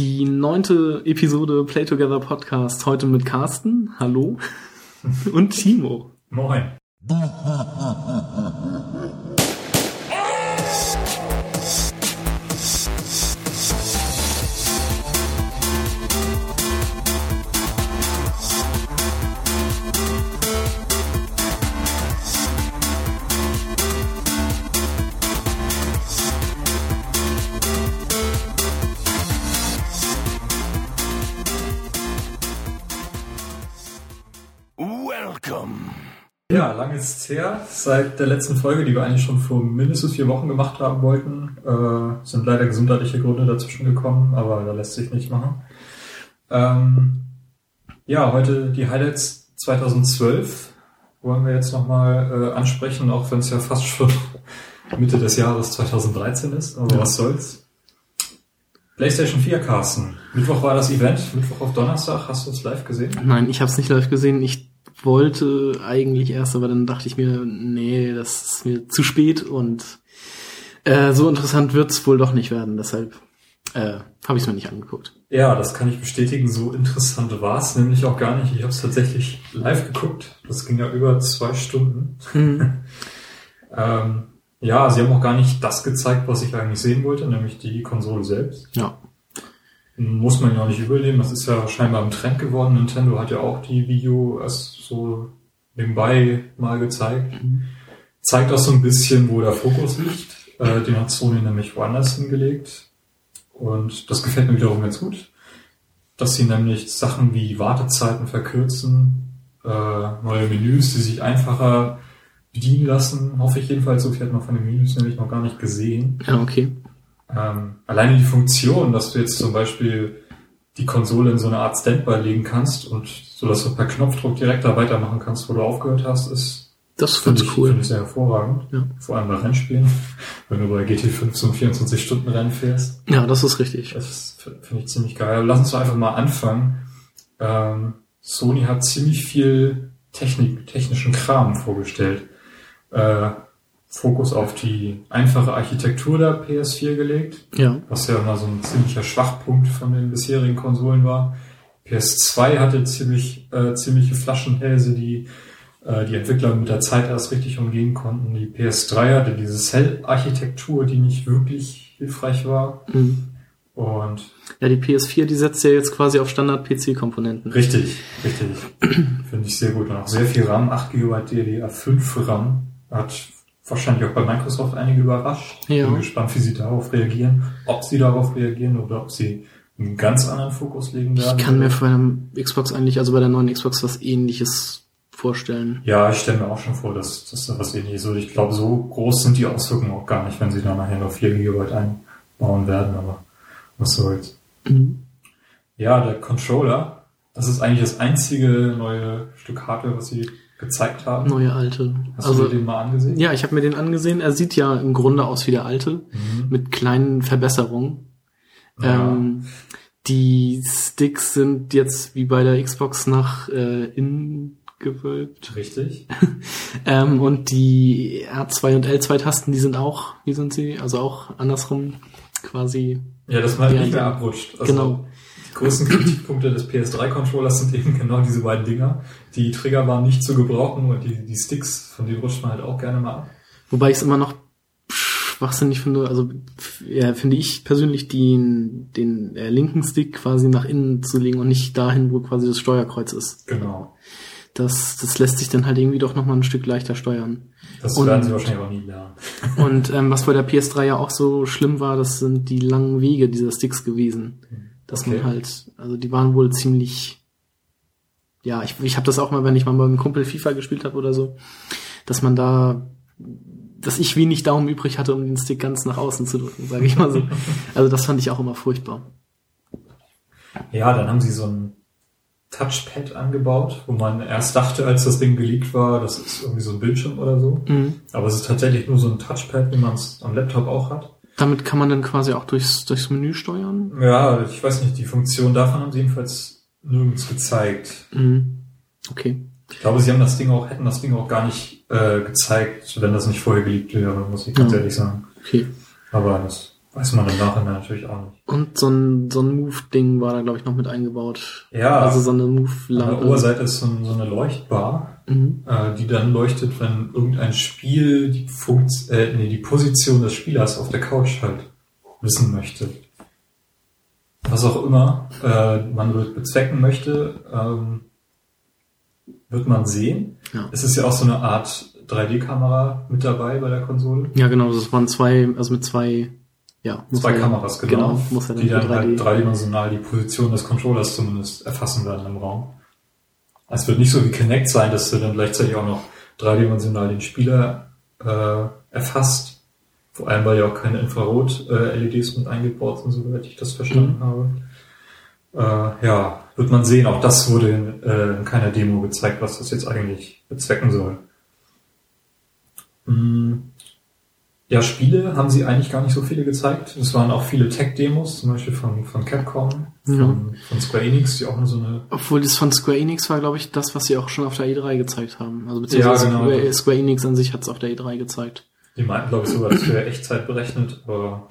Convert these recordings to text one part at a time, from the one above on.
Die neunte Episode Play Together Podcast heute mit Carsten. Hallo. Und Timo. Moin. lange ist es her. Seit der letzten Folge, die wir eigentlich schon vor mindestens vier Wochen gemacht haben wollten, äh, sind leider gesundheitliche Gründe dazwischen gekommen, aber da lässt sich nicht machen. Ähm, ja, heute die Highlights 2012 wollen wir jetzt nochmal äh, ansprechen, auch wenn es ja fast schon Mitte des Jahres 2013 ist, aber Ja. was soll's. PlayStation 4, Carsten. Mittwoch war das Event, Mittwoch auf Donnerstag. Hast du es live gesehen? Nein, ich habe es nicht live gesehen. Ich wollte eigentlich erst, aber dann dachte ich mir, nee, das ist mir zu spät und äh, so interessant wird's wohl doch nicht werden. Deshalb äh, habe ich es mir nicht angeguckt. Ja, das kann ich bestätigen. So interessant war es nämlich auch gar nicht. Ich habe es tatsächlich live geguckt. Das ging ja über zwei Stunden. ähm, ja, sie haben auch gar nicht das gezeigt, was ich eigentlich sehen wollte, nämlich die Konsole selbst. Ja. Muss man ja auch nicht übernehmen. Das ist ja scheinbar ein Trend geworden. Nintendo hat ja auch die Video erst so nebenbei mal gezeigt. Zeigt auch so ein bisschen, wo der Fokus liegt. Äh, den hat Sony nämlich woanders hingelegt. Und das gefällt mir wiederum ganz gut. Dass sie nämlich Sachen wie Wartezeiten verkürzen, äh, neue Menüs, die sich einfacher bedienen lassen, hoffe ich jedenfalls. So viel hat man von den Menüs nämlich noch gar nicht gesehen. Ja, okay. Ähm, alleine die Funktion, dass du jetzt zum Beispiel die Konsole in so eine Art Standby legen kannst und so dass du per Knopfdruck direkt da weitermachen kannst, wo du aufgehört hast, ist Das finde ich, cool. finde ich sehr hervorragend. Ja. Vor allem bei Rennspielen, wenn du bei GT5 so ein 24-Stunden-Rennen fährst. Ja, das ist richtig. Das finde ich ziemlich geil. Aber lass uns doch einfach mal anfangen. Ähm, Sony hat ziemlich viel Technik, technischen Kram vorgestellt. Äh, Fokus auf die einfache Architektur der PS4 gelegt Ja. was ja immer so ein ziemlicher Schwachpunkt von den bisherigen Konsolen war. PS2 hatte ziemlich, äh, ziemliche Flaschenhälse, die äh, die Entwickler mit der Zeit erst richtig umgehen konnten. Die PS3 hatte diese Cell-Architektur, die nicht wirklich hilfreich war. Mhm. Und Ja, die PS4, die setzt ja jetzt quasi auf Standard-PC-Komponenten. richtig, richtig, finde ich sehr gut. Und auch sehr viel RAM, 8 GB DDR5 RAM, hat wahrscheinlich auch bei Microsoft einige überrascht. Ja. Bin gespannt, wie sie darauf reagieren, ob sie darauf reagieren oder ob sie einen ganz anderen Fokus legen werden. Ich kann mir bei der Xbox eigentlich, also bei der neuen Xbox was ähnliches vorstellen. Ja, ich stelle mir auch schon vor, dass, dass da was ähnliches ist. Ich glaube, so groß sind die Auswirkungen auch gar nicht, wenn sie da nachher noch 4 GB einbauen werden, aber was soll's. Mhm. Ja, der Controller, das ist eigentlich das einzige neue Stück Hardware, was sie gezeigt haben. Neue alte. Hast also, du dir den mal angesehen? ja, ich habe mir den angesehen. Er sieht ja im Grunde aus wie der alte, Mhm. mit kleinen Verbesserungen. Ja. Ähm, die Sticks sind jetzt wie bei der Xbox nach äh, innen gewölbt. Richtig. Ähm, und die R2 und L2-Tasten, die sind auch, wie sind sie? Also auch andersrum quasi. Ja, dass man halt nicht mehr abrutscht. Also Genau. Die größten Kritikpunkte des PS3-Controllers sind eben genau diese beiden Dinger. Die Trigger waren nicht zu gebrauchen und die, die Sticks, von denen rutscht man halt auch gerne mal ab. Wobei ich es immer noch schwachsinnig finde, also ja, finde ich persönlich den, den äh, linken Stick quasi nach innen zu legen und nicht dahin, wo quasi das Steuerkreuz ist. Genau. Das, das lässt sich dann halt irgendwie doch nochmal ein Stück leichter steuern. Das Und- werden sie wahrscheinlich auch nie lernen. Und ähm, was bei der PS3 ja auch so schlimm war, das sind die langen Wege dieser Sticks gewesen. Dass Okay. man halt, also die waren wohl ziemlich, ja, ich, ich habe das auch mal, wenn ich mal mit einem Kumpel FIFA gespielt habe oder so, dass man da, dass ich wenig Daumen übrig hatte, um den Stick ganz nach außen zu drücken, sage ich mal so. Also das fand ich auch immer furchtbar. Ja, dann haben sie so ein Touchpad angebaut, wo man erst dachte, als das Ding geleakt war, das ist irgendwie so ein Bildschirm oder so. Mhm. Aber es ist tatsächlich nur so ein Touchpad, wie man es am Laptop auch hat. Damit kann man dann quasi auch durchs, durchs Menü steuern. Ja, ich weiß nicht, die Funktion davon haben sie jedenfalls nirgends gezeigt. Mhm. Okay. Ich glaube, sie haben das Ding auch, hätten das Ding auch gar nicht äh, gezeigt, wenn das nicht vorher geleakt wäre, muss ich ganz Ja. ehrlich sagen. Okay. Aber das Weiß man im Nachhinein natürlich auch nicht. Und so ein, so ein Move-Ding war da, glaube ich, noch mit eingebaut. Ja, Also so eine an der Move-Lampe. Oberseite ist so, ein- so eine Leuchtbar, Mhm. äh, die dann leuchtet, wenn irgendein Spiel die, Funkt äh, nee, die Position des Spielers auf der Couch halt wissen möchte. Was auch immer äh, man be- bezwecken möchte, ähm, wird man sehen. Ja. Es ist ja auch so eine Art 3D-Kamera mit dabei bei der Konsole. Ja, genau, das waren zwei, also mit zwei, ja. Zwei er- Kameras, genau. dann die dann halt 3D. dreidimensional die Position des Controllers zumindest erfassen werden im Raum. Es wird nicht so wie Kinect sein, dass du dann gleichzeitig auch noch dreidimensional den Spieler äh, erfasst. Vor allem, weil ja auch keine Infrarot-LEDs mit eingebaut sind, soweit ich das verstanden Mhm. habe. Äh, ja, wird man sehen. Auch das wurde in, äh, in keiner Demo gezeigt, was das jetzt eigentlich bezwecken soll. Mm, Ja, Spiele haben sie eigentlich gar nicht so viele gezeigt. Es waren auch viele Tech-Demos, zum Beispiel von, von Capcom, Ja. von, von Square Enix, die auch nur so eine Obwohl das von Square Enix war, glaube ich, das, was sie auch schon auf der E3 gezeigt haben. Also beziehungsweise Ja, genau. Square, Square Enix an sich hat es auf der E3 gezeigt. Die meinten, glaube ich, sogar, das wäre Echtzeit berechnet, aber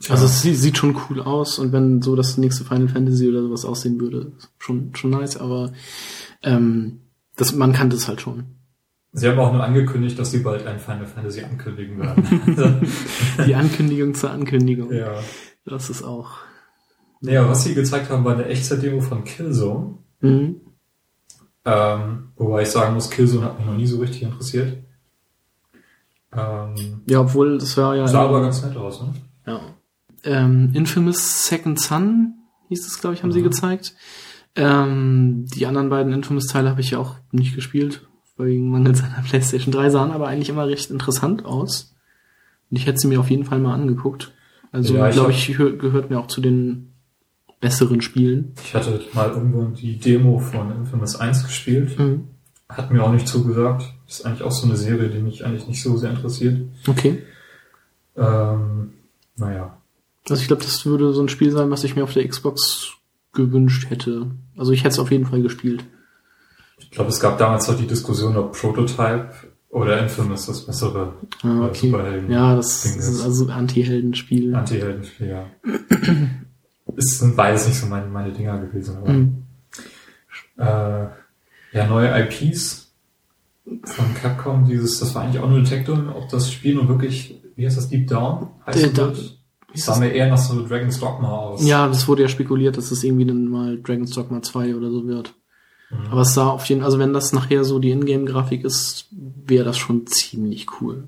tja, Also es sie- sieht schon cool aus und wenn so das nächste Final Fantasy oder sowas aussehen würde, schon schon nice, aber ähm, das, man kannte es halt schon. Sie haben auch nur angekündigt, dass sie bald ein Final Fantasy ankündigen werden. Die Ankündigung zur Ankündigung. ja. Das ist auch. Naja, was sie gezeigt haben, war eine Echtzeit-Demo von Killzone. Mhm. Ähm, wobei ich sagen muss, Killzone hat mich noch nie so richtig interessiert. Ähm, Ja, obwohl das war ja. sah aber ganz nett aus, ne? Ja. Ähm, Infamous Second Son hieß es, glaube ich, haben sie Mhm. gezeigt. Ähm, die anderen beiden Infamous-Teile habe ich ja auch nicht gespielt, wegen mangels einer PlayStation 3, sahen aber eigentlich immer recht interessant aus. Und ich hätte sie mir auf jeden Fall mal angeguckt. Also, Ja, ich glaube ich, hör- gehört mir auch zu den besseren Spielen. Ich hatte mal irgendwo die Demo von Infamous 1 gespielt. Mhm. Hat mir auch nicht zugesagt. Ist eigentlich auch so eine Serie, die mich eigentlich nicht so sehr interessiert. Okay. Ähm, naja. Also ich glaube, das würde so ein Spiel sein, was ich mir auf der Xbox gewünscht hätte. Also ich hätte es auf jeden Fall gespielt. Ich glaube, es gab damals auch die Diskussion, ob Prototype oder Infamous das bessere Ah, äh, okay. Superhelden Ja, das, das ist also Anti-Heldenspiel. Anti-Heldenspiel, ja. Es sind beides nicht so meine, meine Dinger gewesen. Aber, Mhm. äh, ja, neue IPs von Capcom, dieses, das war eigentlich auch nur Tech-Demo, ob das Spiel nun wirklich, wie heißt das, Deep Down heißt Äh, da- wird. sah mir eher nach so Dragon's Dogma aus. Ja, das wurde ja spekuliert, dass es irgendwie dann mal Dragon's Dogma 2 oder so wird. Mhm. Aber es sah auf jeden also wenn das nachher so die Ingame-Grafik ist, wäre das schon ziemlich cool.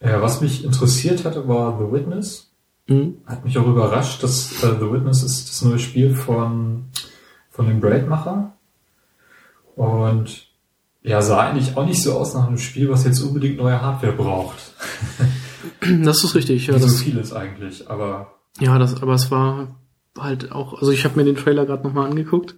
Ja, was mich interessiert hatte, war The Witness. Mhm. Hat mich auch überrascht, dass äh, The Witness ist das neue Spiel von, von dem Braid-Macher. Und ja, sah eigentlich auch nicht so aus nach einem Spiel, was jetzt unbedingt neue Hardware braucht. Das ist richtig, ja. Wie so vieles eigentlich, aber ja, das, aber es war halt auch, also ich habe mir den Trailer gerade nochmal angeguckt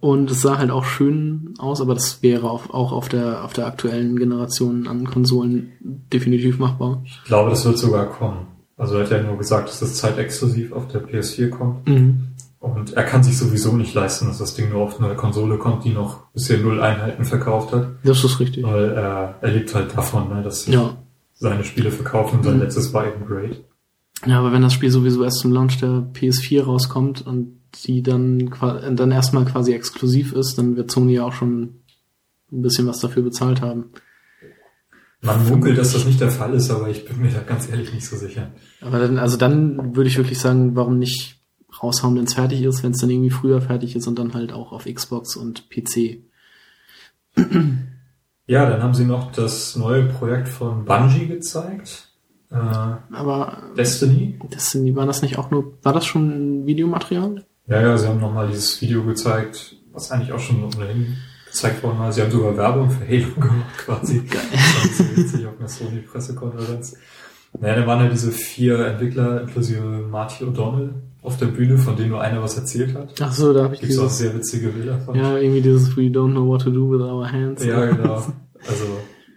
und es sah halt auch schön aus, aber das wäre auf, auch auf der, auf der aktuellen Generation an Konsolen definitiv machbar. ich glaube, das wird sogar kommen. Also er hat ja nur gesagt, dass das zeitexklusiv auf der PS4 kommt. Mhm. Und er kann sich sowieso nicht leisten, dass das Ding nur auf eine Konsole kommt, die noch bisher null Einheiten verkauft hat. Das ist richtig. Weil äh, er lebt halt davon, ne, dass sich Ja. seine Spiele verkaufen. Und sein Mhm. letztes war eben Great. Ja, aber wenn das Spiel sowieso erst zum Launch der PS4 rauskommt und die dann, dann erstmal quasi exklusiv ist, dann wird Sony ja auch schon ein bisschen was dafür bezahlt haben. Man munkelt, dass das nicht der Fall ist, aber ich bin mir da ganz ehrlich nicht so sicher. Aber dann, also dann würde ich wirklich sagen, warum nicht raushauen, wenn es fertig ist, wenn es dann irgendwie früher fertig ist und dann halt auch auf Xbox und PC. Ja, dann haben sie noch das neue Projekt von Bungie gezeigt. Äh, Aber Destiny. das sind, war das nicht auch nur, war das schon Videomaterial? Ja, ja, sie haben nochmal dieses Video gezeigt, was eigentlich auch schon ohnehin gezeigt worden war. Sie haben sogar Werbung für Halo gemacht quasi. Geil. Das war witzig auf einer Sony-Pressekonferenz. Naja, da waren ja diese vier Entwickler inklusive Marty O'Donnell auf der Bühne, von denen nur einer was erzählt hat. Ach so, da habe ich Gibt's auch sehr witzige Bilder von. ja, irgendwie dieses We don't know what to do with our hands. Ja, genau. Also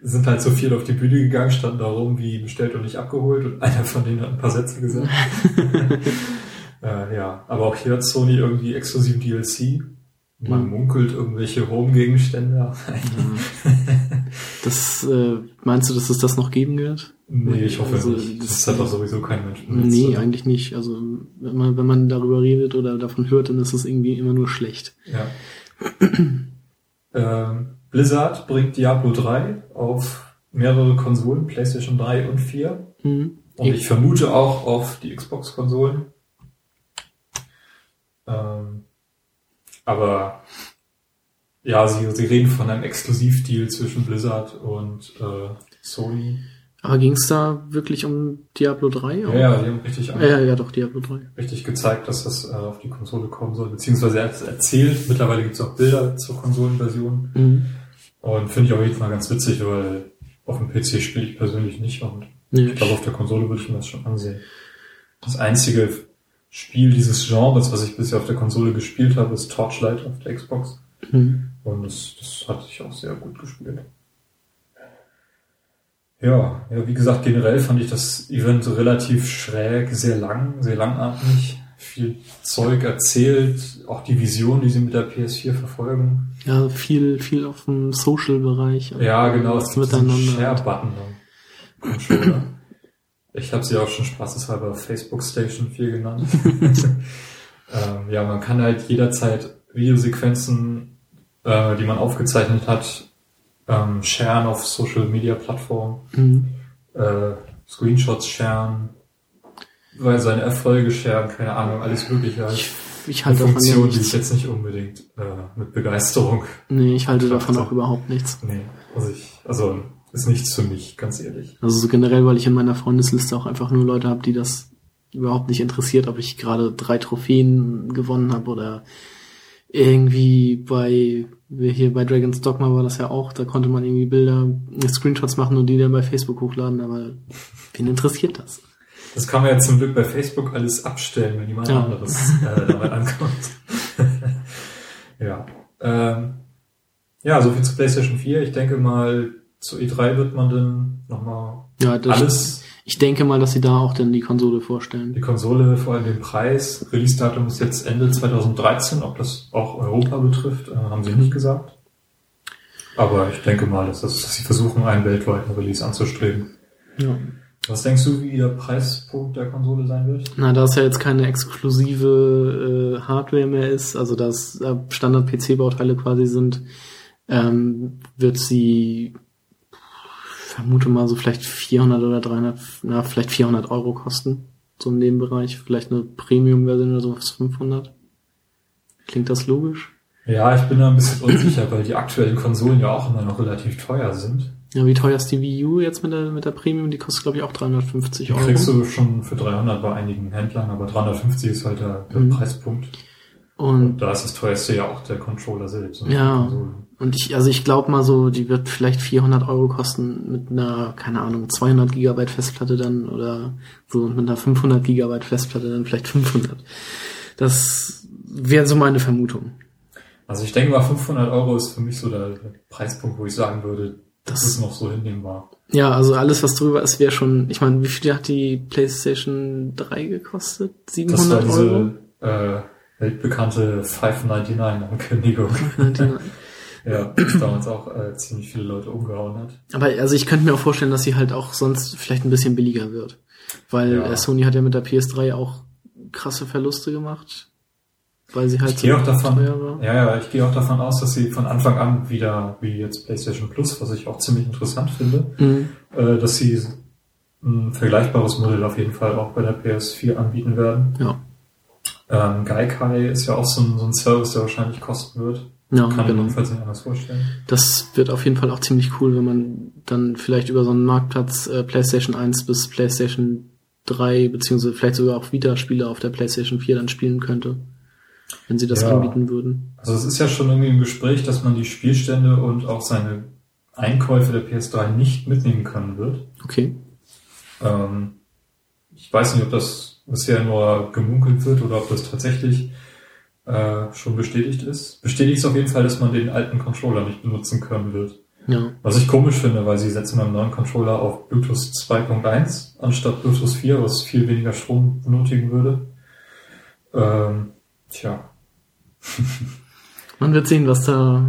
sind halt so viel auf die Bühne gegangen, standen da rum wie bestellt und nicht abgeholt und einer von denen hat ein paar Sätze gesagt. äh, ja, aber auch hier hat Sony irgendwie exklusiv DLC. Man Mhm. munkelt irgendwelche Home-Gegenstände. Das, äh, meinst du, dass es das noch geben wird? Nee, ich hoffe Also, nicht. Das, das- hat doch sowieso kein Mensch. benutzt, Nee, oder? eigentlich nicht. Also wenn man, wenn man darüber redet oder davon hört, dann ist es irgendwie immer nur schlecht. Ja. ähm, Blizzard bringt Diablo 3 auf mehrere Konsolen, PlayStation 3 und 4. Hm. Und ich vermute auch auf die Xbox-Konsolen. Ähm, aber ja, sie, sie reden von einem Exklusivdeal zwischen Blizzard und äh, Sony. Aber ging es da wirklich um Diablo 3? Ja, ja, die haben richtig, ja, ja, ja, doch, Diablo 3. richtig gezeigt, dass das äh, auf die Konsole kommen soll, beziehungsweise er hat es erzählt. Mittlerweile gibt es auch Bilder zur Konsolenversion. Mhm. Und finde ich auf jeden Fall ganz witzig, weil auf dem PC spiele ich persönlich nicht und Nee, ich glaube, auf der Konsole würde ich mir das schon ansehen. Das einzige Spiel dieses Genres, was ich bisher auf der Konsole gespielt habe, ist Torchlight auf der Xbox. mhm. Und das, das hatte ich auch sehr gut gespielt. Ja, ja, wie gesagt, generell fand ich das Event relativ schräg, sehr lang, sehr langatmig, viel Zeug erzählt, auch die Vision, die sie mit der PS4 verfolgen. ja, viel, viel auf dem Social-Bereich. Ja, genau, es gibt miteinander. Share-Button. Ich habe sie auch schon spaßeshalber Facebook Station 4 genannt. ähm, ja, man kann halt jederzeit Videosequenzen, äh, die man aufgezeichnet hat, ähm, sharen auf Social Media Plattformen, Mhm. äh, Screenshots sharen, weil seine Erfolge sharen, keine Ahnung, alles mögliche. Halt. Ich, ich halte davon Funktion, die ich jetzt nicht unbedingt äh, mit Begeisterung Nee, ich halte davon auch überhaupt nichts. Nee, also ich, also ist nichts für mich, ganz ehrlich. Also so generell, weil ich in meiner Freundesliste auch einfach nur Leute habe, die das überhaupt nicht interessiert, ob ich gerade drei Trophäen gewonnen habe oder irgendwie bei hier bei Dragon's Dogma war das ja auch, da konnte man irgendwie Bilder, Screenshots machen und die dann bei Facebook hochladen, aber wen interessiert das? Das kann man ja zum Glück bei Facebook alles abstellen, wenn jemand Ja. anderes äh, damit ankommt. ja. Ähm, ja, so viel zu PlayStation 4. Ich denke mal, zu E3 wird man dann nochmal Ja, das, alles, ich denke mal, dass sie da auch dann die Konsole vorstellen. die Konsole, vor allem den Preis. Release-Datum ist jetzt Ende 2013. Ob das auch Europa betrifft, äh, haben sie nicht gesagt. Aber ich denke mal, dass, das, dass sie versuchen, einen weltweiten Release anzustreben. Ja. Was denkst du, wie der Preispunkt der Konsole sein wird? Na, da es ja jetzt keine exklusive äh, Hardware mehr ist, also dass äh, Standard-PC-Bauteile quasi sind, ähm, wird sie, vermute mal so vielleicht 400 oder 300, na, vielleicht 400 Euro kosten. So in dem Bereich. Vielleicht eine Premium-Version oder so was 500. Klingt das logisch? Ja, ich bin da ein bisschen unsicher, weil die aktuellen Konsolen ja auch immer noch relativ teuer sind. Ja, wie teuer ist die Wii U jetzt mit der, mit der Premium? Die kostet, glaube ich, auch 350 Die Euro. kriegst du schon für 300 bei einigen Händlern, aber 350 ist halt der, der Mhm. Preispunkt. Und Und da ist das teuerste ja auch der Controller selbst. und die Ja. Konsole. Und ich, also ich glaube mal so, die wird vielleicht 400 Euro kosten mit einer, keine Ahnung, 200 Gigabyte Festplatte dann oder so und mit einer 500 Gigabyte Festplatte dann vielleicht 500. Das wäre so meine Vermutung. Also ich denke mal, 500 Euro ist für mich so der Preispunkt, wo ich sagen würde, das, ist noch so hinnehmbar. Ja, also alles, was drüber ist, wäre schon, ich meine, wie viel hat die PlayStation 3 gekostet? Das war 700 Euro? diese äh, weltbekannte 599-Ankündigung. ja, das damals auch äh, ziemlich viele Leute umgehauen hat. Aber also ich könnte mir auch vorstellen, dass sie halt auch sonst vielleicht ein bisschen billiger wird. Weil Ja. äh, Sony hat ja mit der PS3 auch krasse Verluste gemacht. Weil sie halt Ich gehe auch davon, ja, ja, ich gehe auch davon aus, dass sie von Anfang an wieder, wie jetzt PlayStation Plus, was ich auch ziemlich interessant finde, Mhm. äh, dass sie ein vergleichbares Modell auf jeden Fall auch bei der PS4 anbieten werden. Ja, Ähm, Gaikai ist ja auch so ein, so ein Service, der wahrscheinlich kosten wird. ja Kann genau. jedenfalls nicht anders vorstellen. Das wird auf jeden Fall auch ziemlich cool, wenn man dann vielleicht über so einen Marktplatz äh, PlayStation 1 bis PlayStation 3 beziehungsweise vielleicht sogar auch Vita-Spiele auf der PlayStation 4 dann spielen könnte, wenn sie das Ja. anbieten würden. Also es ist ja schon irgendwie im Gespräch, dass man die Spielstände und auch seine Einkäufe der PS3 nicht mitnehmen können wird. Okay. Ähm, ich weiß nicht, ob das bisher nur gemunkelt wird oder ob das tatsächlich äh, schon bestätigt ist. Bestätigt ist auf jeden Fall, dass man den alten Controller nicht benutzen können wird. Ja. Was ich komisch finde, weil sie setzen beim neuen Controller auf Bluetooth 2.1 anstatt Bluetooth 4, was viel weniger Strom benötigen würde. Ähm, tja, Man wird sehen, was da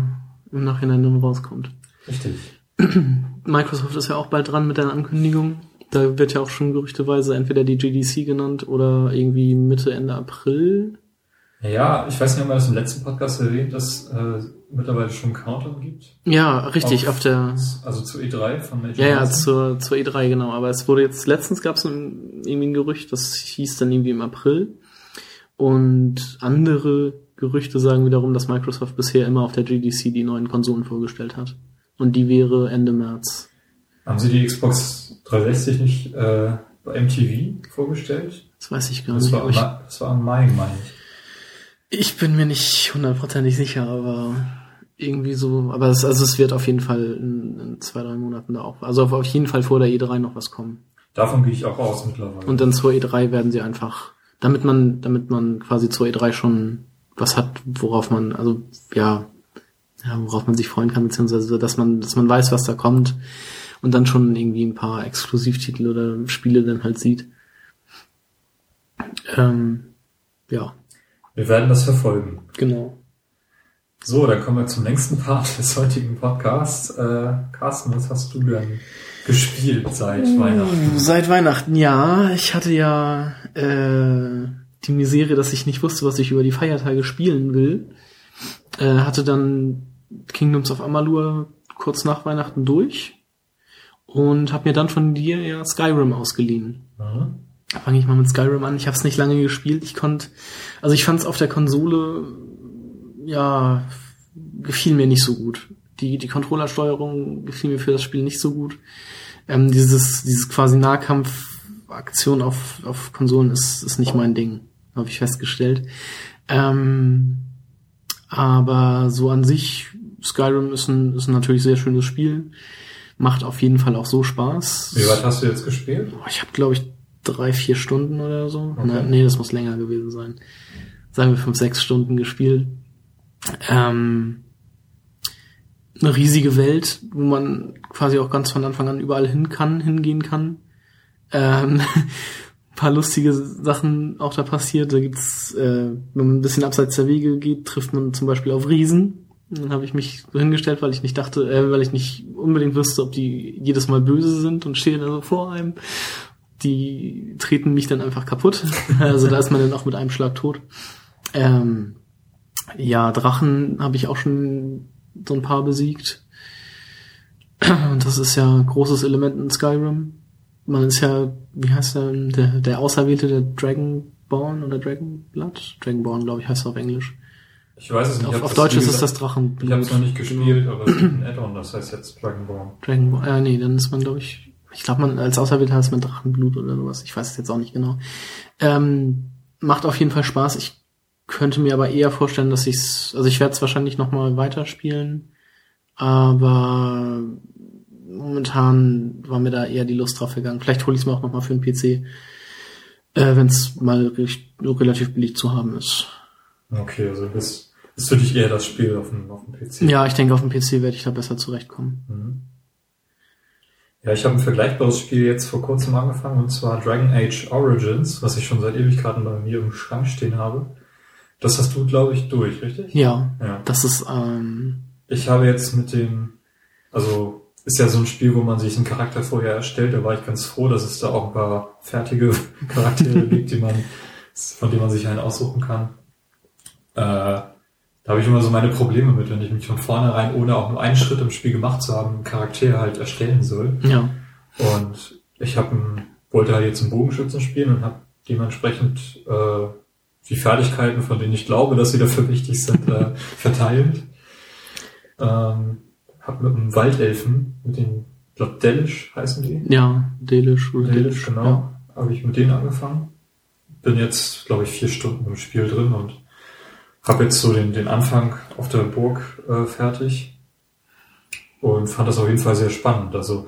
im Nachhinein dann rauskommt. richtig. Microsoft ist ja auch bald dran mit der Ankündigung. Da wird ja auch schon gerüchteweise entweder die GDC genannt oder irgendwie Mitte, Ende April. Ja, ich weiß nicht, ob man das im letzten Podcast erwähnt, dass äh, mittlerweile schon Countdown gibt. Ja, richtig, auf, auf der. Also zur E3 von Magic Ja, ja, zur, zur E3, genau. Aber es wurde jetzt, letztens gab es irgendwie ein Gerücht, das hieß dann irgendwie im April. Und andere Gerüchte sagen wiederum, dass Microsoft bisher immer auf der GDC die neuen Konsolen vorgestellt hat. Und die wäre Ende März. Haben sie die Xbox 360 nicht äh, bei MTV vorgestellt? Das weiß ich gar das nicht. War, ich, das war am Mai, meine ich. Ich bin mir nicht hundertprozentig sicher, aber irgendwie so, aber es, also es wird auf jeden Fall in, in, zwei, drei Monaten da auch, also auf jeden Fall vor der E3 noch was kommen. Davon gehe ich auch aus mittlerweile. Und dann zur E3 werden sie einfach, damit man, damit man quasi zur E3 schon was hat, worauf man, also ja, ja, worauf man sich freuen kann, beziehungsweise dass man, dass man weiß, was da kommt und dann schon irgendwie ein paar Exklusivtitel oder Spiele dann halt sieht. Ähm, ja. Wir werden das verfolgen. Genau. So, dann kommen wir zum nächsten Part des heutigen Podcasts. Äh, Carsten, was hast du denn gespielt seit uh, Weihnachten? Seit Weihnachten, ja. Ich hatte ja äh, die Misere, dass ich nicht wusste, was ich über die Feiertage spielen will. Äh, hatte dann Kingdoms of Amalur kurz nach Weihnachten durch und habe mir dann von dir ja Skyrim ausgeliehen. Mhm fange ich mal mit Skyrim an. Ich habe es nicht lange gespielt. Ich konnte, also ich fand es auf der Konsole, ja, gefiel mir nicht so gut. Die die Controllersteuerung gefiel mir für das Spiel nicht so gut. Ähm, dieses dieses quasi Nahkampfaktion auf auf Konsolen ist ist nicht mein Ding, habe ich festgestellt. Ähm, aber so an sich Skyrim ist ein ist ein natürlich sehr schönes Spiel. Macht auf jeden Fall auch so Spaß. Wie weit hast du jetzt gespielt? Ich habe glaube ich drei, vier Stunden oder so. Okay. Na, nee, das muss länger gewesen sein. Sagen wir fünf, sechs Stunden gespielt. Ähm, eine riesige Welt, wo man quasi auch ganz von Anfang an überall hin kann, hingehen kann. Ähm, paar lustige Sachen auch da passiert. Da gibt's, äh, wenn man ein bisschen abseits der Wege geht, trifft man zum Beispiel auf Riesen. Dann habe ich mich so hingestellt, weil ich nicht dachte, äh, weil ich nicht unbedingt wüsste, ob die jedes Mal böse sind und stehe da so vor einem die treten mich dann einfach kaputt. Also da ist man dann auch mit einem Schlag tot. Ähm, ja, Drachen habe ich auch schon so ein paar besiegt. Und das ist ja ein großes Element in Skyrim. Man ist ja, wie heißt der, der, der Auserwählte, der Dragonborn oder Dragonblood? Dragonborn, glaube ich, heißt er auf Englisch. Ich weiß es nicht. Auf, auf Deutsch ist es das Drachenblut. Ich habe es noch nicht gespielt, aber es ist ein Add-on, das heißt jetzt Dragonborn. Dragonborn, ja, nee, dann ist man, glaube ich, ich glaube, man als Auserwählter ist mit Drachenblut oder sowas. Ich weiß es jetzt auch nicht genau. Ähm, macht auf jeden Fall Spaß. Ich könnte mir aber eher vorstellen, dass ich's, also ich werde es wahrscheinlich noch mal weiterspielen, aber momentan war mir da eher die Lust drauf gegangen. Vielleicht hole ich es mir auch noch mal für den PC, äh, wenn es mal relativ billig zu haben ist. Okay, also das ist für dich eher das Spiel auf dem, auf dem PC. Ja, ich denke, auf dem PC werde ich da besser zurechtkommen. Mhm. Ja, ich habe ein vergleichbares Spiel jetzt vor kurzem angefangen und zwar Dragon Age Origins, was ich schon seit Ewigkeiten bei mir im Schrank stehen habe. Das hast du, glaube ich, durch, richtig? Ja. ja. Das ist. Ähm ich habe jetzt mit dem, also ist ja so ein Spiel, wo man sich einen Charakter vorher erstellt. Da war ich ganz froh, dass es da auch ein paar fertige Charaktere gibt, die man, von denen man sich einen aussuchen kann. Äh, da habe ich immer so meine Probleme mit, wenn ich mich von vornherein, ohne auch nur einen Schritt im Spiel gemacht zu haben, einen Charakter halt erstellen soll. Ja. Und ich habe wollte halt jetzt einen Bogenschützen spielen und habe dementsprechend äh, die Fertigkeiten, von denen ich glaube, dass sie dafür wichtig sind, äh, verteilt. Ähm, hab mit einem Waldelfen, mit den, ich glaube Delish heißen die. Ja, Delish oder Delish, genau. Ja. Habe ich mit denen angefangen. Bin jetzt, glaube ich, vier Stunden im Spiel drin und habe jetzt so den, den Anfang auf der Burg äh, fertig und fand das auf jeden Fall sehr spannend. Also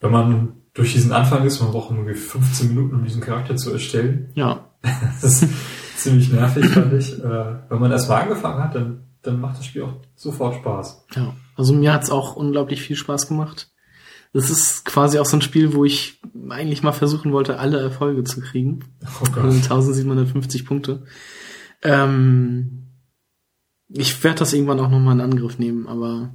wenn man durch diesen Anfang ist, man braucht ungefähr 15 Minuten, um diesen Charakter zu erstellen. Ja. das ist ziemlich nervig, fand ich. Äh, wenn man erstmal angefangen hat, dann, dann macht das Spiel auch sofort Spaß. Ja, also mir hat's auch unglaublich viel Spaß gemacht. Das ist quasi auch so ein Spiel, wo ich eigentlich mal versuchen wollte, alle Erfolge zu kriegen. Oh Gott. 1750 Punkte. Ähm, ich werde das irgendwann auch nochmal in Angriff nehmen, aber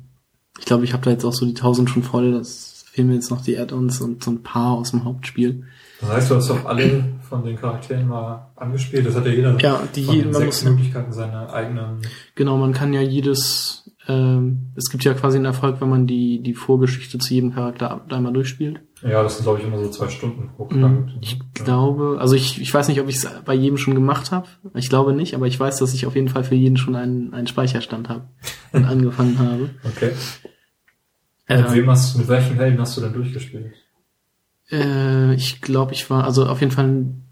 ich glaube, ich habe da jetzt auch so die 1000 schon voll. Das fehlen mir jetzt noch die Add-ons und so ein paar aus dem Hauptspiel. Das heißt, du hast doch alle von den Charakteren mal angespielt. Das hat ja jeder Ja, die von den man sechs muss, Möglichkeiten seine eigenen. genau, man kann ja jedes, ähm, es gibt ja quasi einen Erfolg, wenn man die, die Vorgeschichte zu jedem Charakter einmal durchspielt. Ja, das sind glaube ich immer so zwei Stunden pro Mhm. Charakter. Ich Ja. glaube, also ich, ich weiß nicht, ob ich es bei jedem schon gemacht habe. Ich glaube nicht, aber ich weiß, dass ich auf jeden Fall für jeden schon einen, einen Speicherstand habe und angefangen habe. Okay. Äh, Mit wem hast mit welchen Helden hast du denn durchgespielt? Äh, ich glaube, ich war also auf jeden Fall ein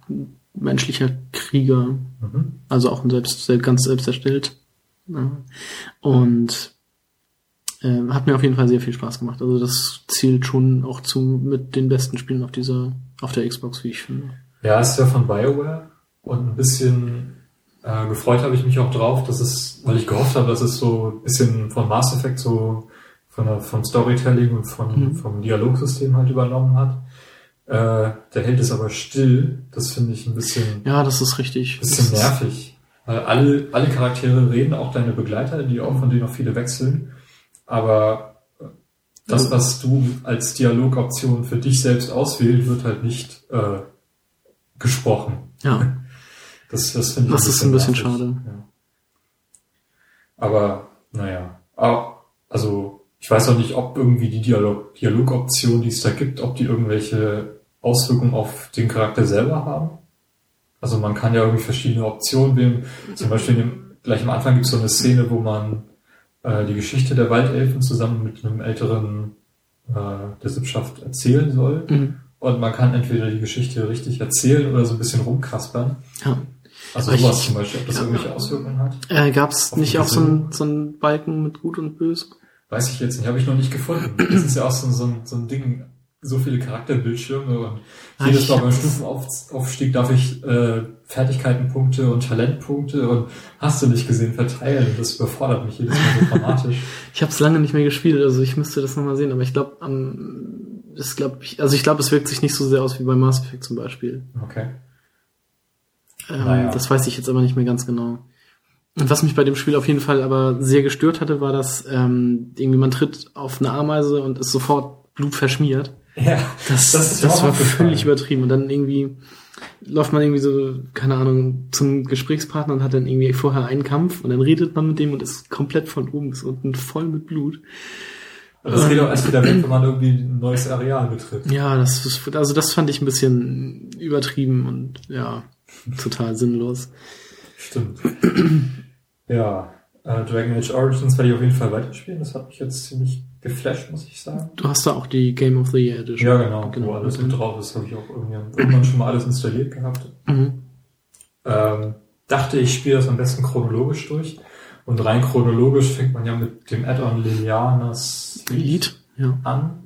menschlicher Krieger, Mhm. also auch ein selbst, ganz selbst erstellt. Und äh, hat mir auf jeden Fall sehr viel Spaß gemacht. Also das zählt schon auch zu mit den besten Spielen auf dieser, auf der Xbox, wie ich finde. Ja, es ist ja von BioWare und ein bisschen äh, gefreut habe ich mich auch drauf, dass es, weil ich gehofft habe, dass es so ein bisschen von Mass Effect so von der, vom Storytelling und von, Mhm. vom Dialogsystem halt übernommen hat. Äh, der Held ist aber still. Das finde ich ein bisschen, Ja, das ist richtig. bisschen Das nervig. Weil alle, alle Charaktere reden, auch deine Begleiter, die auch von denen auch viele wechseln. Aber äh, das, was du als Dialogoption für dich selbst auswählst, wird halt nicht äh, gesprochen. Ja, Das, das finde ich Das ist ein bisschen schade. Ja. Aber, naja. Aber, also, ich weiß auch nicht, ob irgendwie die Dialog Dialogoption, die es da gibt, ob die irgendwelche Auswirkungen auf den Charakter selber haben. Also man kann ja irgendwie verschiedene Optionen wählen. Zum Beispiel in dem, gleich am Anfang gibt es so eine Szene, wo man äh, die Geschichte der Waldelfen zusammen mit einem älteren äh, der Sippschaft erzählen soll. Mhm. Und man kann entweder die Geschichte richtig erzählen oder so ein bisschen rumkaspern. ja. Also Aber ich- sowas zum Beispiel, ob das ja. irgendwelche Auswirkungen hat. Äh, Gab es nicht auch so einen so einen Balken mit Gut und Böse? Weiß ich jetzt nicht, habe ich noch nicht gefunden. Das ist ja auch so, so, ein, so ein Ding, so viele Charakterbildschirme und Ah, jedes Mal beim Stufenaufstieg darf ich äh, Fertigkeitenpunkte und Talentpunkte und hast du nicht gesehen verteilen. Das überfordert mich jedes Mal so dramatisch. Ich habe es lange nicht mehr gespielt, also ich müsste das nochmal sehen, aber ich glaube, am das glaub ich, also ich glaube, es wirkt sich nicht so sehr aus wie bei Mass Effect zum Beispiel. Okay. Ähm, Naja. Das weiß ich jetzt aber nicht mehr ganz genau. Und was mich bei dem Spiel auf jeden Fall aber sehr gestört hatte, war, dass ähm, irgendwie man tritt auf eine Ameise und ist sofort Blut verschmiert. Ja, Das, Das das, war völlig übertrieben. Und dann irgendwie läuft man irgendwie so, keine Ahnung, zum Gesprächspartner und hat dann irgendwie vorher einen Kampf und dann redet man mit dem und ist komplett von oben bis unten voll mit Blut. das geht auch erst wieder weg, wenn man irgendwie ein neues Areal betritt. Ja, das ist, also das fand ich ein bisschen übertrieben und ja, total sinnlos. Stimmt. ja, äh, Dragon Age Origins werde ich auf jeden Fall weiterspielen. Das hat mich jetzt ziemlich geflasht, muss ich sagen. Du hast da auch die Game of the Year Edition. Ja, genau. Wo genau alles mit drin. drauf ist, habe ich auch irgendwann, schon mal alles installiert gehabt. Mhm. Ähm, dachte, ich spiele das am besten chronologisch durch. Und rein chronologisch fängt man ja mit dem Add-on Lilianas Elite, ja. an.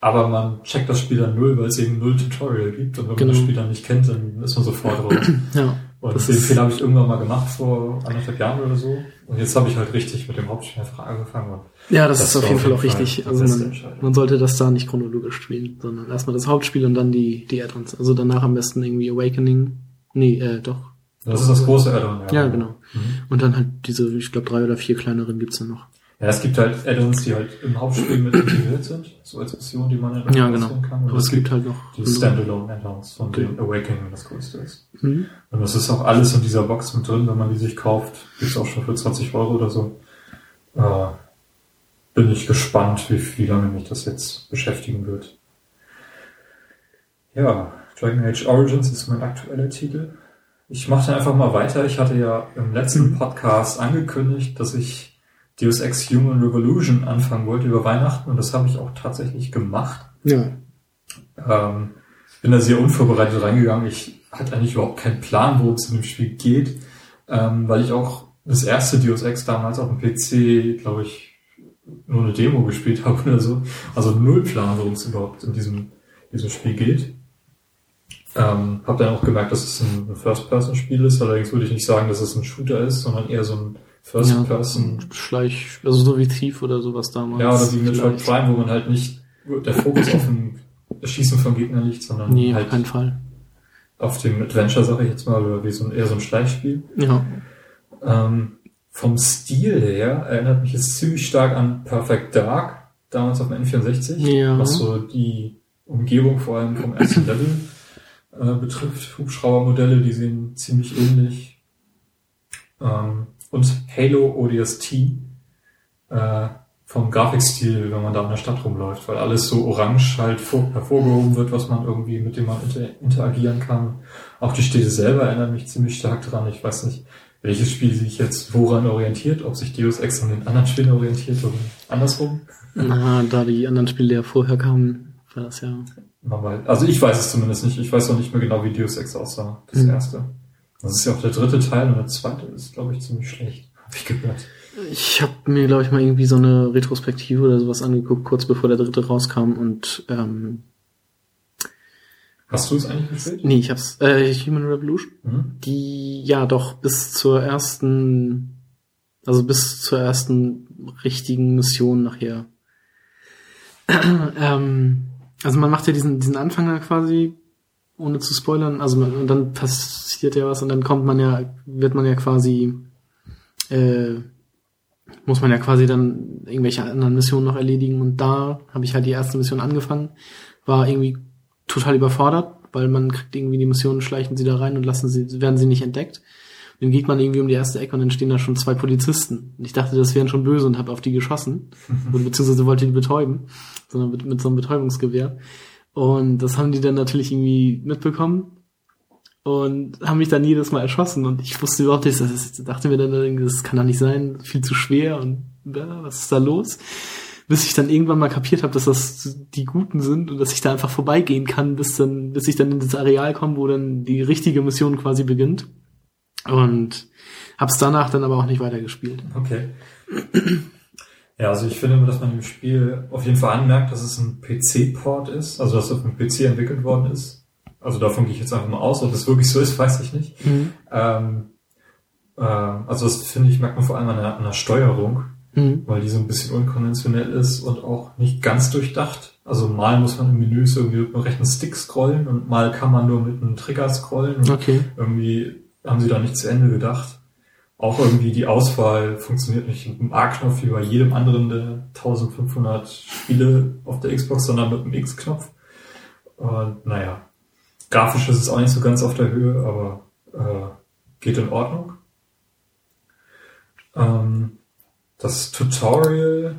Aber man checkt das Spiel dann null, weil es eben null Tutorial gibt. Und wenn Genau. man das Spiel dann nicht kennt, dann ist man sofort raus. Ja, Und Das den ist- Fehler habe ich irgendwann mal gemacht vor anderthalb Jahren oder so. Und jetzt habe ich halt richtig mit dem Hauptspiel einfach angefangen. Ja das, Das ist auf jeden Fall auch Fall richtig. Also man, man sollte das da nicht chronologisch spielen, sondern erstmal das Hauptspiel und dann die, die Add-ons. Also danach am besten irgendwie Awakening. Nee, äh, doch. das ist das große Add-on. Ja, genau. Mhm. Und dann halt diese, ich glaube, drei oder vier kleineren gibt's dann noch. Ja, es gibt halt Add-ons, die halt im Hauptspiel mit integriert sind, so als Mission, die man dann Ja, genau. kann. Und Aber es gibt halt noch die andere. Standalone Add-ons, von Okay. denen Awakening das größte ist. Mhm. Und das ist auch alles in dieser Box mit drin, wenn man die sich kauft. Gibt's auch schon für 20 Euro oder so. Äh, bin ich gespannt, wie, wie lange mich das jetzt beschäftigen wird. Ja, Dragon Age Origins ist mein aktueller Titel. Ich mache dann einfach mal weiter. Ich hatte ja im letzten Podcast angekündigt, dass ich Deus Ex Human Revolution anfangen wollte über Weihnachten und das habe ich auch tatsächlich gemacht. Ja. Ähm, bin da sehr unvorbereitet reingegangen. Ich hatte eigentlich überhaupt keinen Plan, worum es in dem Spiel geht, ähm, weil ich auch das erste Deus Ex damals auf dem PC, glaube ich, nur eine Demo gespielt habe oder so. Also null Plan, worum es überhaupt in diesem, diesem Spiel geht. Ähm, habe dann auch gemerkt, dass es ein First-Person-Spiel ist. Allerdings würde ich nicht sagen, dass es ein Shooter ist, sondern eher so ein First-Person. Schleich, also so wie Thief oder sowas damals. Ja, oder wie Metroid. Prime, wo man halt nicht der Fokus auf dem Erschießen von Gegnern liegt, sondern Nee, auf halt keinen Fall. auf dem Adventure, sage ich jetzt mal, oder wie so ein, eher so ein Schleichspiel. Ja. Ähm, vom Stil her erinnert mich es ziemlich stark an Perfect Dark. damals auf dem N64, Ja. was so die Umgebung vor allem vom ersten Level äh, betrifft. Hubschraubermodelle, die sehen ziemlich ähnlich. Ähm, und Halo ODST äh, vom Grafikstil, wenn man da in der Stadt rumläuft, weil alles so orange halt vor, hervorgehoben wird, was man irgendwie, mit dem man inter interagieren kann. Auch die Städte selber erinnern mich ziemlich stark dran. Ich weiß nicht, welches Spiel sich jetzt woran orientiert, ob sich Deus Ex an den anderen Spielen orientiert oder andersrum. Na, da die anderen Spiele ja vorher kamen, war das ja. Also ich weiß es zumindest nicht. Ich weiß auch nicht mehr genau, wie Deus Ex aussah, das Mhm. erste. Das ist ja auch der dritte Teil und der zweite ist, glaube ich, ziemlich schlecht. Hab ich gehört. Ich habe mir, glaube ich, mal irgendwie so eine Retrospektive oder sowas angeguckt, kurz bevor der dritte rauskam und ähm, Hast du es eigentlich gespielt? nee, ich hab's, äh, Human Revolution, Mhm. die ja doch bis zur ersten, also bis zur ersten richtigen Mission nachher. ähm, also man macht ja diesen, diesen Anfang quasi, ohne zu spoilern, also man, und dann passiert ja was und dann kommt man ja, wird man ja quasi, äh, muss man ja quasi dann irgendwelche anderen Missionen noch erledigen und da habe ich halt die erste Mission angefangen, war irgendwie total überfordert, weil man kriegt irgendwie die Missionen, schleichen sie da rein und lassen sie, werden sie nicht entdeckt. Und dann geht man irgendwie um die erste Ecke und dann stehen da schon zwei Polizisten. Und ich dachte, das wären schon böse und habe auf die geschossen. Oder beziehungsweise wollte die betäuben, sondern mit, mit so einem Betäubungsgewehr. Und das haben die dann natürlich irgendwie mitbekommen und haben mich dann jedes Mal erschossen und ich wusste überhaupt nicht, das ist, dachte mir dann, das kann doch nicht sein, viel zu schwer und ja, was ist da los? Bis ich dann irgendwann mal kapiert habe, dass das die Guten sind und dass ich da einfach vorbeigehen kann, bis dann, bis ich dann in das Areal komme, wo dann die richtige Mission quasi beginnt. Und hab's danach dann aber auch nicht weitergespielt. Okay. Ja, also ich finde, dass man im Spiel auf jeden Fall anmerkt, dass es ein PC-Port ist, also dass es auf dem PC entwickelt worden ist. Also davon gehe ich jetzt einfach mal aus, ob das wirklich so ist, weiß ich nicht. Ähm, äh, also das finde ich, merkt man vor allem an der, an der Steuerung, Mhm. weil die so ein bisschen unkonventionell ist und auch nicht ganz durchdacht. Also mal muss man im Menü irgendwie mit dem rechten Stick scrollen und mal kann man nur mit einem Trigger scrollen. Und Okay. irgendwie haben sie da nicht zu Ende gedacht. Auch irgendwie die Auswahl funktioniert nicht mit dem A-Knopf wie bei jedem anderen der 1500 Spiele auf der Xbox, sondern mit dem X-Knopf. Und naja, grafisch ist es auch nicht so ganz auf der Höhe, aber äh, geht in Ordnung. Ähm, das Tutorial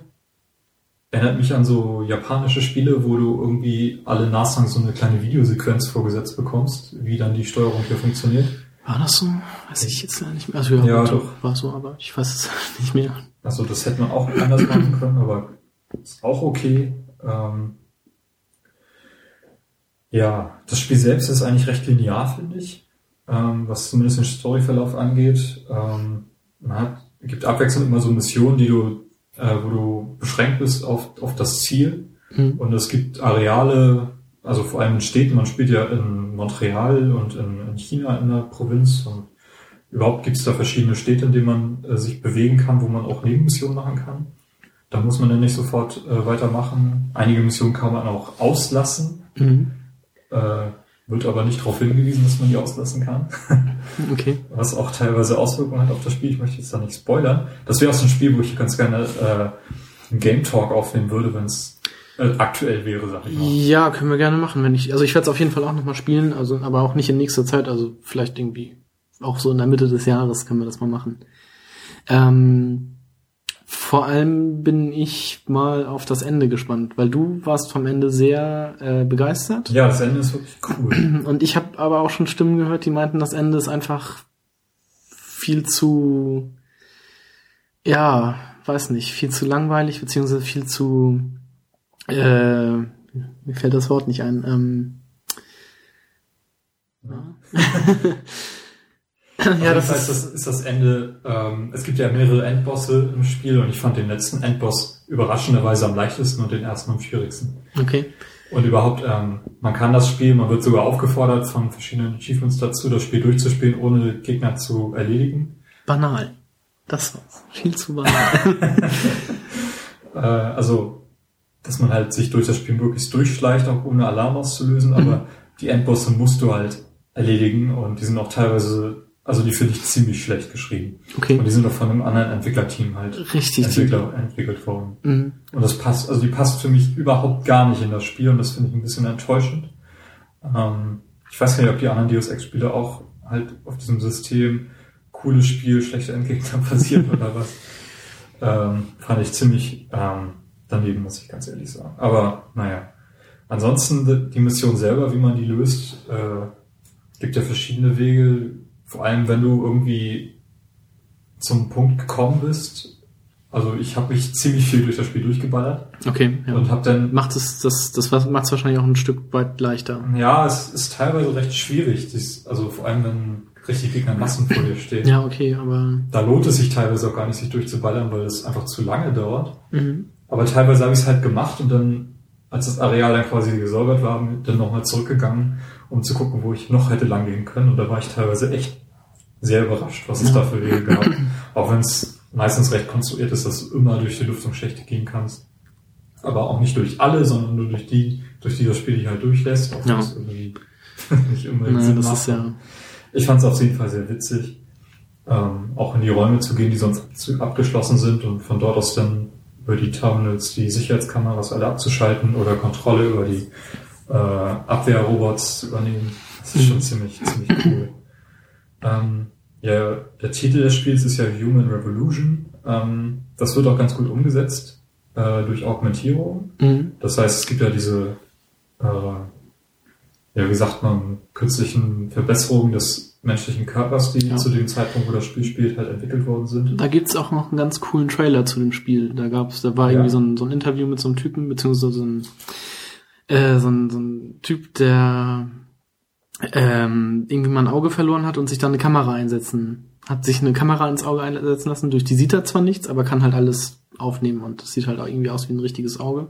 erinnert mich an so japanische Spiele, wo du irgendwie alle Nachsang so eine kleine Videosequenz vorgesetzt bekommst, wie dann die Steuerung hier funktioniert. War das so? Weiß ich jetzt nicht mehr. Also ja, Ja, doch. war so, aber ich weiß es nicht mehr. Also das hätte man auch anders machen können, aber ist auch okay. Ähm, ja, das Spiel selbst ist eigentlich recht linear, finde ich, ähm, was zumindest den Storyverlauf angeht. Ähm, man hat, gibt abwechselnd immer so Missionen, die du, äh, wo du beschränkt bist auf, auf das Ziel. Mhm. Und es gibt Areale, also vor allem in Städten, man spielt ja in Montreal und in, in China in der Provinz und überhaupt gibt es da verschiedene Städte, in denen man äh, sich bewegen kann, wo man auch Nebenmissionen machen kann. Da muss man dann nicht sofort äh, weitermachen. Einige Missionen kann man auch auslassen, Mhm. äh, wird aber nicht darauf hingewiesen, dass man die auslassen kann. Okay. was auch teilweise Auswirkungen hat auf das Spiel. Ich möchte jetzt da nicht spoilern. Das wäre auch so ein Spiel, wo ich ganz gerne äh, einen Game Talk aufnehmen würde, wenn es äh, aktuell wäre, sag ich mal. Ja, können wir gerne machen, wenn ich. Also ich werde es auf jeden Fall auch nochmal spielen, also aber auch nicht in nächster Zeit, also vielleicht irgendwie auch so in der Mitte des Jahres können wir das mal machen. Ähm, vor allem bin ich mal auf das Ende gespannt, weil du warst vom Ende sehr äh, begeistert. Ja, das Ende ist wirklich cool. Und ich habe aber auch schon Stimmen gehört, die meinten, das Ende ist einfach viel zu, ja, weiß nicht, viel zu langweilig, beziehungsweise viel zu, äh, mir fällt das Wort nicht ein. Ähm, ja, ja, das heißt, das ist das Ende. Ähm, es gibt ja mehrere Endbosse im Spiel und ich fand den letzten Endboss überraschenderweise am leichtesten und den ersten am schwierigsten. okay. Und überhaupt, ähm, man kann das Spiel, man wird sogar aufgefordert von verschiedenen Achievements dazu, das Spiel durchzuspielen, ohne Gegner zu erledigen. Banal. Das war's. Viel zu banal. Äh, also, dass man halt sich durch das Spiel möglichst durchschleicht, auch ohne Alarm auszulösen, aber die Endbosse musst du halt erledigen und die sind auch teilweise also die finde ich ziemlich schlecht geschrieben. Okay. Und die sind auch von einem anderen Entwicklerteam halt Richtig. Entwickler, entwickelt worden. Mhm. Und das passt, also die passt für mich überhaupt gar nicht in das Spiel und das finde ich ein bisschen enttäuschend. Ähm, ich weiß gar nicht, ob die anderen Deus Ex Spiele auch halt auf diesem System cooles Spiel, schlechte Endgegner basiert oder was. Ähm, fand ich ziemlich ähm, daneben, muss ich ganz ehrlich sagen. Aber naja. Ansonsten die Mission selber, wie man die löst, äh, gibt ja verschiedene Wege. Vor allem, wenn du irgendwie zum Punkt gekommen bist. Also ich habe mich ziemlich viel durch das Spiel durchgeballert Okay, ja. und habe dann macht es, das, das macht es wahrscheinlich auch ein Stück weit leichter. Ja, es ist teilweise recht schwierig. Dies, also vor allem, wenn richtig Gegnermassen vor dir stehen. Ja, okay, aber, Da lohnt es sich teilweise auch gar nicht, sich durchzuballern, weil es einfach zu lange dauert. mhm. Aber teilweise habe ich es halt gemacht und dann, als das Areal dann quasi gesäubert war, dann nochmal zurückgegangen, um zu gucken, wo ich noch hätte lang gehen können. Und da war ich teilweise echt sehr überrascht, was es Ja. da für Wege gab. Auch wenn es meistens recht konstruiert ist, dass du immer durch die Lüftungsschächte gehen kannst. Aber auch nicht durch alle, sondern nur durch die, durch die das Spiel dich halt durchlässt. Auch Ja. es irgendwie nicht unbedingt Nein, Sinn das macht. ist ja, Ich fand es auf jeden Fall sehr witzig, ähm, auch in die Räume zu gehen, die sonst abgeschlossen sind und von dort aus dann über die Terminals die Sicherheitskameras alle abzuschalten oder Kontrolle über die äh, Abwehrrobots zu übernehmen. Das ist schon Mhm. ziemlich, ziemlich cool. Ähm, ja, der Titel des Spiels ist ja Human Revolution. Ähm, das wird auch ganz gut umgesetzt äh, durch Augmentierung. mhm. Das heißt, es gibt ja diese, äh, ja, wie sagt man, künstlichen Verbesserungen des menschlichen Körpers, die Ja. zu dem Zeitpunkt, wo das Spiel spielt, halt entwickelt worden sind. Da gibt's auch noch einen ganz coolen Trailer zu dem Spiel. Da gab's, da war Ja. irgendwie so ein, so ein Interview mit so einem Typen, beziehungsweise so ein, äh, so ein, so ein Typ, der ähm, irgendwie mal ein Auge verloren hat und sich dann eine Kamera einsetzen, hat sich eine Kamera ins Auge einsetzen lassen. Durch die sieht er zwar nichts, aber kann halt alles aufnehmen und das sieht halt auch irgendwie aus wie ein richtiges Auge.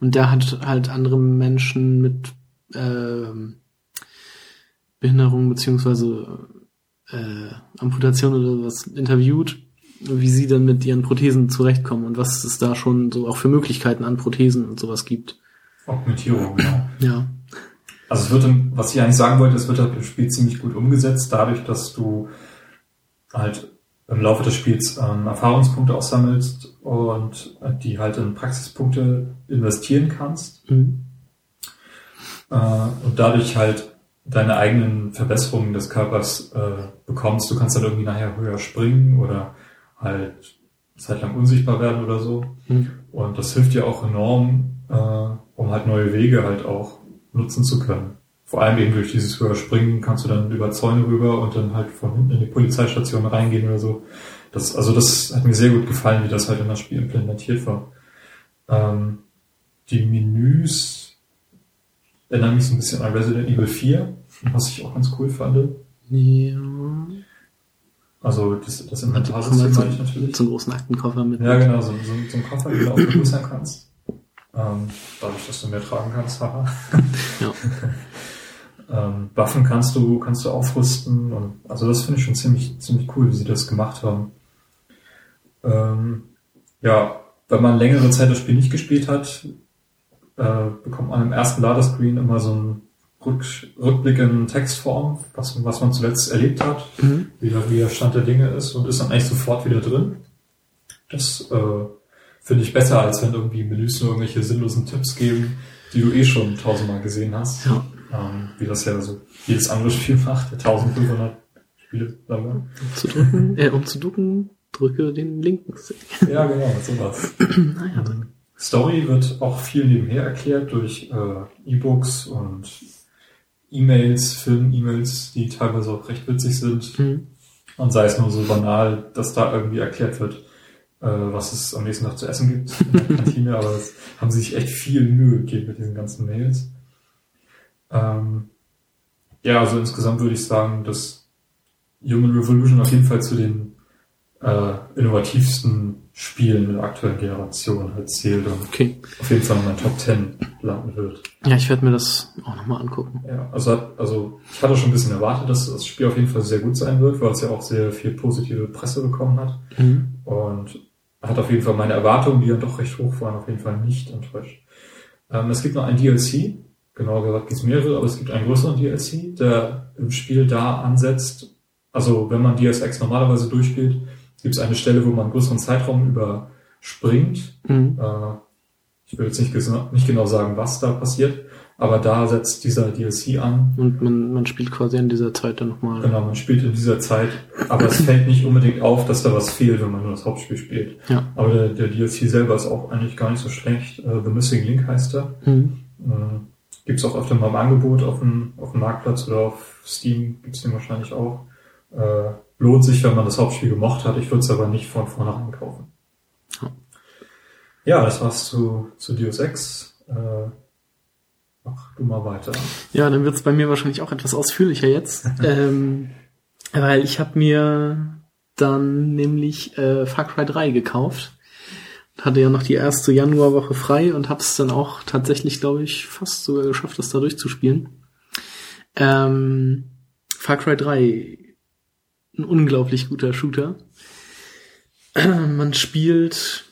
Und der hat halt andere Menschen mit ähm, Behinderung beziehungsweise äh, Amputation oder was interviewt, wie sie dann mit ihren Prothesen zurechtkommen und was es da schon so auch für Möglichkeiten an Prothesen und sowas gibt. Augmentierung, genau. Ja. Also es wird, was ich eigentlich sagen wollte, es wird halt im Spiel ziemlich gut umgesetzt, dadurch, dass du halt im Laufe des Spiels ähm, Erfahrungspunkte aussammelst und äh, die halt in Praxispunkte investieren kannst. Mhm. äh, und dadurch halt deine eigenen Verbesserungen des Körpers äh, bekommst. Du kannst dann irgendwie nachher höher springen oder halt zeitlang unsichtbar werden oder so. Mhm. Und das hilft dir auch enorm, äh, um halt neue Wege halt auch nutzen zu können. Vor allem eben durch dieses höher Springen kannst du dann über Zäune rüber und dann halt von hinten in die Polizeistation reingehen oder so. Das, also das hat mir sehr gut gefallen, wie das halt in das Spiel implementiert war. Ähm, die Menüs erinnern mich so ein bisschen an Resident Evil 4, was ich auch ganz cool fand. Ja. Also das, das Inventarsystem meine ich natürlich. so einen großen Aktenkoffer mit. Ja, genau, so, so, so ein Koffer, den du auch vergrößern kannst. Ähm, dadurch, dass du mehr tragen kannst, haha. Ja. ähm, Waffen kannst du, kannst du aufrüsten und also das finde ich schon ziemlich, ziemlich cool, wie sie das gemacht haben. Ähm, ja, wenn man längere Zeit das Spiel nicht gespielt hat, äh, bekommt man im ersten Ladescreen immer so einen Rück, Rückblick in Textform, was, was man zuletzt erlebt hat Mhm. wie der, wie der Stand der Dinge ist und ist dann eigentlich sofort wieder drin. Das äh, finde ich besser, als wenn irgendwie Menüs nur irgendwelche sinnlosen Tipps geben, die du eh schon tausendmal gesehen hast. Ja. Ähm, wie das ja so jedes andere Spiel macht, der 1500 Spiele. Sagen wir. Um zu drücken, äh, um zu ducken, drücke den linken Stick. Ja, genau, sowas. naja. Ähm, Story wird auch viel nebenher erklärt durch äh, E-Books und E-Mails, Film-E-Mails, die teilweise auch recht witzig sind. Mhm. Und sei es nur so banal, dass da irgendwie erklärt wird, äh, was es am nächsten Tag zu essen gibt in der Kantine, aber es haben sie sich echt viel Mühe gegeben mit diesen ganzen Mails. Ähm, ja, also insgesamt würde ich sagen, dass Human Revolution auf jeden Fall zu den äh, innovativsten Spielen der aktuellen Generation halt zählt und Okay. auf jeden Fall in meinen Top 10 landen wird. Ja, ich werde mir das auch nochmal angucken. Ja, also, also ich hatte schon ein bisschen erwartet, dass das Spiel auf jeden Fall sehr gut sein wird, weil es ja auch sehr viel positive Presse bekommen hat. Mhm. Und hat auf jeden Fall meine Erwartungen, die ja doch recht hoch waren, auf jeden Fall nicht enttäuscht. Ähm, es gibt noch ein DLC, genauer gesagt gibt es mehrere, aber es gibt einen größeren DLC, der im Spiel da ansetzt, also wenn man DSX normalerweise durchgeht, gibt es eine Stelle, wo man einen größeren Zeitraum überspringt. Mhm. Äh, ich will jetzt nicht, nicht genau sagen, was da passiert, aber da setzt dieser DLC an. Und man, man spielt quasi in dieser Zeit dann nochmal. Genau, man spielt in dieser Zeit, aber es fällt nicht unbedingt auf, dass da was fehlt, wenn man nur das Hauptspiel spielt. Ja. Aber der, der DLC selber ist auch eigentlich gar nicht so schlecht. Äh, The Missing Link heißt er. Mhm. Äh, gibt's auch öfter mal im Angebot auf dem, auf dem Marktplatz oder auf Steam gibt's den wahrscheinlich auch. Äh, lohnt sich, wenn man das Hauptspiel gemocht hat. Ich würde es aber nicht von vornherein kaufen. Ja. Ja, das war's zu, zu Deus Ex. Äh, mach du mal weiter. Ja, dann wird's bei mir wahrscheinlich auch etwas ausführlicher jetzt. ähm, weil ich habe mir dann nämlich äh, Far Cry 3 gekauft. Hatte ja noch die erste Januarwoche frei und hab's dann auch tatsächlich, glaube ich, fast sogar geschafft, das da durchzuspielen. Ähm, Far Cry 3, ein unglaublich guter Shooter. Man spielt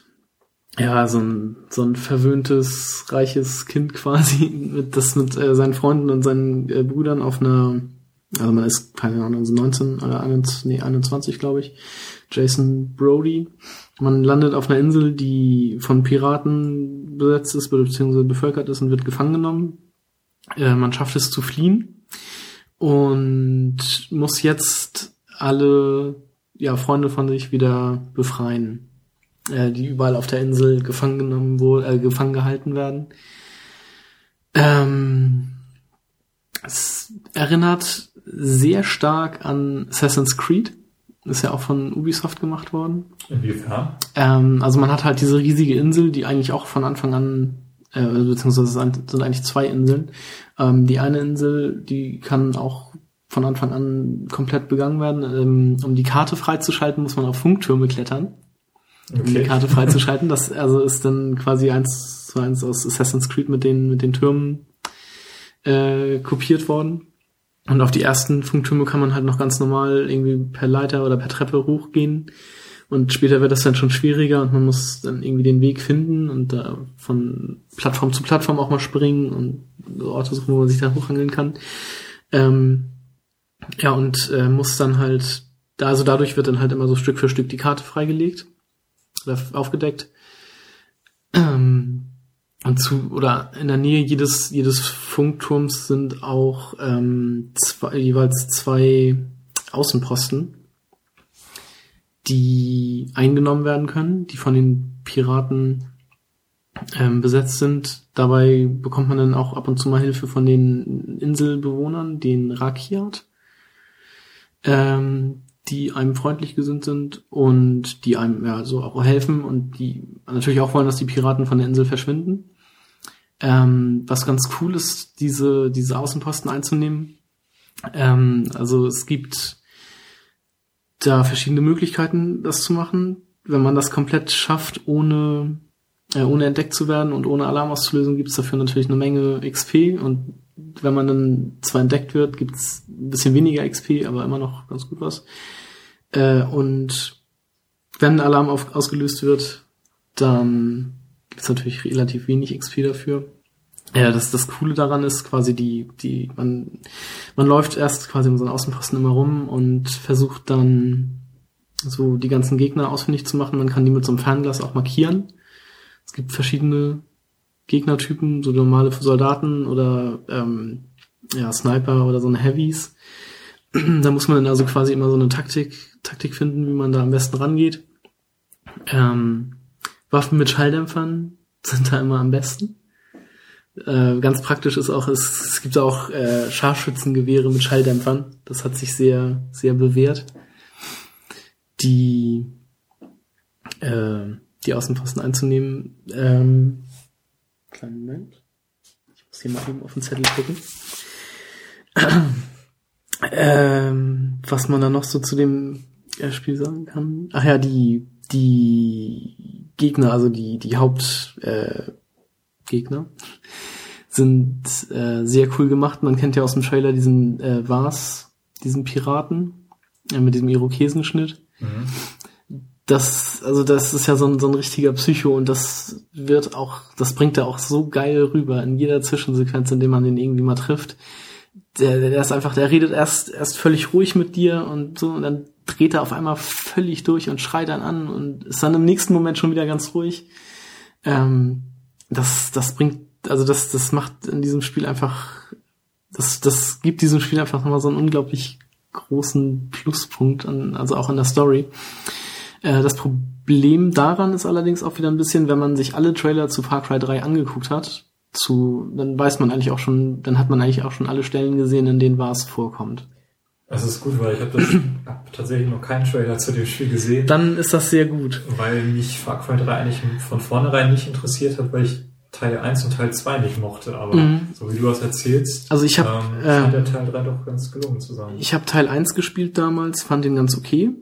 ja, so ein, so ein verwöhntes, reiches Kind quasi, mit, das mit äh, seinen Freunden und seinen äh, Brüdern auf einer, also man ist, keine Ahnung, so 19 oder 21, nee, 21, glaube ich, Jason Brody. Man landet auf einer Insel, die von Piraten besetzt ist, beziehungsweise bevölkert ist und wird gefangen genommen. Äh, man schafft es zu fliehen und muss jetzt alle ja, Freunde von sich wieder befreien äh, die überall auf der Insel gefangen genommen wo, äh, gefangen gehalten werden. Ähm, es erinnert sehr stark an Assassin's Creed. Ist ja auch von Ubisoft gemacht worden. Inwiefern? Ähm, also man hat halt diese riesige Insel, die eigentlich auch von Anfang an, äh, beziehungsweise es sind sind eigentlich zwei Inseln. Ähm, die eine Insel, die kann auch von Anfang an komplett begangen werden. Ähm, um die Karte freizuschalten, muss man auf Funktürme klettern um die Karte freizuschalten. Das also ist dann quasi eins zu eins aus Assassin's Creed mit den mit den Türmen äh, kopiert worden. Und auf die ersten Funktürme kann man halt noch ganz normal irgendwie per Leiter oder per Treppe hochgehen. Und später wird das dann schon schwieriger und man muss dann irgendwie den Weg finden und da von Plattform zu Plattform auch mal springen und Orte suchen, wo man sich dann hochhangeln kann. Ähm, ja, und äh, muss dann halt, da, also dadurch wird dann halt immer so Stück für Stück die Karte freigelegt oder aufgedeckt. Ähm, und zu, oder in der Nähe jedes, jedes Funkturms sind auch ähm, zwei, jeweils zwei Außenposten, die eingenommen werden können, die von den Piraten ähm, besetzt sind. Dabei bekommt man dann auch ab und zu mal Hilfe von den Inselbewohnern, den Rakiat, ähm, die einem freundlich gesinnt sind und die einem ja so auch helfen und die natürlich auch wollen, dass die Piraten von der Insel verschwinden. Ähm, was ganz cool ist, diese, diese Außenposten einzunehmen. Ähm, also es gibt da verschiedene Möglichkeiten, das zu machen. Wenn man das komplett schafft, ohne, äh, ohne entdeckt zu werden und ohne Alarm auszulösen, gibt es dafür natürlich eine Menge XP. Und wenn man dann zwar entdeckt wird, gibt es ein bisschen weniger XP, aber immer noch ganz gut was. Äh, und wenn ein Alarm auf, ausgelöst wird, dann gibt es natürlich relativ wenig XP dafür. Ja, das, das Coole daran ist quasi die, die, man, man läuft erst quasi um so einen Außenposten immer rum und versucht dann so die ganzen Gegner ausfindig zu machen. Man kann die mit so einem Fernglas auch markieren. Es gibt verschiedene Gegnertypen, so normale Soldaten oder ähm, ja, Sniper oder so eine Heavies. da muss man dann also quasi immer so eine Taktik, Taktik finden, wie man da am besten rangeht. Ähm, Waffen mit Schalldämpfern sind da immer am besten. Äh, ganz praktisch ist auch, es, es gibt auch äh, Scharfschützengewehre mit Schalldämpfern. Das hat sich sehr, sehr bewährt. Die, äh, die Außenposten einzunehmen. Ähm, kleinen Moment. Ich muss hier mal eben auf den Zettel gucken. ähm, was man da noch so zu dem äh, Spiel sagen kann. Ach ja, die, die Gegner, also die, die Haupt, äh, sind äh, sehr cool gemacht. Man kennt ja aus dem Trailer diesen äh, Vars, diesen Piraten äh, mit diesem Irokesenschnitt. Mhm. Das, also das ist ja so ein, so ein richtiger Psycho und das wird auch, das bringt er auch so geil rüber in jeder Zwischensequenz, in der man den irgendwie mal trifft. der, der ist einfach, der redet erst, erst völlig ruhig mit dir und so, und dann dreht er auf einmal völlig durch und schreit dann an und ist dann im nächsten Moment schon wieder ganz ruhig. Ähm, das, das bringt, also das, das macht in diesem Spiel einfach, das, das gibt diesem Spiel einfach nochmal so einen unglaublich großen Pluspunkt, an, also auch in der Story. Äh, das Problem daran ist allerdings auch wieder ein bisschen, wenn man sich alle Trailer zu Far Cry 3 angeguckt hat, zu, dann weiß man eigentlich auch schon, dann hat man eigentlich auch schon alle Stellen gesehen, in denen Vars vorkommt. Das ist gut, weil ich habe hab tatsächlich noch keinen Trailer zu dem Spiel gesehen. Dann ist das sehr gut. Weil mich Far Cry 3 eigentlich von vornherein nicht interessiert hat, weil ich Teil 1 und Teil 2 nicht mochte. Aber mhm. so wie du das erzählst, also ich hab, ähm, scheint der Teil 3 doch ganz gelungen zu sein. Ich habe Teil 1 gespielt damals, fand ihn ganz okay.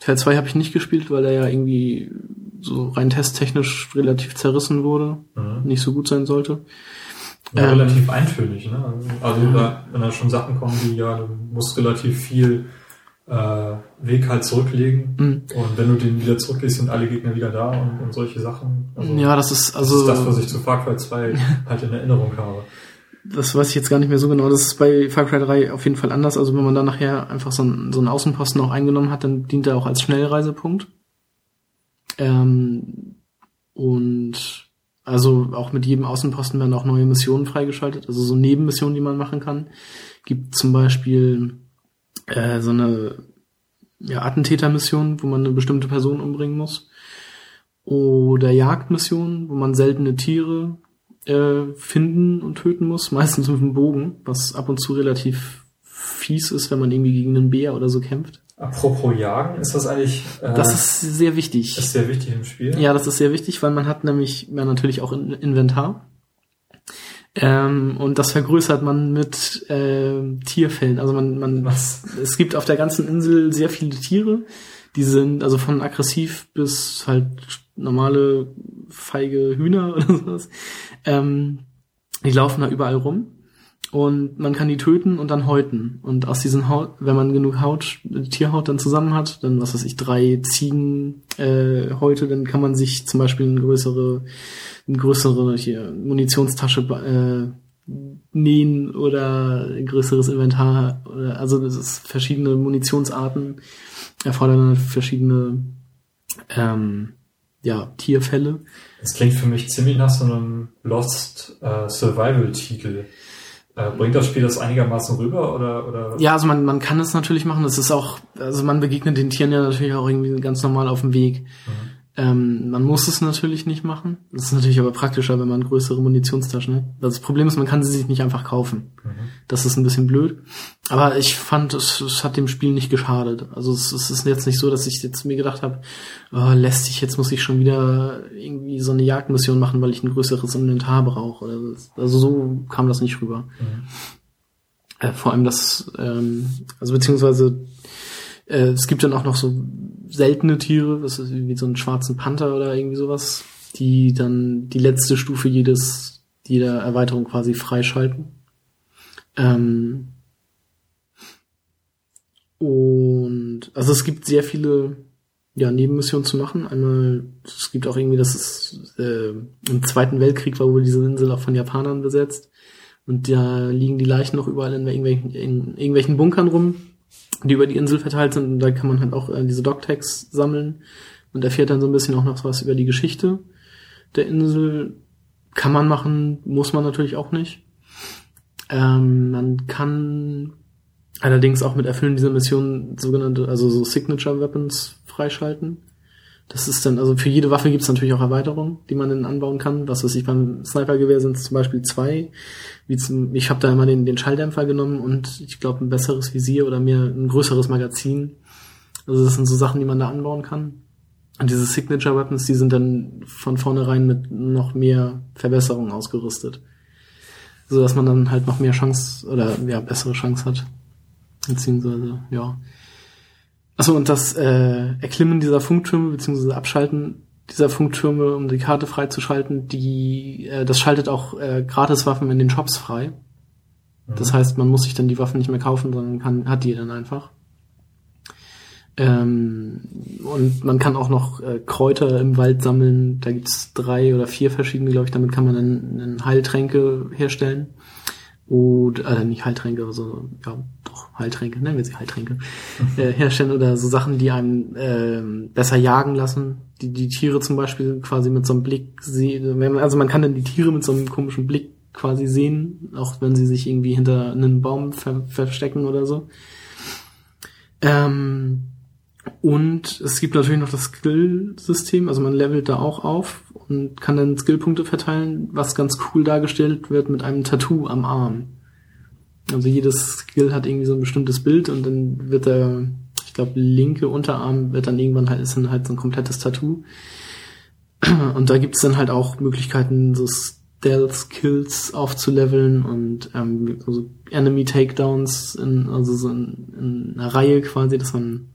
Teil 2 habe ich nicht gespielt, weil er ja irgendwie so rein testtechnisch relativ zerrissen wurde, mhm. nicht so gut sein sollte. Ja, ähm, relativ eintönig, ne? Also ja. da, wenn da schon Sachen kommen, wie ja, du musst relativ viel äh, Weg halt zurücklegen mhm. und wenn du den wieder zurücklegst, sind alle Gegner wieder da und, und solche Sachen. Also, ja, das ist also das ist das, was ich zu Far Cry 2 halt in Erinnerung habe. Das weiß ich jetzt gar nicht mehr so genau. Das ist bei Far Cry 3 auf jeden Fall anders. Also wenn man dann nachher einfach so einen, so einen Außenposten auch eingenommen hat, dann dient er auch als Schnellreisepunkt. Ähm, und also auch mit jedem Außenposten werden auch neue Missionen freigeschaltet, also so Nebenmissionen, die man machen kann. Gibt zum Beispiel äh, so eine ja, Attentätermission, wo man eine bestimmte Person umbringen muss. Oder Jagdmissionen, wo man seltene Tiere äh, finden und töten muss, meistens mit einem Bogen, was ab und zu relativ fies ist, wenn man irgendwie gegen einen Bär oder so kämpft. Apropos Jagen, ist das eigentlich. Äh, das ist sehr wichtig. Ist sehr wichtig im Spiel. Ja, das ist sehr wichtig, weil man hat nämlich ja, natürlich auch ein Inventar. Ähm, und das vergrößert man mit äh, Tierfällen. Also man, man Was? es gibt auf der ganzen Insel sehr viele Tiere. Die sind also von aggressiv bis halt normale feige Hühner oder sowas. Ähm, die laufen da überall rum und man kann die töten und dann häuten. Und aus diesen Haut, wenn man genug Haut, Tierhaut dann zusammen hat, dann was weiß ich, drei Ziegen äh, Häute, dann kann man sich zum Beispiel eine größere, eine größere hier, Munitionstasche äh, nähen oder ein größeres Inventar. Oder, also das ist verschiedene Munitionsarten erfordern verschiedene ähm, ja, Tierfälle. Das klingt für mich ziemlich nach so einem Lost äh, Survival-Titel. Äh, bringt das Spiel das einigermaßen rüber oder, oder? Ja, also man, man kann es natürlich machen. Das ist auch, also man begegnet den Tieren ja natürlich auch irgendwie ganz normal auf dem Weg. Mhm. Ähm, man muss es natürlich nicht machen. Das ist natürlich aber praktischer, wenn man größere Munitionstaschen hat. Das Problem ist, man kann sie sich nicht einfach kaufen. Mhm. Das ist ein bisschen blöd. Aber ich fand, es, es hat dem Spiel nicht geschadet. Also es, es ist jetzt nicht so, dass ich jetzt mir gedacht habe, oh, lästig, jetzt muss ich schon wieder irgendwie so eine Jagdmission machen, weil ich ein größeres Inventar brauche. Also so kam das nicht rüber. Mhm. Äh, vor allem das, ähm, also beziehungsweise äh, es gibt dann auch noch so seltene Tiere, das ist wie so einen schwarzen Panther oder irgendwie sowas, die dann die letzte Stufe jedes, jeder Erweiterung quasi freischalten. Ähm und also es gibt sehr viele ja, Nebenmissionen zu machen. Einmal, es gibt auch irgendwie, dass es äh, im Zweiten Weltkrieg war wohl diese Insel auch von Japanern besetzt. Und da liegen die Leichen noch überall in irgendwelchen, in irgendwelchen Bunkern rum die über die Insel verteilt sind. Und da kann man halt auch äh, diese Dogtags sammeln und erfährt dann so ein bisschen auch noch was über die Geschichte der Insel. Kann man machen, muss man natürlich auch nicht. Ähm, man kann allerdings auch mit Erfüllen dieser Mission sogenannte, also so Signature Weapons freischalten. Das ist dann, also für jede Waffe gibt es natürlich auch Erweiterungen, die man dann anbauen kann. Was weiß ich, beim Snipergewehr sind es zum Beispiel zwei. Wie zum, ich habe da immer den, den Schalldämpfer genommen und ich glaube ein besseres Visier oder mehr ein größeres Magazin. Also das sind so Sachen, die man da anbauen kann. Und diese Signature Weapons, die sind dann von vornherein mit noch mehr Verbesserungen ausgerüstet. So dass man dann halt noch mehr Chance oder ja, bessere Chance hat. Beziehungsweise, ja. Achso, und das äh, Erklimmen dieser Funktürme beziehungsweise Abschalten dieser Funktürme, um die Karte freizuschalten, die äh, das schaltet auch äh, Gratiswaffen in den Shops frei. Mhm. Das heißt, man muss sich dann die Waffen nicht mehr kaufen, sondern kann, hat die dann einfach. Ähm, und man kann auch noch äh, Kräuter im Wald sammeln. Da gibt's drei oder vier verschiedene, glaube ich. Damit kann man dann, dann Heiltränke herstellen. Oder äh, nicht Heiltränke, also ja, doch Heiltränke, nennen wir sie Heiltränke, äh, herstellen oder so Sachen, die einem äh, besser jagen lassen, die die Tiere zum Beispiel quasi mit so einem Blick sehen, also man kann dann die Tiere mit so einem komischen Blick quasi sehen, auch wenn sie sich irgendwie hinter einem Baum ver verstecken oder so. Ähm, und es gibt natürlich noch das Skill-System, also man levelt da auch auf und kann dann Skillpunkte verteilen, was ganz cool dargestellt wird mit einem Tattoo am Arm. Also jedes Skill hat irgendwie so ein bestimmtes Bild und dann wird der, ich glaube, linke Unterarm wird dann irgendwann halt, ist dann halt so ein komplettes Tattoo. Und da gibt's dann halt auch Möglichkeiten, so Stealth-Kills aufzuleveln und ähm, also Enemy Takedowns, in, also so in, in einer Reihe quasi, dass man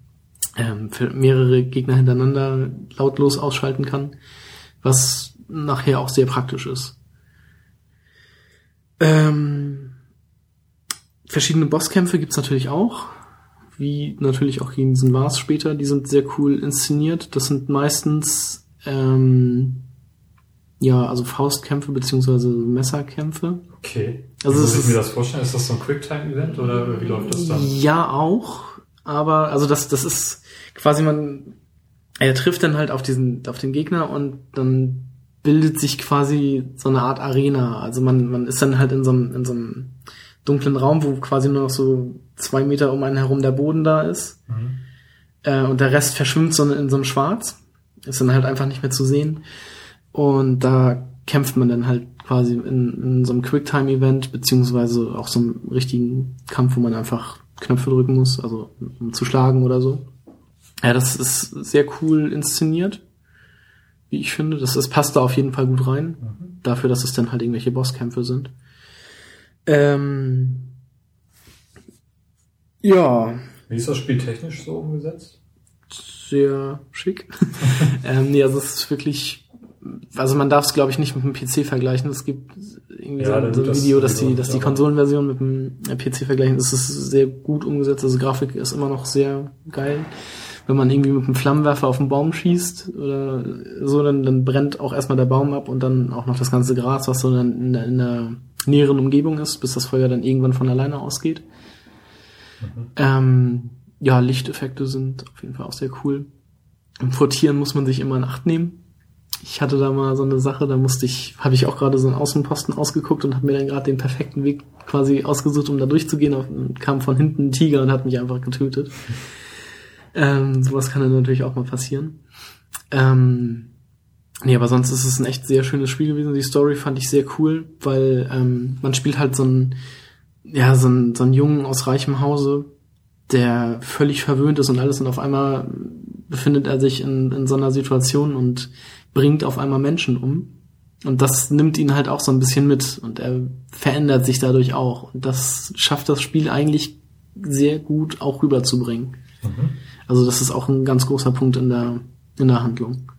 ähm, mehrere Gegner hintereinander lautlos ausschalten kann, was nachher auch sehr praktisch ist. Ähm, verschiedene Bosskämpfe gibt's natürlich auch, wie natürlich auch gegen diesen Vars später. Die sind sehr cool inszeniert. Das sind meistens ähm, ja, also Faustkämpfe beziehungsweise Messerkämpfe. Okay. Also wie muss ich mir das vorstellen? Ist das so ein Quicktime-Event oder wie läuft das dann? Ja, auch. Aber, also das, das ist quasi man, er trifft dann halt auf diesen, auf den Gegner und dann bildet sich quasi so eine Art Arena. Also man, man ist dann halt in so einem, in so einem dunklen Raum, wo quasi nur noch so zwei Meter um einen herum der Boden da ist. Mhm. Äh, und der Rest verschwimmt so in so einem Schwarz. Ist dann halt einfach nicht mehr zu sehen. Und da kämpft man dann halt quasi in, in so einem Quicktime-Event, beziehungsweise auch so einem richtigen Kampf, wo man einfach Knöpfe drücken muss, also um zu schlagen oder so. Ja, das ist sehr cool inszeniert, wie ich finde. Das, das passt da auf jeden Fall gut rein, Mhm. dafür, dass es dann halt irgendwelche Bosskämpfe sind. Ähm, ja, Wie ist das Spiel technisch so umgesetzt? sehr schick. ähm, nee, also es ist wirklich, also man darf es glaube ich nicht mit dem PC vergleichen. Es gibt irgendwie Ja, so, dann so ein das Video, dass die, dass die Konsolenversion mit dem PC vergleichen. Es ist sehr gut umgesetzt. Also Grafik ist immer noch sehr geil. Wenn man irgendwie mit einem Flammenwerfer auf einen Baum schießt oder so, dann, dann brennt auch erstmal der Baum ab und dann auch noch das ganze Gras, was so in der, in der näheren Umgebung ist, bis das Feuer dann irgendwann von alleine ausgeht. Ähm, ja, Lichteffekte sind auf jeden Fall auch sehr cool. Im Portieren muss man sich immer in Acht nehmen. Ich hatte da mal so eine Sache, da musste ich, habe ich auch gerade so einen Außenposten ausgeguckt und habe mir dann gerade den perfekten Weg quasi ausgesucht, um da durchzugehen. Und kam von hinten ein Tiger und hat mich einfach getötet. Ähm, sowas kann dann natürlich auch mal passieren. Ähm, nee, aber sonst ist es ein echt sehr schönes Spiel gewesen. Die Story fand ich sehr cool, weil ähm, man spielt halt so einen, ja, so einen, so einen Jungen aus reichem Hause, der völlig verwöhnt ist und alles und auf einmal befindet er sich in, in so einer Situation und bringt auf einmal Menschen um. Und das nimmt ihn halt auch so ein bisschen mit und er verändert sich dadurch auch. Und das schafft das Spiel eigentlich sehr gut auch rüberzubringen. Mhm. Also das ist auch ein ganz großer Punkt in der, in der Handlung.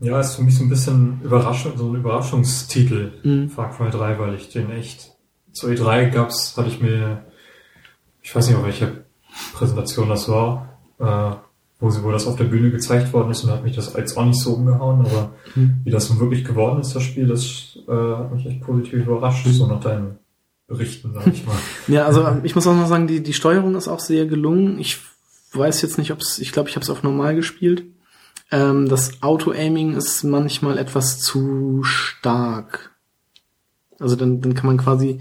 Ja, ist für mich so ein bisschen Überraschung, so ein Überraschungstitel, Mhm. Far Cry 3, weil ich den echt, zur E3 gab's, hatte ich mir, ich weiß nicht, auf welche Präsentation das war, äh, wo, sie, wo das auf der Bühne gezeigt worden ist und hat mich das jetzt auch nicht so umgehauen, aber Mhm. wie das nun wirklich geworden ist, das Spiel, das äh, hat mich echt positiv überrascht, so nach deinen Berichten, sag ich mal. Ja, also ich muss auch noch sagen, die, die Steuerung ist auch sehr gelungen. Ich weiß jetzt nicht, ob es, ich glaube, ich habe es auf normal gespielt. Ähm, das Auto-Aiming ist manchmal etwas zu stark. Also dann, dann kann man quasi,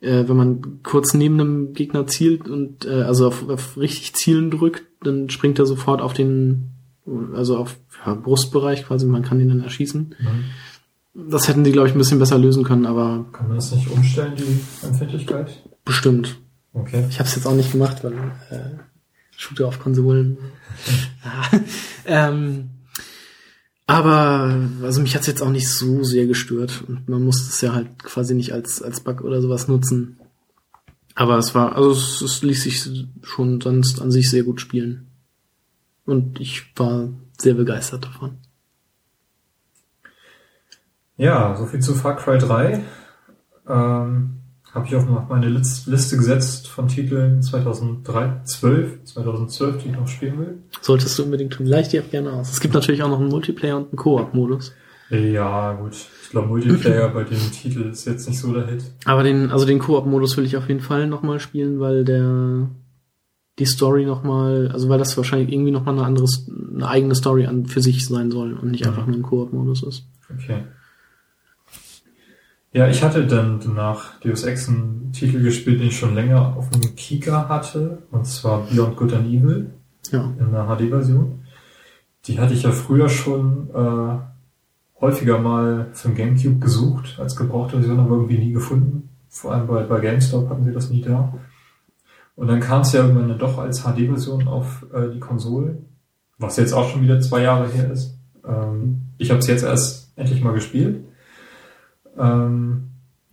äh, wenn man kurz neben einem Gegner zielt und äh, also auf, auf richtig zielen drückt, dann springt er sofort auf den, also auf ja, Brustbereich quasi, man kann ihn dann erschießen. Mhm. Das hätten die, glaube ich, ein bisschen besser lösen können, aber Kann man das nicht umstellen, die Empfindlichkeit? bestimmt. Okay. Ich habe es jetzt auch nicht gemacht, weil äh, Shooter auf Konsolen. ja. ähm, aber also mich hat's jetzt auch nicht so sehr gestört und man muss es ja halt quasi nicht als als Bug oder sowas nutzen. Aber es war also es, es ließ sich schon sonst an sich sehr gut spielen und ich war sehr begeistert davon. Ja, so viel zu Far Cry 3. Ähm, Habe ich auch noch meine Lis- Liste gesetzt von Titeln 2012, 2012, die ich noch spielen will. Solltest du unbedingt tun. Leicht dir auch gerne aus. Es gibt natürlich auch noch einen Multiplayer und einen Koop-Modus. Ja, gut. Ich glaube, Multiplayer bei dem Titel ist jetzt nicht so der Hit. Aber den, also den Koop-Modus will ich auf jeden Fall nochmal spielen, weil der die Story nochmal, also weil das wahrscheinlich irgendwie nochmal eine andere, eine eigene Story an für sich sein soll und nicht Mhm. einfach nur ein Koop-Modus ist. Okay. Ja, ich hatte dann nach Deus Ex einen Titel gespielt, den ich schon länger auf dem Kika hatte, und zwar Beyond Good and Evil Ja. in der HD-Version. Die hatte ich ja früher schon äh, häufiger mal für den Gamecube gesucht als gebrauchte Version, aber irgendwie nie gefunden. Vor allem bei, bei GameStop hatten sie das nie da. Und dann kam es ja irgendwann dann doch als HD-Version auf äh, die Konsole, was jetzt auch schon wieder zwei Jahre her ist. Ähm, ich habe es jetzt erst endlich mal gespielt. Ähm,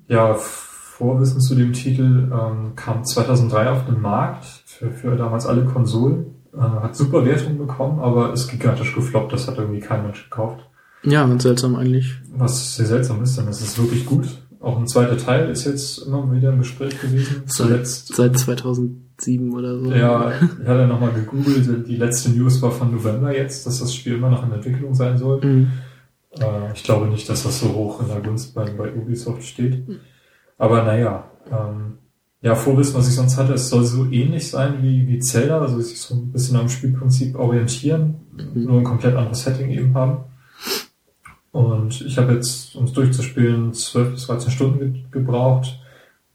ja, Vorwissen zu dem Titel ähm, kam 2003 auf den Markt für, für damals alle Konsolen. Äh, hat super Wertungen bekommen, aber ist gigantisch gefloppt. Das hat irgendwie kein Mensch gekauft. Ja, ganz seltsam eigentlich. Was sehr seltsam ist, denn es ist wirklich gut. Auch ein zweiter Teil ist jetzt immer wieder im Gespräch gewesen. Zuletzt Seit 2007 oder so. Ja, ich hatte nochmal gegoogelt. Die letzte News war von November jetzt, dass das Spiel immer noch in Entwicklung sein soll. Mhm. Äh, ich glaube nicht, dass das so hoch in der Gunst bei, bei Ubisoft steht. Aber naja, ähm, ja, Vorwissen, was ich sonst hatte, es soll so ähnlich sein wie, wie Zelda, also sich so ein bisschen am Spielprinzip orientieren, Mhm. nur ein komplett anderes Setting eben haben. Und ich habe jetzt, um es durchzuspielen, 12 bis 13 Stunden ge gebraucht,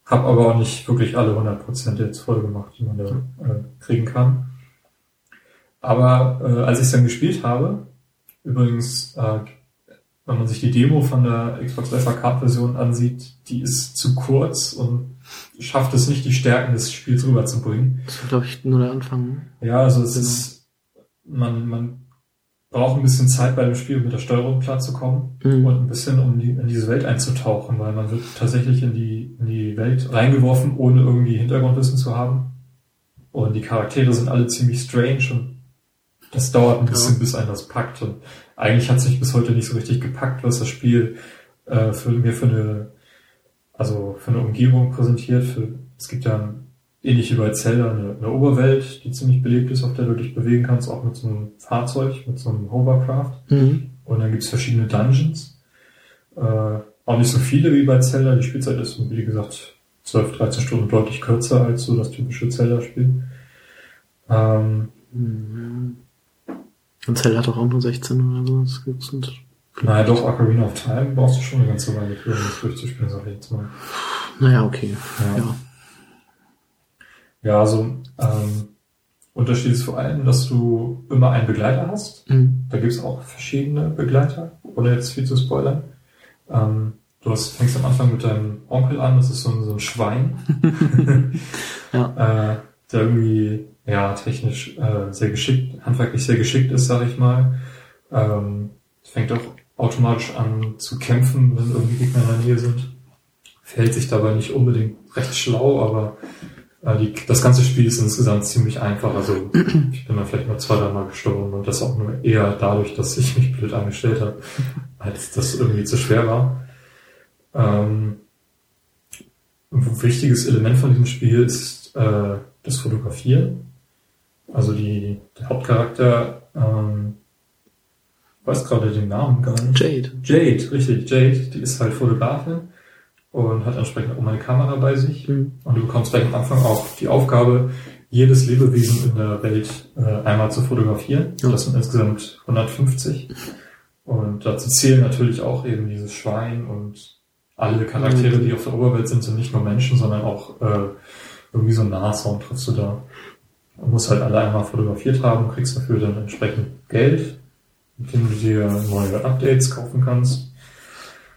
habe aber auch nicht wirklich alle 100% jetzt voll gemacht, die man da äh, kriegen kann. Aber äh, als ich es dann gespielt habe, übrigens, äh, wenn man sich die Demo von der Xbox Live Arcade Version ansieht, die ist zu kurz und schafft es nicht, die Stärken des Spiels rüberzubringen. Das war, glaube ich, nur der Anfang. Ja, also es Genau. ist, man, man braucht ein bisschen Zeit bei dem Spiel, um mit der Steuerung klarzukommen Mhm. und ein bisschen, um die, in diese Welt einzutauchen, weil man wird tatsächlich in die, in die Welt reingeworfen, ohne irgendwie Hintergrundwissen zu haben. Und die Charaktere sind alle ziemlich strange und das dauert ein Ja. bisschen, bis einen das packt. Und eigentlich hat sich bis heute nicht so richtig gepackt, was das Spiel äh, für mir für eine, also für eine Umgebung präsentiert. Für, es gibt ja ähnlich wie bei Zelda eine, eine Oberwelt, die ziemlich belebt ist, auf der du dich bewegen kannst, auch mit so einem Fahrzeug, mit so einem Hovercraft. Mhm. Und dann gibt's verschiedene Dungeons. Äh, auch nicht so viele wie bei Zelda. Die Spielzeit ist, wie gesagt, 12, 13 Stunden deutlich kürzer als so das typische Zelda-Spiel. Ähm, Mhm. Und Zelda hat doch auch nur 16 oder so. Das gibt's und naja, doch, Ocarina of Time brauchst du schon eine ganze Weile für, um das durchzuspielen, sag ich jetzt mal. naja, okay. Ja. Ja. Ja, also ähm, Unterschied ist vor allem, dass du immer einen Begleiter hast. Mhm. Da gibt's auch verschiedene Begleiter, ohne jetzt viel zu spoilern. Ähm, du hast, fängst am Anfang mit deinem Onkel an, das ist so ein, so ein Schwein, Ja. äh, der irgendwie ja technisch äh, sehr geschickt, handwerklich sehr geschickt ist, sag ich mal. Ähm, fängt auch automatisch an zu kämpfen, wenn irgendwie Gegner in der Nähe sind. Verhält sich dabei nicht unbedingt recht schlau, aber äh, die, das ganze Spiel ist insgesamt ziemlich einfach. Also ich bin da vielleicht mal zwei, dreimal gestorben und das auch nur eher dadurch, dass ich mich blöd angestellt habe, als das irgendwie zu schwer war. Ähm, ein wichtiges Element von diesem Spiel ist äh, das Fotografieren. Also die, der Hauptcharakter, ähm, weiß gerade den Namen gar nicht. Jade. Jade, richtig, Jade, die ist halt Fotografin und hat entsprechend auch eine Kamera bei sich. Mhm. Und du bekommst gleich am Anfang auch die Aufgabe, jedes Lebewesen in der Welt äh, einmal zu fotografieren. Ja. Das sind insgesamt 150. Und dazu zählen natürlich auch eben dieses Schwein und alle Charaktere, die auf der Oberwelt sind, sind nicht nur Menschen, sondern auch äh, irgendwie so ein Nashorn triffst du da. Du musst halt alle einmal fotografiert haben, kriegst dafür dann entsprechend Geld, mit dem du dir neue Updates kaufen kannst.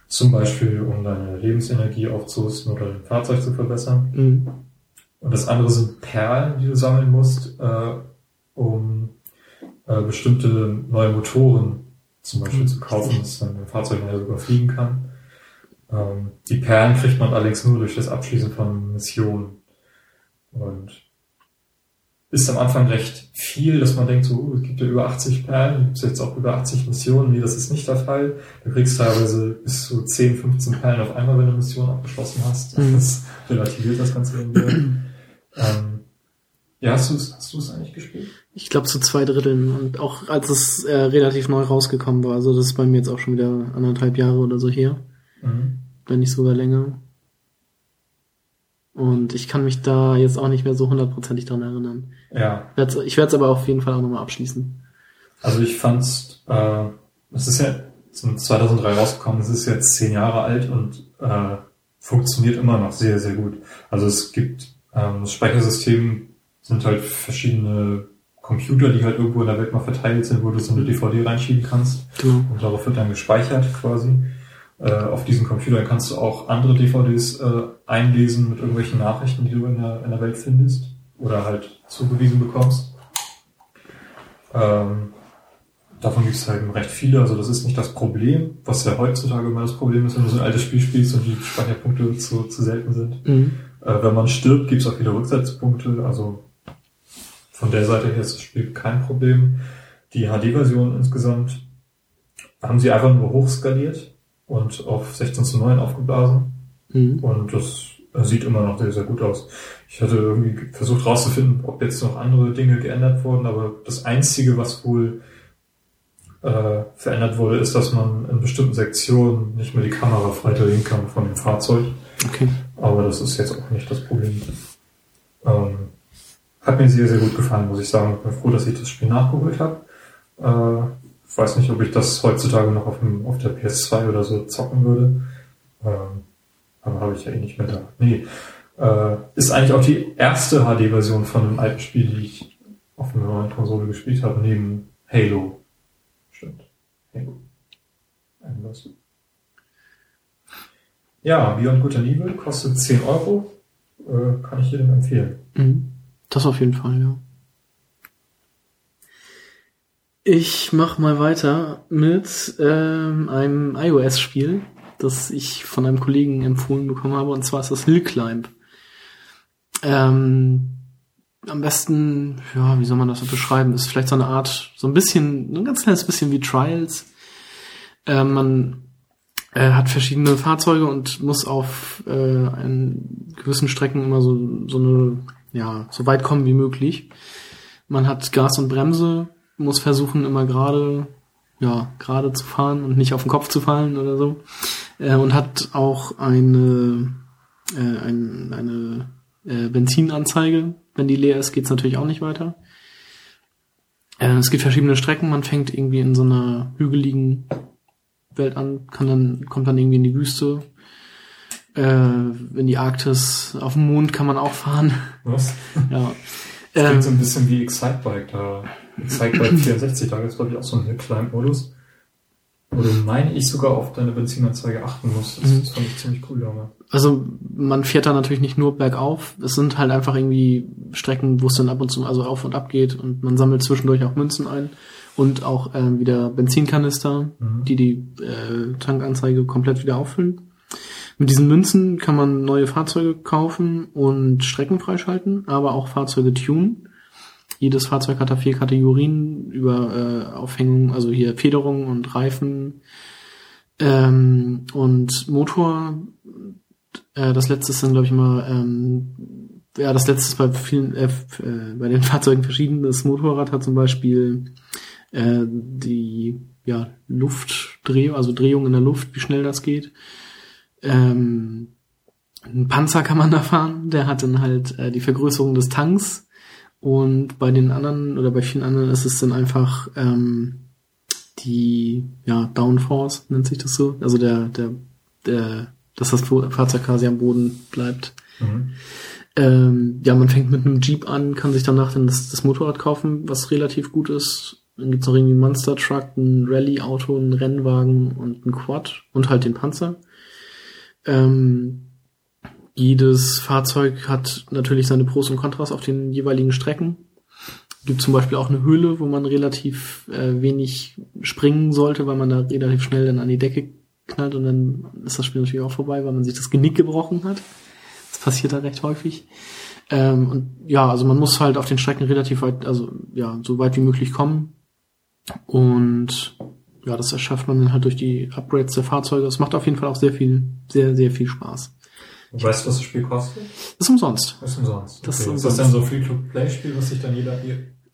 Zum Beispiel, um deine Lebensenergie aufzurüsten oder dein Fahrzeug zu verbessern. Mhm. Und das andere sind Perlen, die du sammeln musst, äh, um äh, bestimmte neue Motoren zum Beispiel zu kaufen, dass dein Fahrzeug mehr sogar fliegen kann. Ähm, die Perlen kriegt man allerdings nur durch das Abschließen von Missionen. Und ist am Anfang recht viel, dass man denkt, so, uh, es gibt ja über 80 Perlen, gibt es jetzt auch über 80 Missionen. Nee, das ist nicht der Fall. Du kriegst teilweise bis zu 10, 15 Perlen auf einmal, wenn du eine Mission abgeschlossen hast. Mhm. Das relativiert das Ganze irgendwie. ähm, Ja, hast du es hast du's eigentlich gespielt? Ich glaube zu zwei Dritteln und auch als es äh, relativ neu rausgekommen war. Also das ist bei mir jetzt auch schon wieder anderthalb Jahre oder so her, Mhm. wenn nicht sogar länger. Und ich kann mich da jetzt auch nicht mehr so hundertprozentig dran erinnern. Ja, Ich werde es aber auf jeden Fall auch nochmal abschließen. also ich fand's, äh, es ist ja zum 2003 rausgekommen, es ist jetzt zehn Jahre alt und äh, funktioniert immer noch sehr, sehr gut. Also es gibt, ähm, das Speichersystem sind halt verschiedene Computer, die halt irgendwo in der Welt mal verteilt sind, wo du so eine DVD reinschieben kannst. Genau. Und darauf wird dann gespeichert quasi. Äh, auf diesen Computern kannst du auch andere DVDs äh, einlesen mit irgendwelchen Nachrichten, die du in der, in der Welt findest oder halt zugewiesen bekommst. Ähm, davon gibt es halt recht viele, also das ist nicht das Problem, was ja heutzutage immer das Problem ist, wenn du so ein altes Spiel spielst und die Speicherpunkte zu, zu selten sind. Mhm. Äh, wenn man stirbt, gibt es auch viele Rücksetzpunkte. Also von der Seite her ist das Spiel kein Problem. Die HD-Version insgesamt haben sie einfach nur hochskaliert und auf 16 zu 9 aufgeblasen. Mhm. Und das sieht immer noch sehr, sehr gut aus. Ich hatte irgendwie versucht rauszufinden, ob jetzt noch andere Dinge geändert wurden, aber das Einzige, was wohl äh, verändert wurde, ist, dass man in bestimmten Sektionen nicht mehr die Kamera frei drehen kann von dem Fahrzeug. Okay. Aber das ist jetzt auch nicht das Problem. Ähm, hat mir sehr, sehr gut gefallen, muss ich sagen. Ich bin froh, dass ich das Spiel nachgeholt habe. Äh, weiß nicht, ob ich das heutzutage noch auf, dem, auf der PS2 oder so zocken würde. Ähm, aber habe ich ja eh nicht mehr da. Nee. Äh, ist eigentlich auch die erste HD-Version von einem alten Spiel, die ich auf einer neuen Konsole gespielt habe, neben Halo. Stimmt. Halo. Irgendwas. Ja, Beyond Good and Evil kostet 10 Euro. Äh, kann ich jedem empfehlen. Mhm. Das auf jeden Fall, ja. Ich mach mal weiter mit ähm, einem iOS-Spiel, das ich von einem Kollegen empfohlen bekommen habe, und zwar ist das Hill Climb. Ähm, am besten, ja, wie soll man das beschreiben? Ist vielleicht so eine Art, so ein bisschen, ein ganz kleines bisschen wie Trials. Äh, man äh, hat verschiedene Fahrzeuge und muss auf äh, einen gewissen Strecken immer so, so eine, ja, so weit kommen wie möglich. Man hat Gas und Bremse, muss versuchen immer gerade, ja, gerade zu fahren und nicht auf den Kopf zu fallen oder so. Äh, und hat auch eine, äh, ein, eine äh, Benzinanzeige. Wenn die leer ist, geht's natürlich auch nicht weiter. Äh, es gibt verschiedene Strecken. Man fängt irgendwie in so einer hügeligen Welt an, kann dann, kommt dann irgendwie in die Wüste, äh, in die Arktis, auf dem Mond kann man auch fahren. Was? ja. Klingt Ähm, so ein bisschen wie Excitebike da. Excitebike 64, da gibt es glaube ich auch so einen Hill-Climb-Modus. Wo du, meine ich, sogar auf deine Benzinanzeige achten musst. Das, Mhm. fand ich ziemlich cool damals. also man fährt da natürlich nicht nur bergauf. Es sind halt einfach irgendwie Strecken, wo es dann ab und zu also auf und ab geht und man sammelt zwischendurch auch Münzen ein und auch ähm, wieder Benzinkanister, Mhm. die die äh, Tankanzeige komplett wieder auffüllen. Mit diesen Münzen kann man neue Fahrzeuge kaufen und Strecken freischalten, aber auch Fahrzeuge tunen. Jedes Fahrzeug hat da vier Kategorien über äh, Aufhängung, also hier Federung und Reifen ähm, und Motor. Äh, das letzte ist dann, glaube ich, immer, ähm, ja, das letzte ist bei vielen, äh, äh, bei den Fahrzeugen verschieden. Das Motorrad hat zum Beispiel äh, die ja, Luftdrehung, also Drehung in der Luft, wie schnell das geht. Ähm, ein Panzer kann man da fahren, der hat dann halt äh, die Vergrößerung des Tanks. Und bei den anderen oder bei vielen anderen ist es dann einfach ähm, die ja Downforce nennt sich das so, also der der der dass das Fahrzeug quasi am Boden bleibt. Mhm. Ähm, ja, man fängt mit einem Jeep an, kann sich danach dann das, das Motorrad kaufen, was relativ gut ist. Dann gibt's noch irgendwie einen Monster Truck, ein Rallye-Auto, einen Rennwagen und einen Quad und halt den Panzer. Ähm, jedes Fahrzeug hat natürlich seine Pros und Kontras auf den jeweiligen Strecken. Gibt zum Beispiel auch eine Höhle, wo man relativ äh, wenig springen sollte, weil man da relativ schnell dann an die Decke knallt und dann ist das Spiel natürlich auch vorbei, weil man sich das Genick gebrochen hat. Das passiert da recht häufig. Ähm, und ja, also man muss halt auf den Strecken relativ weit, also ja, so weit wie möglich kommen. Und ja, das erschafft man dann halt durch die Upgrades der Fahrzeuge. Es macht auf jeden Fall auch sehr viel, sehr, sehr viel Spaß. Weißt du, was das Spiel kostet? Ist umsonst. Ist umsonst. Das okay. ist ist das dann so ein Free-to-Play-Spiel, was sich dann jeder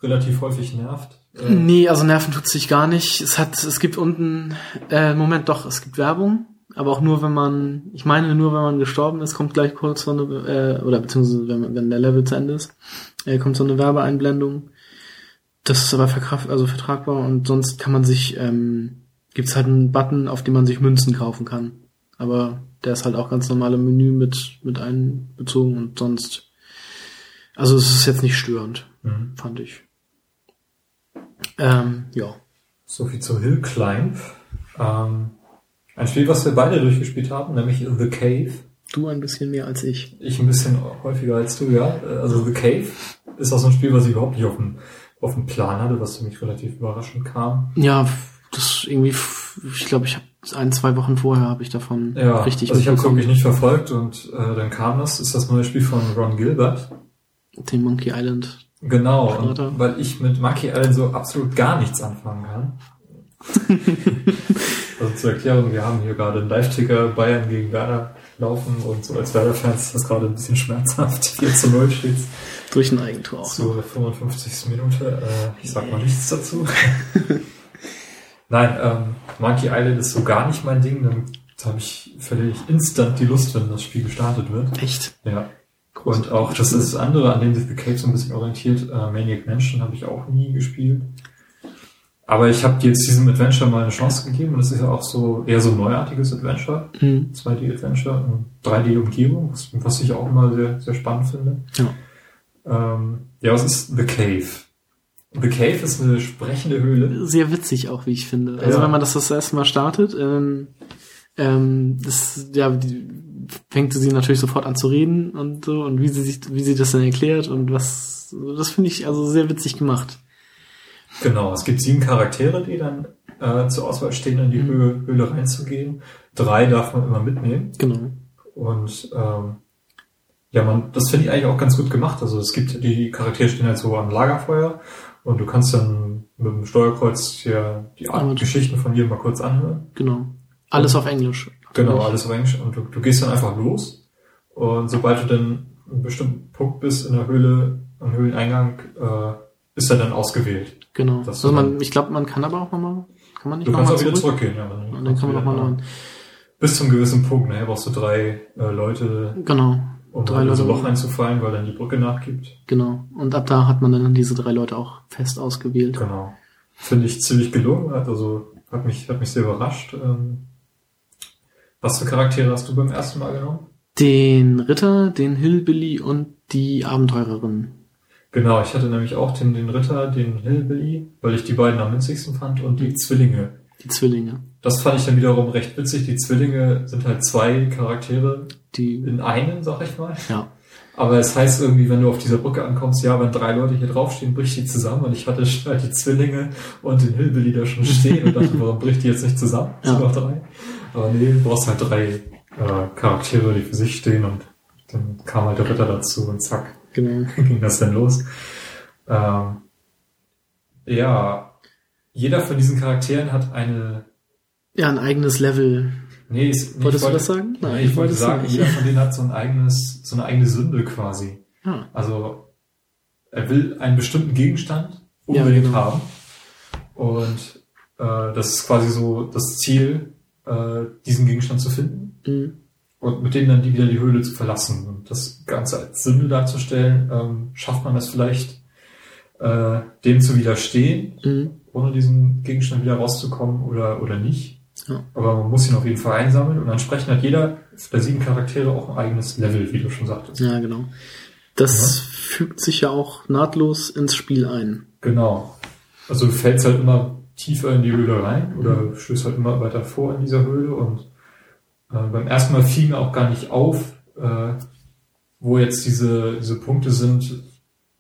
relativ häufig nervt? Äh, Nee, also nerven tut sich gar nicht. Es hat, es gibt unten, äh, Moment doch, es gibt Werbung, aber auch nur, wenn man, ich meine nur, wenn man gestorben ist, kommt gleich kurz so eine, äh, oder beziehungsweise wenn, wenn der Level zu Ende ist, äh, kommt so eine Werbeeinblendung. Das ist aber verkraft, also vertragbar und sonst kann man sich, ähm, gibt's halt einen Button, auf dem man sich Münzen kaufen kann. Aber der ist halt auch ganz normal im Menü mit, mit einbezogen und sonst, also es ist jetzt nicht störend, mhm. fand ich. Ähm, ja. So viel zu Hill Climb. Ähm, ein Spiel, was wir beide durchgespielt haben, nämlich The Cave. Du ein bisschen mehr als ich. Ich ein bisschen häufiger als du, ja. Also The Cave ist auch so ein Spiel, was ich überhaupt nicht auf dem, auf dem Plan hatte, was für mich relativ überraschend kam. Ja, das irgendwie, ich glaube, ich habe ein, zwei Wochen vorher habe ich davon Ja, richtig also ich habe es wirklich nicht verfolgt und äh, dann kam das, ist das neue Spiel von Ron Gilbert. Den Monkey Island. Genau, und weil ich mit Monkey Island so absolut gar nichts anfangen kann. also zur Erklärung, wir haben hier gerade einen Live-Ticker Bayern gegen Werder laufen und so als Werder-Fans ist das gerade ein bisschen schmerzhaft. 4 zu 0 steht Durch ein Eigentor auch. zur 55. Minute. Äh, ich sag mal nichts dazu. Nein, ähm, Monkey Island ist so gar nicht mein Ding. Dann habe ich ich instant die Lust, wenn das Spiel gestartet wird. Echt? Ja. Und auch das ist das andere, an dem sich The Cave so ein bisschen orientiert. Äh, Maniac Mansion habe ich auch nie gespielt. Aber ich habe jetzt diesem Adventure mal eine Chance gegeben und es ist ja auch so eher so ein neuartiges Adventure. Mhm. 2D-Adventure und 3D-Umgebung, was, was ich auch immer sehr, sehr spannend finde. Ja. Ähm, ja, was ist The Cave? The Cave ist eine sprechende Höhle. Sehr witzig auch, wie ich finde. Also Ja. wenn man das das erste Mal startet, ähm, ähm, das, ja, die, fängt sie natürlich sofort an zu reden und so und wie sie sich, wie sie das dann erklärt und was, das finde ich also sehr witzig gemacht. Genau, es gibt sieben Charaktere, die dann äh, zur Auswahl stehen, in die Mhm. Höhle, Höhle reinzugehen. Drei darf man immer mitnehmen. Genau. Und ähm, ja, man, das finde ich eigentlich auch ganz gut gemacht. Also es gibt die Charaktere stehen halt so am Lagerfeuer und du kannst dann mit dem Steuerkreuz hier die Art Aber- Geschichten von jedem mal kurz anhören. Genau. Alles auf Englisch. Genau, alles auf Englisch. Und du, du gehst dann einfach los. Und sobald du dann einen bestimmten Punkt bist in der Höhle, am Höhleneingang, äh, ist er dann ausgewählt. Genau. Also man, ich glaube, man kann aber auch nochmal, kann man nicht Du kannst nochmal auch wieder zurück? zurückgehen. Ja, dann Und dann kann man nochmal neuen. Bis zum gewissen Punkt. Nachher brauchst du drei äh, Leute, Genau. Um Drei Leute. Loch einzufallen, weil dann die Brücke nachgibt. Genau. Und ab da hat man dann diese drei Leute auch fest ausgewählt. Genau. Finde ich ziemlich gelungen. Hat Also hat mich, hat mich sehr überrascht. Ähm, was für Charaktere hast du beim ersten Mal genommen? Den Ritter, den Hillbilly und die Abenteurerin. Genau, ich hatte nämlich auch den, den Ritter, den Hillbilly, weil ich die beiden am witzigsten fand und die Zwillinge. Die Zwillinge. Das fand ich dann wiederum recht witzig. Die Zwillinge sind halt zwei Charaktere Die, in einen, sag ich mal. ja. Aber es heißt irgendwie, wenn du auf dieser Brücke ankommst, ja, wenn drei Leute hier draufstehen, bricht die zusammen. Und ich hatte halt die Zwillinge und den Hillbilly da schon stehen und dachte, warum bricht die jetzt nicht zusammen? Es Ja. sind noch drei. Aber nee, du brauchst halt drei äh, Charaktere, die für sich stehen und dann kam halt der Ritter dazu und zack, Genau. ging das dann los. Ähm, ja, jeder von diesen Charakteren hat eine. Ja, ein eigenes Level. Nee, ist, nee, Wolltest ich du wollte- das sagen? Nein, Nein, ich ich wollte sagen, jeder von denen hat so ein eigenes, so eine eigene Sünde quasi. Ah, Also er will einen bestimmten Gegenstand Ja, unbedingt genau. haben. Und äh, das ist quasi so das Ziel, äh, diesen Gegenstand zu finden mhm. und mit dem dann die, wieder die Höhle zu verlassen. Und das Ganze als Sünde darzustellen, ähm, schafft man es vielleicht, äh, dem zu widerstehen, Mhm. ohne diesen Gegenstand wieder rauszukommen oder, oder nicht. Ja. Aber man muss ihn auf jeden Fall einsammeln und entsprechend hat jeder der sieben Charaktere auch ein eigenes Level, wie du schon sagtest. ja, genau. Das fügt sich ja auch nahtlos ins Spiel ein. Genau. Also du fällst halt immer tiefer in die Höhle rein oder stößt halt immer weiter vor in dieser Höhle und äh, beim ersten Mal fiel mir auch gar nicht auf, äh, wo jetzt diese, diese Punkte sind,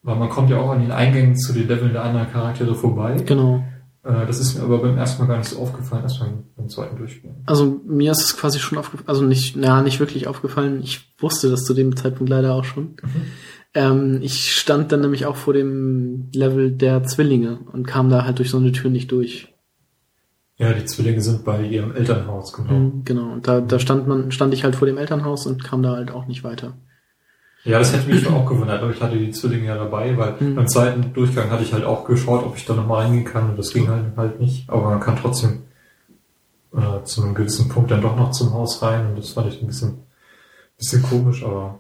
weil man kommt ja auch an den Eingängen zu den Leveln der anderen Charaktere vorbei. Genau. Äh, das ist mir aber beim ersten Mal gar nicht so aufgefallen, erst beim, beim zweiten Durchspielen. Also mir ist es quasi schon aufgefallen, also nicht, naja, nicht wirklich aufgefallen. Ich wusste das zu dem Zeitpunkt leider auch schon. Ähm, ich stand dann nämlich auch vor dem Level der Zwillinge und kam da halt durch so eine Tür nicht durch. Ja, die Zwillinge sind bei ihrem Elternhaus, genau. Mhm, genau. Und da, da stand man, stand ich halt vor dem Elternhaus und kam da halt auch nicht weiter. Ja, das hätte mich auch gewundert, aber ich hatte die Zwillinge ja dabei, weil Mhm. beim zweiten Durchgang hatte ich halt auch geschaut, ob ich da nochmal reingehen kann und das ging halt, halt nicht. Aber man kann trotzdem äh, zu einem gewissen Punkt dann doch noch zum Haus rein und das fand ich ein bisschen, bisschen komisch, aber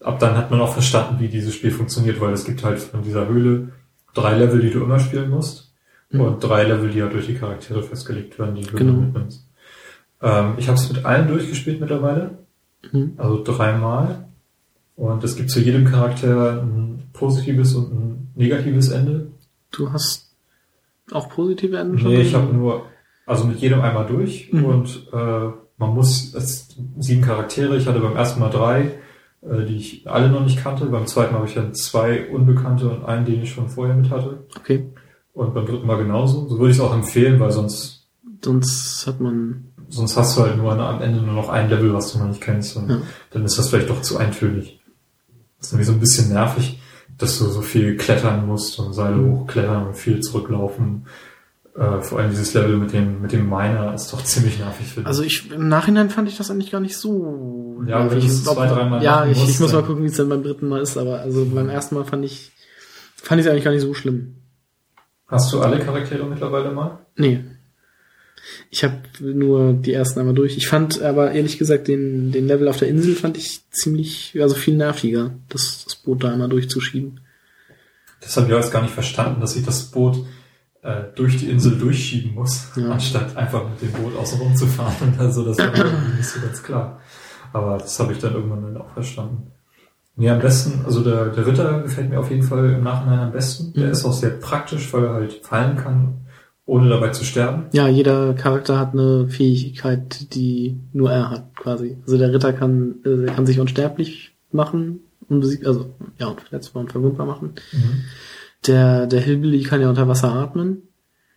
ab dann hat man auch verstanden, wie dieses Spiel funktioniert, weil es gibt halt von dieser Höhle drei Level, die du immer spielen musst Mhm. und drei Level, die ja durch die Charaktere festgelegt werden, die du Genau. mitnimmst. Ähm, ich habe es mit allen durchgespielt mittlerweile. Mhm. Also dreimal. Und es gibt zu jedem Charakter ein positives und ein negatives Ende. Du hast auch positive Enden schon? Nee, ich habe nur, also mit jedem einmal durch Mhm. und äh, man muss, es sieben Charaktere, ich hatte beim ersten Mal drei, äh, die ich alle noch nicht kannte. Beim zweiten Mal habe ich dann zwei Unbekannte und einen, den ich schon vorher mit hatte. Okay. Und beim dritten Mal genauso. So würde ich es auch empfehlen, weil sonst, Sonst hat man, sonst hast du halt nur am Ende nur noch ein Level, was du noch nicht kennst. Und Ja. dann ist das vielleicht doch zu eintönig. Das ist irgendwie so ein bisschen nervig, dass du so viel klettern musst und Seile Mhm. hochklettern und viel zurücklaufen. Äh, vor allem dieses Level mit dem, mit dem Miner ist doch ziemlich nervig, finde also ich, im Nachhinein fand ich das eigentlich gar nicht so. Ja, wenn du es zwei, dreimal Ja, ich, musst, ich muss mal gucken, wie es dann beim dritten Mal ist, aber also beim ersten Mal fand ich, fand ich es eigentlich gar nicht so schlimm. Hast du alle Charaktere mittlerweile mal? Nee. Ich habe nur die ersten einmal durch. Ich fand aber ehrlich gesagt den, den Level auf der Insel fand ich ziemlich, also viel nerviger, das, das Boot da einmal durchzuschieben. Das habe ich jetzt gar nicht verstanden, dass ich das Boot äh, durch die Insel durchschieben muss, Ja. anstatt einfach mit dem Boot außen rum zu fahren. Also das war mir nicht so ganz klar. Aber das habe ich dann irgendwann dann auch verstanden. Nee, am besten, also der, der Ritter gefällt mir auf jeden Fall im Nachhinein am besten. Der Mhm. ist auch sehr praktisch, weil er halt fallen kann, ohne dabei zu sterben. Ja, jeder Charakter hat eine Fähigkeit, die nur er hat, quasi. Also der Ritter kann, äh, kann sich unsterblich machen, unbesiegt, also ja, unverletzbar und verwundbar machen. Mhm. Der, der Hillbilly kann ja unter Wasser atmen.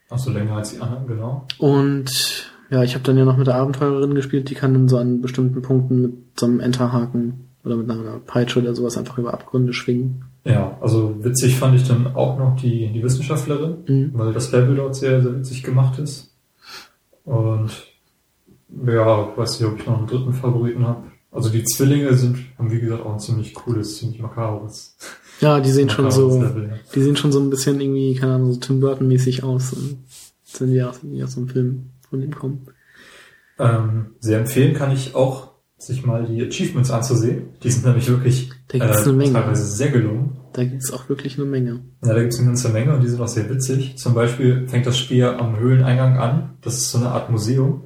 Auch so länger als die anderen, genau. Und ja, ich habe dann ja noch mit der Abenteurerin gespielt, die kann dann so an bestimmten Punkten mit so einem Enterhaken oder mit einer Peitsche oder sowas einfach über Abgründe schwingen. Ja, also witzig fand ich dann auch noch die, die Wissenschaftlerin, Mhm. weil das Level dort sehr, sehr witzig gemacht ist. Und ja, weiß nicht, ob ich noch einen dritten Favoriten habe. Also die Zwillinge sind, haben wie gesagt auch ein ziemlich cooles, ziemlich makabres, Ja, die sehen schon so, Level. Ja. die sehen schon so ein bisschen irgendwie, keine Ahnung, so Tim Burton mäßig aus. Und sind ja aus, aus so einem Film von ihm kommen. Ähm, sehr empfehlen kann ich auch, sich mal die Achievements anzusehen. Die sind nämlich wirklich Menge. teilweise sehr gelungen. Da gibt's auch wirklich eine Menge. Ja, da gibt's eine ganze Menge und die sind auch sehr witzig. Zum Beispiel fängt das Spiel am Höhleneingang an. Das ist so eine Art Museum.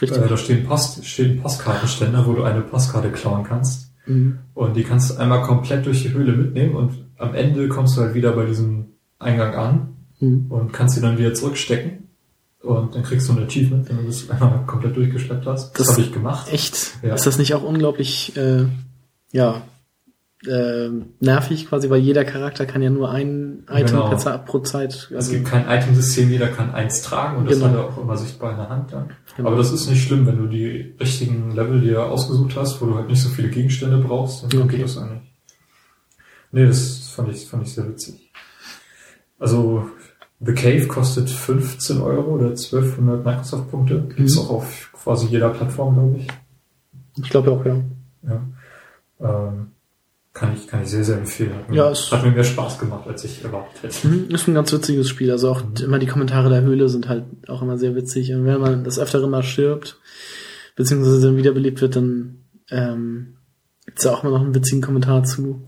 Richtig. Äh, da stehen, Post, stehen Postkartenständer, wo du eine Postkarte klauen kannst. Mhm. Und die kannst du einmal komplett durch die Höhle mitnehmen und am Ende kommst du halt wieder bei diesem Eingang an Mhm. und kannst sie dann wieder zurückstecken. Und dann kriegst du ein Achievement, wenn du das einmal komplett durchgeschleppt hast. Das, Das- habe ich gemacht. Echt? Ja. Ist das nicht auch unglaublich, äh, ja, äh, nervig quasi, weil jeder Charakter kann ja nur ein Item Genau. pro Zeit- pro Zeit. Es Also, gibt kein Itemsystem, jeder kann eins tragen und das Genau. hat er auch immer sichtbar in der Hand dann. Genau. Aber das ist nicht schlimm, wenn du die richtigen Level dir ausgesucht hast, wo du halt nicht so viele Gegenstände brauchst, dann Okay. geht das eigentlich. Nee, das fand ich, fand ich sehr witzig. Also, The Cave kostet 15 Euro oder 1200 Microsoft-Punkte. Gibt's Mhm. auch auf quasi jeder Plattform, glaube ich. ich glaube auch, ja. Ja. Ähm, kann ich, kann ich sehr, sehr empfehlen. Hat mir, Ja, es- hat mir mehr Spaß gemacht, als ich erwartet hätte. Mhm, Ist ein ganz witziges Spiel. Also auch immer die Kommentare der Höhle sind halt auch immer sehr witzig. Und wenn man das öftere mal stirbt, beziehungsweise dann wiederbelebt wird, dann ähm, gibt's da auch immer noch einen witzigen Kommentar zu.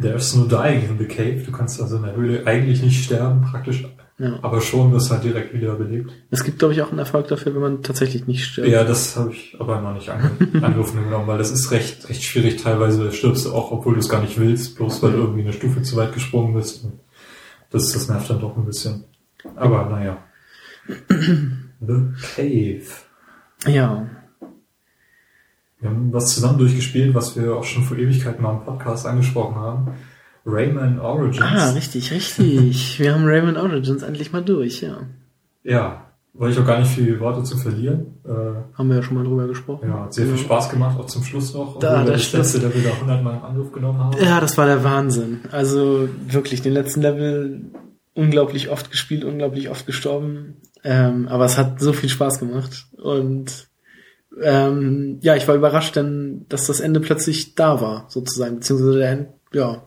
There's no dying in the cave. Du kannst also in der Höhle eigentlich nicht sterben, praktisch, Ja. aber schon wirst halt direkt wieder belebt. Es gibt, glaube ich, auch einen Erfolg dafür, wenn man tatsächlich nicht stirbt. Ja, das habe ich aber noch nicht ange angerufen genommen, weil das ist recht, recht schwierig. Teilweise stirbst du auch, obwohl du es gar nicht willst, bloß weil du irgendwie eine Stufe zu weit gesprungen bist. Und das, das nervt dann doch ein bisschen. Aber naja. The Cave. ja. Wir haben was zusammen durchgespielt, was wir auch schon vor Ewigkeiten mal im Podcast angesprochen haben. Rayman Origins. Ah, richtig, richtig. Wir haben Rayman Origins endlich mal durch, ja. Ja, wollte ich auch gar nicht viele Worte zu verlieren. Äh, Haben wir ja schon mal drüber gesprochen. ja, hat sehr viel Spaß gemacht, auch zum Schluss noch. Da, das Schluss. letzte Level da hundertmal im Anruf genommen haben. Ja, das war der Wahnsinn. Also wirklich, den letzten Level unglaublich oft gespielt, unglaublich oft gestorben. Ähm, aber es hat so viel Spaß gemacht. Und ähm, ja, ich war überrascht, denn dass das Ende plötzlich da war, sozusagen. Beziehungsweise der End, ja,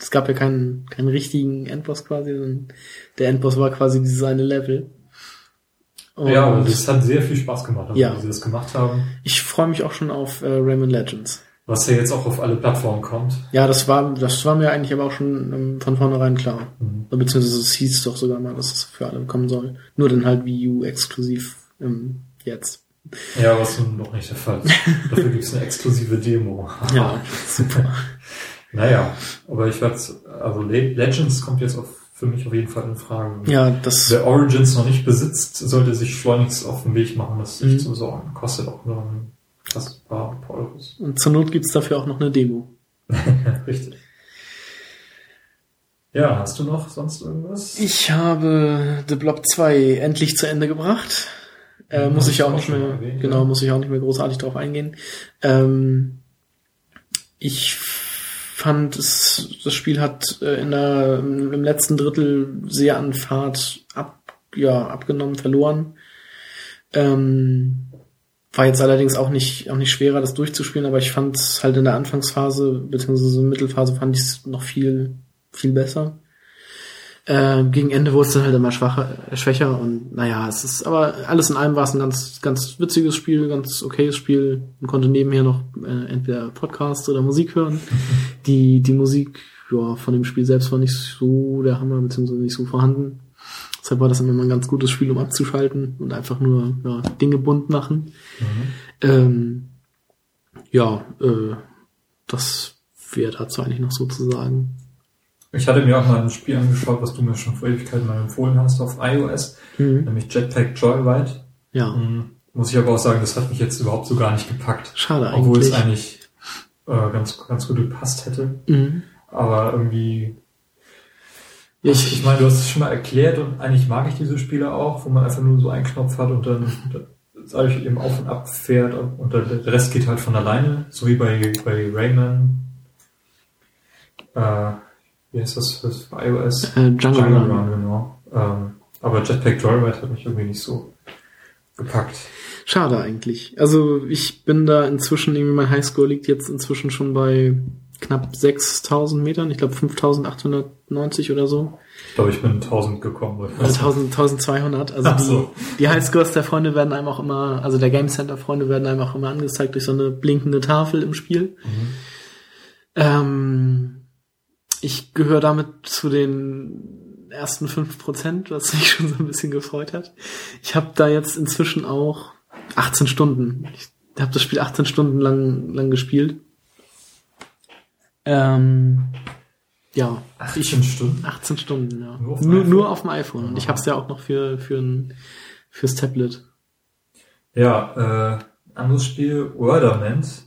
es gab ja keinen, keinen richtigen Endboss quasi, sondern der Endboss war quasi dieses eine Level. Und ja, aber es hat sehr viel Spaß gemacht, also Ja. wie sie das gemacht haben. Ich freue mich auch schon auf äh, Rayman Legends. Was ja jetzt auch auf alle Plattformen kommt. Ja, das war, das war mir eigentlich aber auch schon ähm, von vornherein klar. Mhm. Beziehungsweise es hieß doch sogar mal, dass es für alle kommen soll. Nur dann halt Wii U exklusiv ähm, jetzt. Ja, was nun noch nicht der Fall ist. Dafür gibt es eine exklusive Demo. Ja, super. Naja, aber ich werde also Le Legends kommt jetzt auf, für mich auf jeden Fall in Frage. Ja, das, Wer Origins noch nicht besitzt, sollte sich schleunigst auf den Weg machen, das sich Mhm. zu besorgen. Kostet auch nur ein fast ein paar Euros. und zur Not gibt's dafür auch noch eine Demo. Richtig. Ja, hast du noch sonst irgendwas? Ich habe The Blob 2 endlich zu Ende gebracht. Äh, muss ich auch nicht mehr, erwähnt, genau, ja. muss ich auch nicht mehr großartig drauf eingehen. Ähm, ich fand, es, das Spiel hat äh, in der, im letzten Drittel sehr an Fahrt ab, ja, abgenommen, verloren. Ähm, war jetzt allerdings auch nicht, auch nicht schwerer, das durchzuspielen, aber ich fand es halt in der Anfangsphase, beziehungsweise Mittelphase fand ich es noch viel, viel besser. Äh, gegen Ende wurde es dann halt immer schwacher, äh, schwächer und naja, es ist, aber alles in allem war es ein ganz, ganz witziges Spiel, ganz okayes Spiel. Man konnte nebenher noch äh, entweder Podcast oder Musik hören. Die, die Musik, ja, von dem Spiel selbst war nicht so der Hammer, beziehungsweise nicht so vorhanden. Deshalb war das immer mal ein ganz gutes Spiel, um abzuschalten und einfach nur ja, Dinge bunt machen. Ähm, ja, äh, das wäre dazu eigentlich noch so zu sagen. Ich hatte mir auch mal ein Spiel angeschaut, was du mir schon vor Ewigkeiten mal empfohlen hast auf iOS, Mhm. nämlich Jetpack Joyride. Ja, Mhm. Muss ich aber auch sagen, das hat mich jetzt überhaupt so gar nicht gepackt. schade Obwohl eigentlich. es eigentlich äh, ganz, ganz gut gepasst hätte. Mhm. Aber irgendwie, ich, ich, ich meine, du hast es schon mal erklärt und eigentlich mag ich diese Spiele auch, wo man einfach nur so einen Knopf hat und dann dadurch eben auf und ab fährt und der Rest geht halt von alleine, so wie bei, bei Rayman. Äh, wie heißt das für für iOS? äh, Jungle, Jungle Run. Run, genau. Ähm, aber Jetpack Joyride hat mich irgendwie nicht so gepackt. Schade eigentlich. Also ich bin da inzwischen, irgendwie mein Highscore liegt jetzt inzwischen schon bei knapp 6000 Metern. Ich glaube 5890 oder so. Ich glaube, ich bin 1000 gekommen. oder Also so. 1000, 1200. Also Ach die, so. die Highscores der Freunde werden einem auch immer, also der Game Center Freunde werden einem auch immer angezeigt durch so eine blinkende Tafel im Spiel. Mhm. Ähm, ich gehöre damit zu den ersten 5%, was mich schon so ein bisschen gefreut hat. Ich habe da jetzt inzwischen auch 18 Stunden. Ich habe das Spiel 18 Stunden lang, lang gespielt. Ähm, ja, 18 Stunden? 18 Stunden, ja. Nur auf dem nur, iPhone? nur auf dem iPhone. Und ich habe es ja auch noch für, für ein, fürs Tablet. Ja, äh, anderes Spiel, Wordament.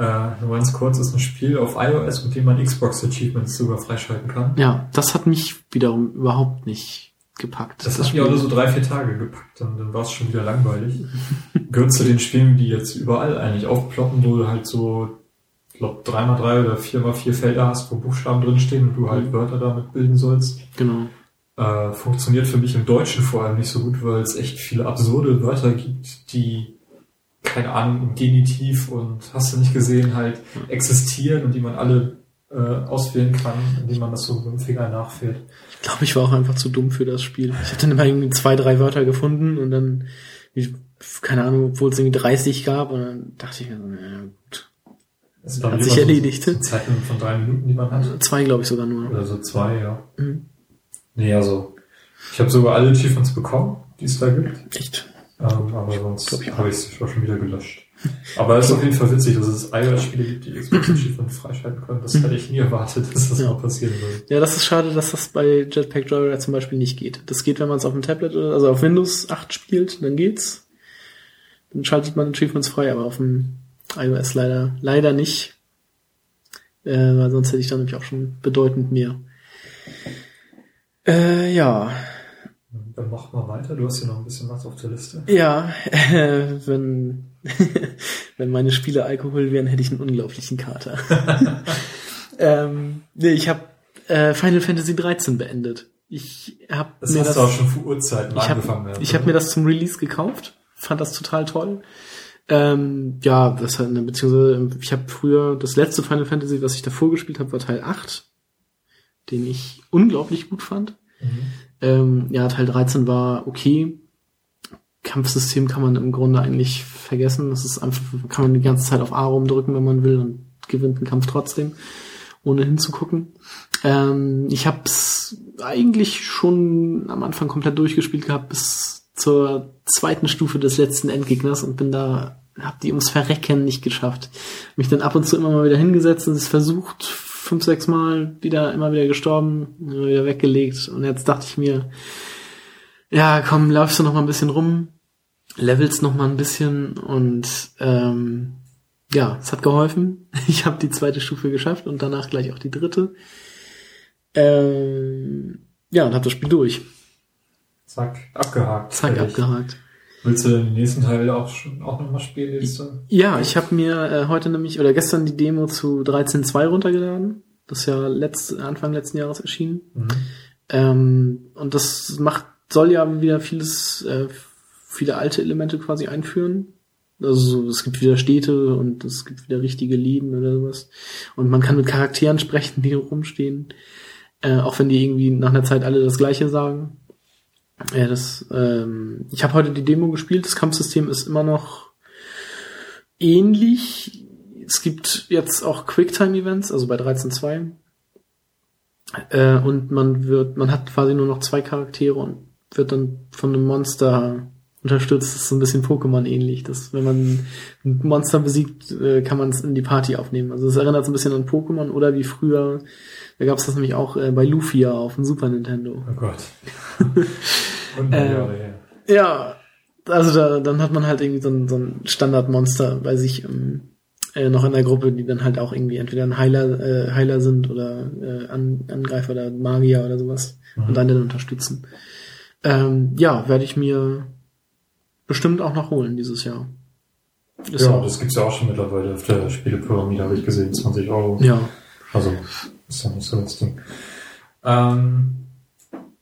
Äh, nur ganz kurz, ist ein Spiel auf iOS, mit dem man Xbox Achievements sogar freischalten kann. Ja, das hat mich wiederum überhaupt nicht gepackt. Das hat mich auch nur so drei, vier Tage gepackt und dann war es schon wieder langweilig. Gehört zu den Spielen, die jetzt überall eigentlich aufploppen, wo du halt so, ich glaube, dreimal drei oder viermal vier Felder hast, wo Buchstaben drinstehen und du halt Wörter damit bilden sollst. Genau. Äh, funktioniert für mich im Deutschen vor allem nicht so gut, weil es echt viele absurde Wörter gibt, die, keine Ahnung, im Genitiv und hast du nicht gesehen, halt existieren und die man alle äh, auswählen kann, indem man das so mit dem Finger nachfährt. Ich glaube, ich war auch einfach zu dumm für das Spiel. Ich habe dann immer irgendwie zwei, drei Wörter gefunden und dann, keine Ahnung, obwohl es irgendwie 30 gab und dann dachte ich mir so, naja, gut. Das Hat ich, sich so- erledigt. So Zeiten von drei Minuten, die man hat. Zwei, glaube ich, sogar nur. Oder so zwei, ja. Mhm. Nee, also, ich habe sogar alle Achievements bekommen, die es da gibt. Echt. Ähm, aber sonst ich habe ich es schon wieder gelöscht. Aber es ist auf jeden Fall witzig, dass es iOS-Spiele gibt, die Xbox Achievement freischalten können. Das hätte ich nie erwartet, dass das Ja. mal passieren würde. Ja, das ist schade, dass das bei Jetpack Joyride zum Beispiel nicht geht. Das geht, wenn man es auf dem Tablet, oder- also auf Windows 8 spielt, dann geht's. Dann schaltet man Achievements frei, aber auf dem iOS leider, leider nicht. Äh, weil sonst hätte ich dann nämlich auch schon bedeutend mehr. Äh, ja. Dann mach mal weiter, du hast hier noch ein bisschen was auf der Liste. Ja, äh, wenn, wenn meine Spiele Alkohol wären, hätte ich einen unglaublichen Kater. ähm, nee, ich habe äh, Final Fantasy 13 beendet. Ich habe Das mir hast das, du auch schon vor Urzeiten ich habe angefangen. ich hab mir das zum Release gekauft, fand das total toll. Ähm, ja, das hat eine, beziehungsweise ich habe früher das letzte Final Fantasy, was ich davor gespielt habe, war Teil 8, den ich unglaublich gut fand. Mhm. Ähm, ja, Teil 13 war okay. Kampfsystem kann man im Grunde eigentlich vergessen. Das ist einfach, kann man die ganze Zeit auf A rumdrücken, wenn man will und gewinnt einen Kampf trotzdem, ohne hinzugucken. Ähm, ich habe es eigentlich schon am Anfang komplett durchgespielt gehabt bis zur zweiten Stufe des letzten Endgegners und bin da, hab die ums Verrecken nicht geschafft. Mich dann ab und zu immer mal wieder hingesetzt und es versucht, fünf, sechs Mal wieder, immer wieder gestorben, immer wieder weggelegt und jetzt dachte ich mir, ja, komm, laufst du noch mal ein bisschen rum, levelst noch mal ein bisschen und ähm, ja, es hat geholfen. Ich habe die zweite Stufe geschafft und danach gleich auch die dritte. Ähm, ja, und habe das Spiel durch. Zack, abgehakt. Zack, abgehakt. Willst du den nächsten Teil auch schon auch nochmal spielen? Jetzt? Ja, ich habe mir äh, heute nämlich oder gestern die Demo zu 13.2 runtergeladen. Das ist ja letzt, Anfang letzten Jahres erschienen. Mhm. Ähm, und das macht, soll ja wieder vieles, äh, viele alte Elemente quasi einführen. Also es gibt wieder Städte und es gibt wieder richtige Leben oder sowas. Und man kann mit Charakteren sprechen, die rumstehen. Äh, auch wenn die irgendwie nach einer Zeit alle das gleiche sagen. Ja, das, ähm, ich habe heute die Demo gespielt. Das Kampfsystem ist immer noch ähnlich. Es gibt jetzt auch Quicktime-Events, also bei 13.2. Äh, und man wird, man hat quasi nur noch zwei Charaktere und wird dann von einem Monster unterstützt. Das ist so ein bisschen Pokémon ähnlich. Das, wenn man ein Monster besiegt, äh, kann man es in die Party aufnehmen. Also es erinnert so ein bisschen an Pokémon oder wie früher, da gab es das nämlich auch äh, bei Lufia auf dem Super Nintendo. Oh Gott. Und Äh, Jahre her. Ja, also da, dann hat man halt irgendwie so ein, so ein Standardmonster bei sich ähm, äh, noch in der Gruppe, die dann halt auch irgendwie entweder ein Heiler, äh, Heiler sind oder äh, An Angreifer oder Magier oder sowas Mhm. und dann den unterstützen. Ähm, ja, werde ich mir bestimmt auch noch holen dieses Jahr. Ist Ja, auch- das gibt's ja auch schon mittlerweile auf der Spielepyramide, habe ich gesehen, 20 Euro. ja. Also, ist ja nicht so das Ding. Ähm,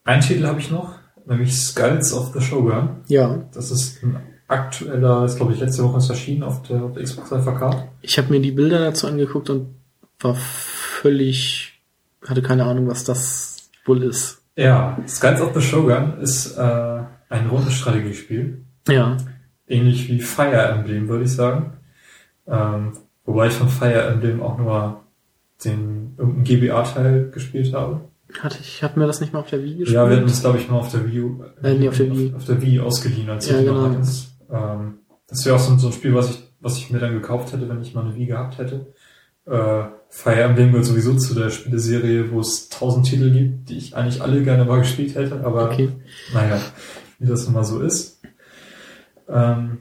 einen Titel habe ich noch, nämlich Skulls of the Shogun. Ja, Das ist ein aktueller, ist glaube ich letzte Woche ist erschienen auf der, auf der Xbox FAK. ich habe mir die Bilder dazu angeguckt und war völlig, hatte keine Ahnung, was das wohl ist. Ja, Skulls of the Shogun ist äh, ein Rundenstrategiespiel. Ja, Ähnlich wie Fire Emblem, würde ich sagen. Ähm, wobei ich von Fire Emblem auch nur den irgendeinen GBA-Teil gespielt habe. hatte ich, habe mir das nicht mal auf der Wii gespielt. Ja, wir hatten das, glaube ich, mal auf der Wii, Äh, nee, auf der Wii. auf, auf der Wii ausgeliehen, als Ja, wir noch genau. hatten. Ähm, das wäre auch so, ein- so ein Spiel, was ich, was ich mir dann gekauft hätte, wenn ich mal eine Wii gehabt hätte. Äh, Fire Emblem gehört sowieso zu der Spieleserie, wo es tausend Titel gibt, die ich eigentlich alle gerne mal gespielt hätte, aber Okay. naja, wie das nun mal so ist. Ähm,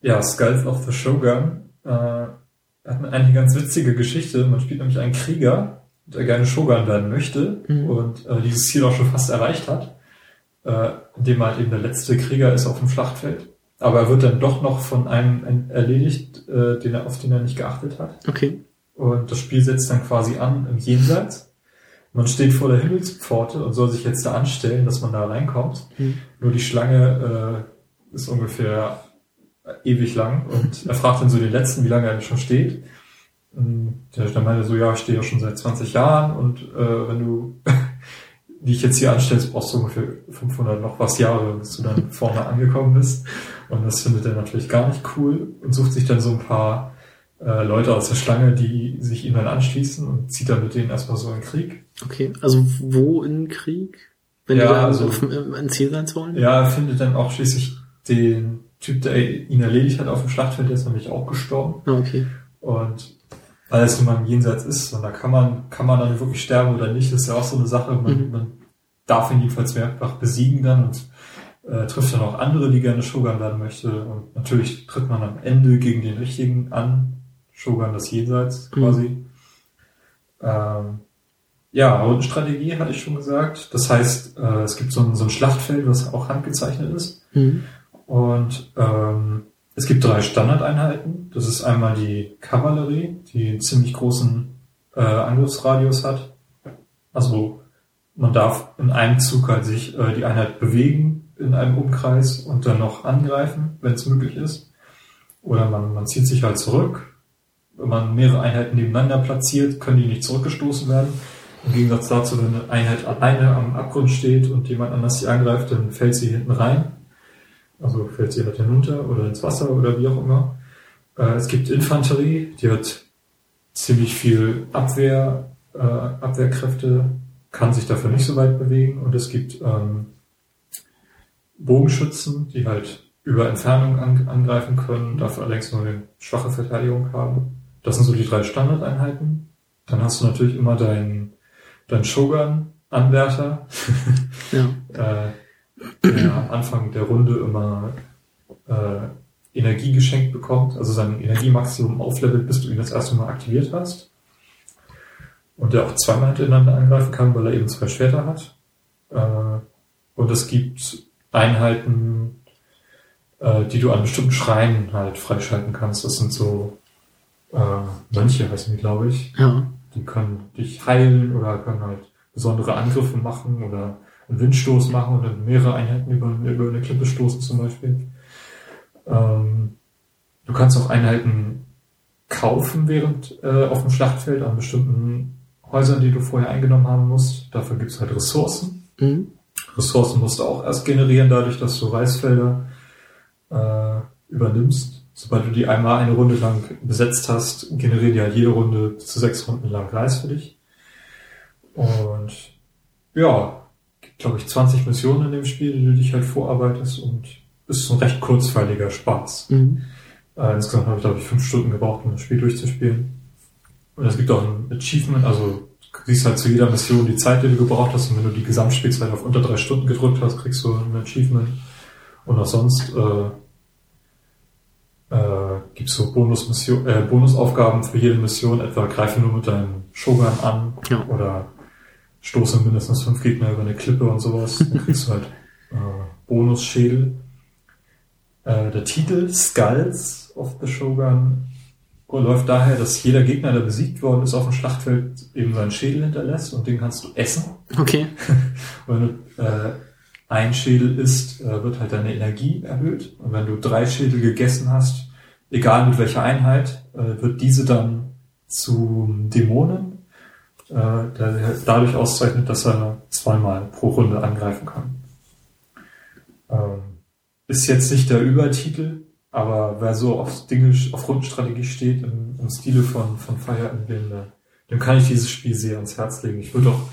ja, Skulls of the Shogun äh, hat eine eigentlich ganz witzige Geschichte. Man spielt nämlich einen Krieger, der gerne Shogun werden möchte Mhm. und äh, dieses Ziel auch schon fast erreicht hat, äh, indem er halt eben der letzte Krieger ist auf dem Schlachtfeld. Aber er wird dann doch noch von einem erledigt, äh, den er, auf den er nicht geachtet hat. Okay. Und das Spiel setzt dann quasi an im Jenseits. Man steht vor der Himmelspforte und soll sich jetzt da anstellen, dass man da reinkommt. Hm. Nur die Schlange äh, ist ungefähr ewig lang und er fragt dann so den letzten, wie lange er schon steht. Und Der, der meinte so, ja, ich stehe ja schon seit 20 Jahren und äh, wenn du dich jetzt hier anstellst, brauchst du ungefähr 500 noch was Jahre, bis du dann vorne angekommen bist. Und das findet er natürlich gar nicht cool und sucht sich dann so ein paar äh, Leute aus der Schlange, die sich ihm dann anschließen und zieht dann mit denen erstmal so in den Krieg. Okay. Also wo in Krieg? Wenn Ja, die da also- ein Ziel sein wollen? Ja, er findet dann auch schließlich den Typ, der ihn erledigt hat auf dem Schlachtfeld, der ist nämlich auch gestorben. Ah, okay. Und weil es nun mal im Jenseits ist, und da kann man, kann man dann wirklich sterben oder nicht, ist ja auch so eine Sache. Man, Mhm. man darf ihn jedenfalls mehrfach besiegen dann und äh, trifft dann auch andere, die gerne Shogun werden möchte. Und natürlich tritt man am Ende gegen den richtigen an. Shogun das Jenseits Mhm. quasi. Ähm, ja, Rundenstrategie hatte ich schon gesagt. Das heißt, äh, es gibt so ein, so ein Schlachtfeld, was auch handgezeichnet ist. Mhm. Und ähm, es gibt drei Standardeinheiten. Das ist einmal die Kavallerie, die einen ziemlich großen äh, Angriffsradius hat. Also man darf in einem Zug halt sich äh, die Einheit bewegen in einem Umkreis und dann noch angreifen, wenn es möglich ist. Oder man, man zieht sich halt zurück. Wenn man mehrere Einheiten nebeneinander platziert, können die nicht zurückgestoßen werden. Im Gegensatz dazu, wenn eine Einheit alleine am Abgrund steht und jemand anders sie angreift, dann fällt sie hinten rein. Also fällt sie halt hinunter oder ins Wasser oder wie auch immer. Äh, es gibt Infanterie, die hat ziemlich viel Abwehr, äh, Abwehrkräfte, kann sich dafür nicht so weit bewegen. Und es gibt ähm, Bogenschützen, die halt über Entfernung an, angreifen können, dafür allerdings nur eine schwache Verteidigung haben. Das sind so die drei Standardeinheiten. Dann hast du natürlich immer deinen dein Shogun-Anwärter, ja. äh, der Anfang der Runde immer äh, Energie geschenkt bekommt, also sein Energiemaximum auflevelt, bis du ihn das erste Mal aktiviert hast. Und der auch zweimal hintereinander angreifen kann, weil er eben zwei Schwerter hat. Äh, und es gibt Einheiten, äh, die du an bestimmten Schreien halt freischalten kannst. Das sind so äh, Mönche, heißen die, glaube ich. Ja. Die können dich heilen oder können halt besondere Angriffe machen oder einen Windstoß machen oder mehrere Einheiten über, über eine Klippe stoßen zum Beispiel. Ähm, du kannst auch Einheiten kaufen während äh, auf dem Schlachtfeld an bestimmten Häusern, die du vorher eingenommen haben musst. Dafür gibt's halt Ressourcen. Mhm. Ressourcen musst du auch erst generieren, dadurch, dass du Reisfelder äh, übernimmst. Sobald du die einmal eine Runde lang besetzt hast, generieren die halt jede Runde zu sechs Runden lang Reis für dich. Und ja, glaube ich, 20 Missionen in dem Spiel, die du dich halt vorarbeitest und ist so ein recht kurzweiliger Spaß. Mhm. Äh, insgesamt habe ich, glaube ich, fünf Stunden gebraucht, um das Spiel durchzuspielen. Und es gibt auch ein Achievement, also du siehst halt zu jeder Mission die Zeit, die du gebraucht hast. Und wenn du die Gesamtspielzeit auf unter drei Stunden gedrückt hast, kriegst du ein Achievement. Und auch sonst äh, äh, gibt es so Bonusmission, äh, Bonusaufgaben für jede Mission, etwa greife nur mit deinem Shogun an ja. oder stoße mindestens fünf Gegner über eine Klippe und sowas. Dann kriegst du halt äh, Bonusschädel. Äh, der Titel Skulls of the Shogun läuft daher, dass jeder Gegner, der besiegt worden ist auf dem Schlachtfeld, eben seinen Schädel hinterlässt und den kannst du essen. Okay. wenn du äh, ein Schädel isst, äh, wird halt deine Energie erhöht. Und wenn du drei Schädel gegessen hast, egal mit welcher Einheit, äh, wird diese dann zu Dämonen, äh, der dadurch auszeichnet, dass er zweimal pro Runde angreifen kann. Ähm, ist jetzt nicht der Übertitel, aber wer so auf Dinge, auf Rundenstrategie steht, im, im Stile von, von Fire Emblem, dem kann ich dieses Spiel sehr ans Herz legen. Ich würde auch,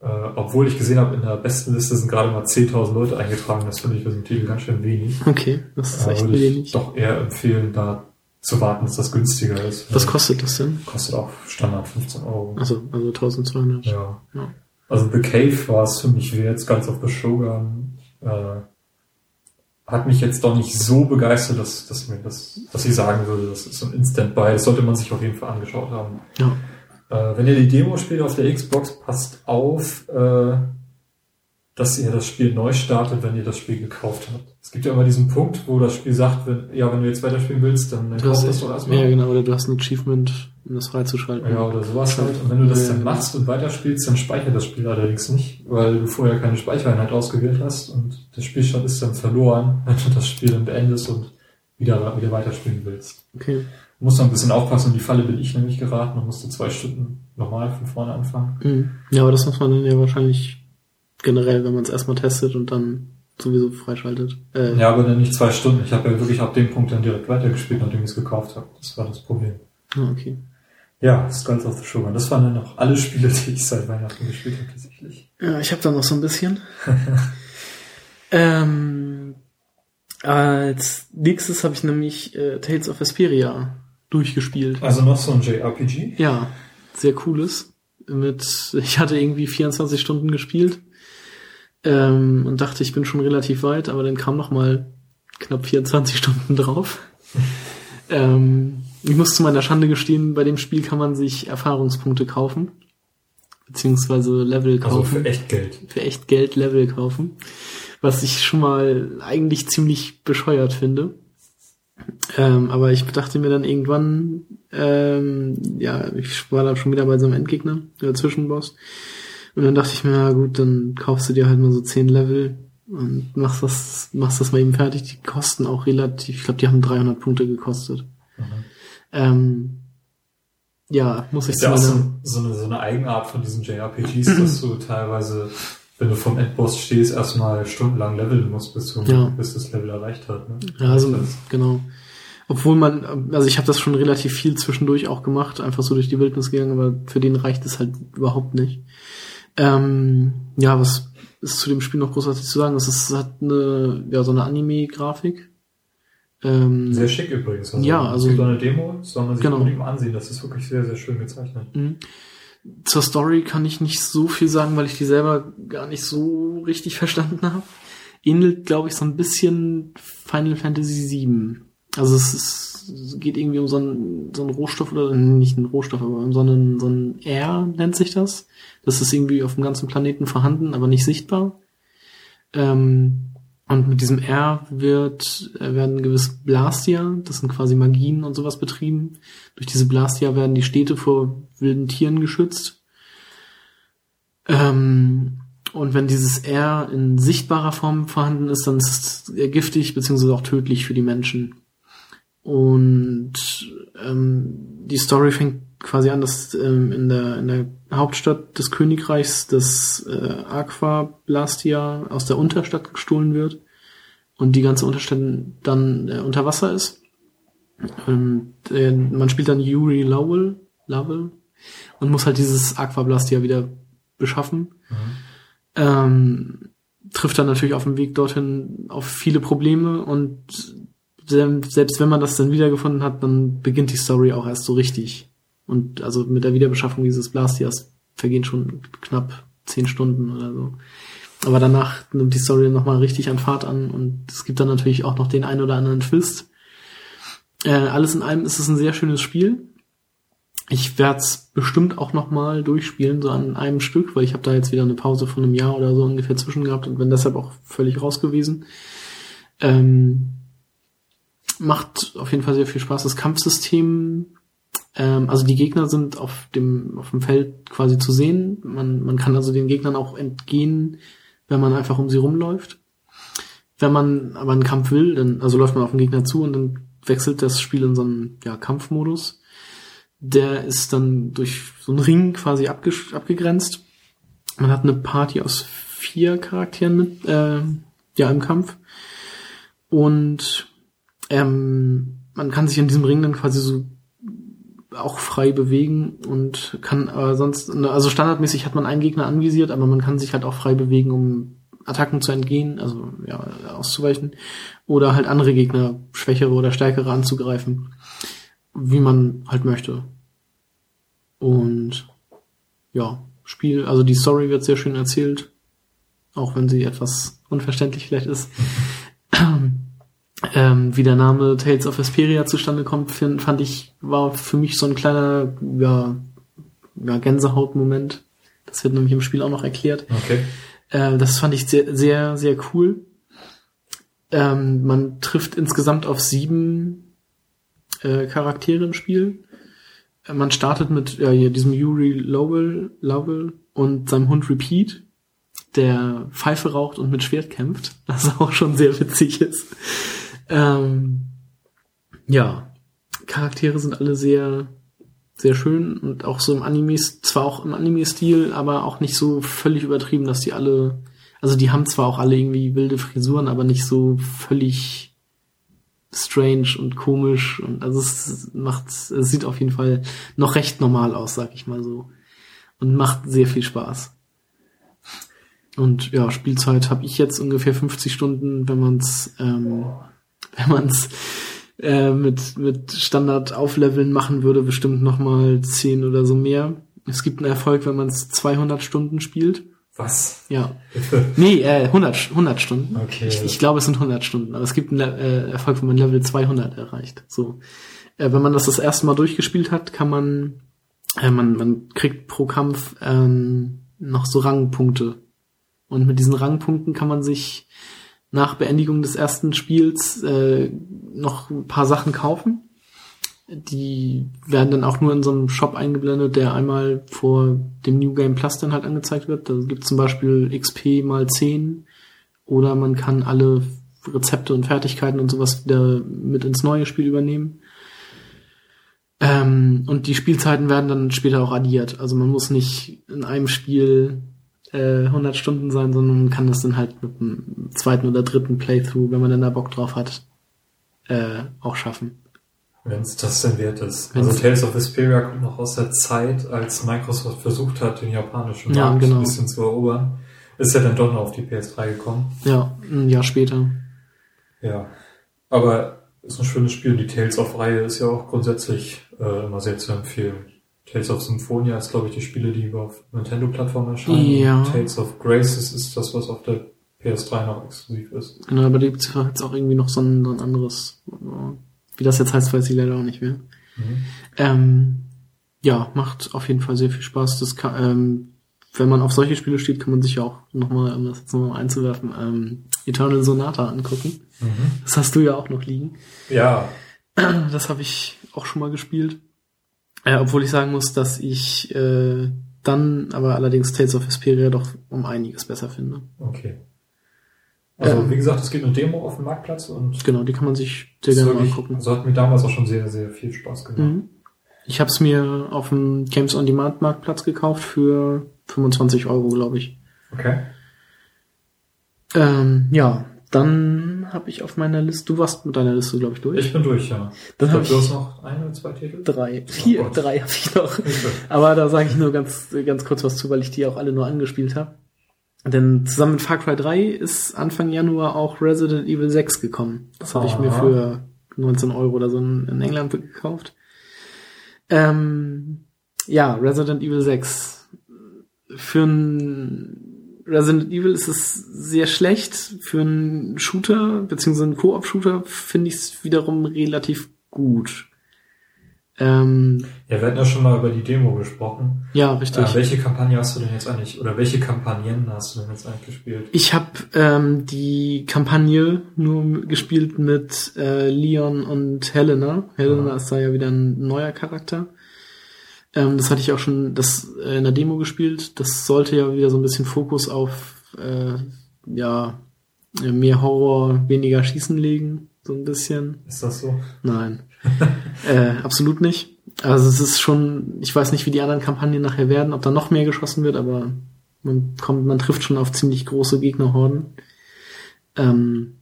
äh, obwohl ich gesehen habe, in der besten Liste sind gerade mal 10.000 Leute eingetragen, das finde ich für so einen Titel ganz schön wenig. Okay, das ist äh, echt wenig. doch eher empfehlen, da zu warten, dass das günstiger ist. Was kostet das denn? Kostet auch Standard 15 Euro. Also, also 1200. Ja. ja. Also The Cave war es für mich wert, ganz auf the Shogun. Äh, hat mich jetzt doch nicht so begeistert, dass, dass mir das, dass ich sagen würde, das ist ein Instant Buy. Das sollte man sich auf jeden Fall angeschaut haben. Ja. Äh, wenn ihr die Demo spielt auf der Xbox, passt auf, äh, dass ihr das Spiel neu startet, wenn ihr das Spiel gekauft habt. Es gibt ja immer diesen Punkt, wo das Spiel sagt, wenn, ja, wenn du jetzt weiterspielen willst, dann du kauf das doch erstmal. Ja, genau, oder du hast ein Achievement, um das freizuschalten. Ja, oder sowas halt. Und wenn du das ja, dann machst und weiterspielst, dann speichert das Spiel allerdings nicht, weil du vorher keine Speichereinheit ausgewählt hast und der Spielstand ist dann verloren, wenn du das Spiel dann beendest und wieder, wieder weiterspielen willst. Okay. Du musst noch ein bisschen aufpassen, in die Falle bin ich nämlich geraten und musste zwei Stunden nochmal von vorne anfangen. Mhm. Ja, aber das muss man dann ja wahrscheinlich generell, wenn man es erstmal testet und dann sowieso freischaltet. Äh, ja, aber dann nicht zwei Stunden. Ich habe ja wirklich ab dem Punkt dann direkt weitergespielt, nachdem ich es gekauft habe. Das war das Problem. Ah, okay. Ja, Skulls of the Sugar. Das waren dann noch alle Spiele, die ich seit Weihnachten gespielt habe, tatsächlich. Ja, ich habe da noch so ein bisschen. ähm, als nächstes habe ich nämlich äh, Tales of Vesperia durchgespielt. Also noch so ein JRPG? Ja, sehr cooles. Mit, ich hatte irgendwie 24 Stunden gespielt ähm, und dachte, ich bin schon relativ weit, aber dann kam noch mal knapp 24 Stunden drauf. ähm, ich muss zu meiner Schande gestehen, bei dem Spiel kann man sich Erfahrungspunkte kaufen. Beziehungsweise Level kaufen. Also für echt Geld. Für echt Geld Level kaufen. Was ich schon mal eigentlich ziemlich bescheuert finde. Ähm, aber ich dachte mir dann irgendwann, ähm, ja, ich war da schon wieder bei so einem Endgegner, der Zwischenboss Und dann dachte ich mir, ja gut, dann kaufst du dir halt mal so zehn Level und machst das, machst das mal eben fertig. Die kosten auch relativ, ich glaube, die haben 300 Punkte gekostet. Mhm. Ähm, ja, muss ich Ist ja auch sagen. so, eine, so eine Eigenart von diesen JRPGs, dass du teilweise, wenn du vom Endboss stehst, erstmal stundenlang leveln musst, bis, du, Ja. bis das Level erreicht hat. Ne? Ja, also, Das- genau. Obwohl man, also ich habe das schon relativ viel zwischendurch auch gemacht, einfach so durch die Wildnis gegangen, aber für den reicht es halt überhaupt nicht. Ähm, ja, was ist zu dem Spiel noch großartig zu sagen? Es ist, hat eine, ja, so eine Anime-Grafik. Ähm, Sehr schick übrigens. Ja, also- Es gibt eine Demo, das soll man sich Genau. unbedingt ansehen. Das ist wirklich sehr, sehr schön gezeichnet. Mhm. Zur Story kann ich nicht so viel sagen, weil ich die selber gar nicht so richtig verstanden habe. Ähnelt, glaube ich, so ein bisschen Final Fantasy VII. Also es, ist, es geht irgendwie um so einen, so einen Rohstoff oder nicht einen Rohstoff, aber um so einen, so einen R nennt sich das. Das ist irgendwie auf dem ganzen Planeten vorhanden, aber nicht sichtbar. Ähm, und mit diesem R wird, äh, werden gewisse Blastia, das sind quasi Magien und sowas betrieben. Durch diese Blastia werden die Städte vor wilden Tieren geschützt. Ähm, und wenn dieses R in sichtbarer Form vorhanden ist, dann ist es giftig beziehungsweise auch tödlich für die Menschen. Und ähm, die Story fängt quasi an, dass ähm, in, der, in der Hauptstadt des Königreichs das äh, Aqua Blastia aus der Unterstadt gestohlen wird und die ganze Unterstadt dann äh, unter Wasser ist. Und äh, man spielt dann Yuri Lowell, Lowell und muss halt dieses Aquablastia wieder beschaffen. Ähm, trifft dann natürlich auf dem Weg dorthin auf viele Probleme und selbst wenn man das dann wiedergefunden hat, dann beginnt die Story auch erst so richtig. Und also mit der Wiederbeschaffung dieses Blastias vergehen schon knapp zehn Stunden oder so. Aber danach nimmt die Story nochmal richtig an Fahrt an und es gibt dann natürlich auch noch den ein oder anderen Twist. Äh, alles in allem ist es ein sehr schönes Spiel. Ich werde es bestimmt auch nochmal durchspielen, so an einem Stück, weil ich habe da jetzt wieder eine Pause von einem Jahr oder so ungefähr zwischen gehabt und bin deshalb auch völlig raus gewesen. Ähm, macht auf jeden Fall sehr viel Spaß. Das Kampfsystem, ähm, also die Gegner sind auf dem, auf dem Feld quasi zu sehen. Man, man kann also den Gegnern auch entgehen, wenn man einfach um sie rumläuft. Wenn man aber einen Kampf will, dann, also läuft man auf den Gegner zu und dann wechselt das Spiel in so einen ja, Kampfmodus. Der ist dann durch so einen Ring quasi abge abgegrenzt. Man hat eine Party aus vier Charakteren mit, äh, ja, im Kampf. Und ähm, man kann sich in diesem Ring dann quasi so auch frei bewegen und kann aber sonst, also standardmäßig hat man einen Gegner anvisiert, aber man kann sich halt auch frei bewegen, um Attacken zu entgehen, also ja, auszuweichen, oder halt andere Gegner, schwächere oder stärkere anzugreifen, wie man halt möchte. Und ja, Spiel, also die Story wird sehr schön erzählt, auch wenn sie etwas unverständlich vielleicht ist. Ähm, wie der Name Tales of Vesperia zustande kommt, find, fand ich, war für mich so ein kleiner ja, ja, Gänsehautmoment. Das wird nämlich im Spiel auch noch erklärt. Okay. Äh, das fand ich sehr, sehr, sehr cool. Ähm, man trifft insgesamt auf sieben äh, Charaktere im Spiel. Äh, Man startet mit ja, hier diesem Yuri Lowell, Lowell und seinem Hund Repeat, der Pfeife raucht und mit Schwert kämpft, was auch schon sehr witzig ist. Ähm, ja, Charaktere sind alle sehr, sehr schön und auch so im Anime, zwar auch im Anime-Stil, aber auch nicht so völlig übertrieben, dass die alle, also die haben zwar auch alle irgendwie wilde Frisuren, aber nicht so völlig strange und komisch und also es macht, es sieht auf jeden Fall noch recht normal aus, sag ich mal so. Und macht sehr viel Spaß. Und ja, Spielzeit habe ich jetzt ungefähr 50 Stunden, wenn man es ähm, wenn man es äh, mit mit Standard aufleveln machen würde, bestimmt noch mal 10 oder so mehr. Es gibt einen Erfolg, wenn man es 200 Stunden spielt. Was? Ja. Nee, äh, 100, 100 Stunden. Okay. Ich, ich glaube, es sind 100 Stunden, aber es gibt einen äh, Erfolg, wenn man Level 200 erreicht. So. Äh, wenn man das das erste Mal durchgespielt hat, kann man, äh, man, man kriegt pro Kampf ähm, noch so Rangpunkte. Und mit diesen Rangpunkten kann man sich nach Beendigung des ersten Spiels äh, noch ein paar Sachen kaufen. Die werden dann auch nur in so einem Shop eingeblendet, der einmal vor dem New Game Plus dann halt angezeigt wird. Da gibt zum Beispiel XP mal 10 oder man kann alle Rezepte und Fertigkeiten und sowas wieder mit ins neue Spiel übernehmen. Ähm, und die Spielzeiten werden dann später auch addiert. Also man muss nicht in einem Spiel äh, 100 Stunden sein, sondern man kann das dann halt mit einem zweiten oder dritten Playthrough, wenn man dann da Bock drauf hat, äh, auch schaffen. Wenn es das denn wert ist. Wenn's- also Tales of Vesperia kommt noch aus der Zeit, als Microsoft versucht hat, den japanischen Ja, Markt genau. ein bisschen zu erobern. Ist ja dann doch noch auf die PS3 gekommen. Ja, ein Jahr später. Ja. Aber ist ein schönes Spiel. Die Tales of Reihe ist ja auch grundsätzlich äh, immer sehr zu empfehlen. Tales of Symphonia ist, glaube ich, die Spiele, die auf Nintendo-Plattformen erscheinen. Ja. Tales of Graces ist das, was auf der PS3 noch exklusiv ist. Genau, aber da gibt's jetzt auch irgendwie noch so ein, so ein anderes, wie das jetzt heißt, weiß ich leider auch nicht mehr. Mhm. Ähm, ja, macht auf jeden Fall sehr viel Spaß. Das kann, ähm, wenn man auf solche Spiele steht, kann man sich ja auch nochmal, um das jetzt nochmal einzuwerfen, ähm, Eternal Sonata angucken. Mhm. Das hast du ja auch noch liegen. Ja, Das habe ich auch schon mal gespielt. Äh, obwohl ich sagen muss, dass ich äh, dann aber allerdings Tales of Vesperia doch um einiges besser finde. okay. Also, Ähm. wie gesagt, es geht eine Demo auf dem Marktplatz und Genau, die kann man sich sehr gerne mal wirklich- angucken. Also hat mir damals auch schon sehr, sehr viel Spaß gemacht. Mhm. Ich habe es mir auf dem Games on Demand Marktplatz gekauft für 25 Euro, glaube ich. Okay. Ähm, ja, dann habe ich auf meiner Liste, du warst mit deiner Liste, glaube ich, durch. Ich bin durch, ja. Dann ich hab glaube, du ich- hast noch ein oder zwei Titel? drei, vier, Gott. drei habe ich noch. Okay. Aber da sage ich nur ganz, ganz kurz was zu, weil ich die auch alle nur angespielt habe. Denn zusammen mit Far Cry 3 ist Anfang Januar auch Resident Evil 6 gekommen. Das habe ich mir für 19 Euro oder so in, in England gekauft. Ähm, ja, Resident Evil 6. Für ein Resident Evil ist es sehr schlecht. Für einen Shooter, beziehungsweise einen Koop-Shooter, finde ich es wiederum relativ gut. Ähm, Ja, wir hatten ja schon mal über die Demo gesprochen. ja, richtig. Äh, welche Kampagne hast du denn jetzt eigentlich, oder welche Kampagnen hast du denn jetzt eigentlich gespielt? Ich habe ähm, die Kampagne nur gespielt mit äh, Leon und Helena. Helena Ja. ist da ja wieder ein neuer Charakter. Ähm, das hatte ich auch schon das äh, in der Demo gespielt. Das sollte ja wieder so ein bisschen Fokus auf äh, ja mehr Horror, weniger Schießen legen, so ein bisschen. Ist das so? Nein, äh, absolut nicht. Also es ist schon, ich weiß nicht, wie die anderen Kampagnen nachher werden, ob da noch mehr geschossen wird, aber man kommt, man trifft schon auf ziemlich große Gegnerhorden. Ähm,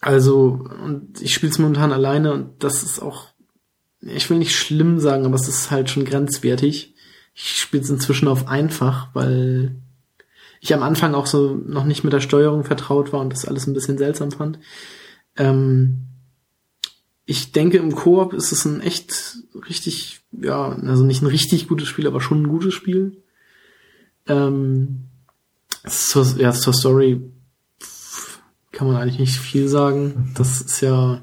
also, und ich spiele es momentan alleine und das ist auch, ich will nicht schlimm sagen, aber es ist halt schon grenzwertig. Ich spiele es inzwischen auf einfach, weil ich am Anfang auch so noch nicht mit der Steuerung vertraut war und das alles ein bisschen seltsam fand. Ähm, ich denke, im Koop ist es ein echt richtig, ja, also nicht ein richtig gutes Spiel, aber schon ein gutes Spiel. Ähm, zur, ja, zur Story kann man eigentlich nicht viel sagen. Das ist ja,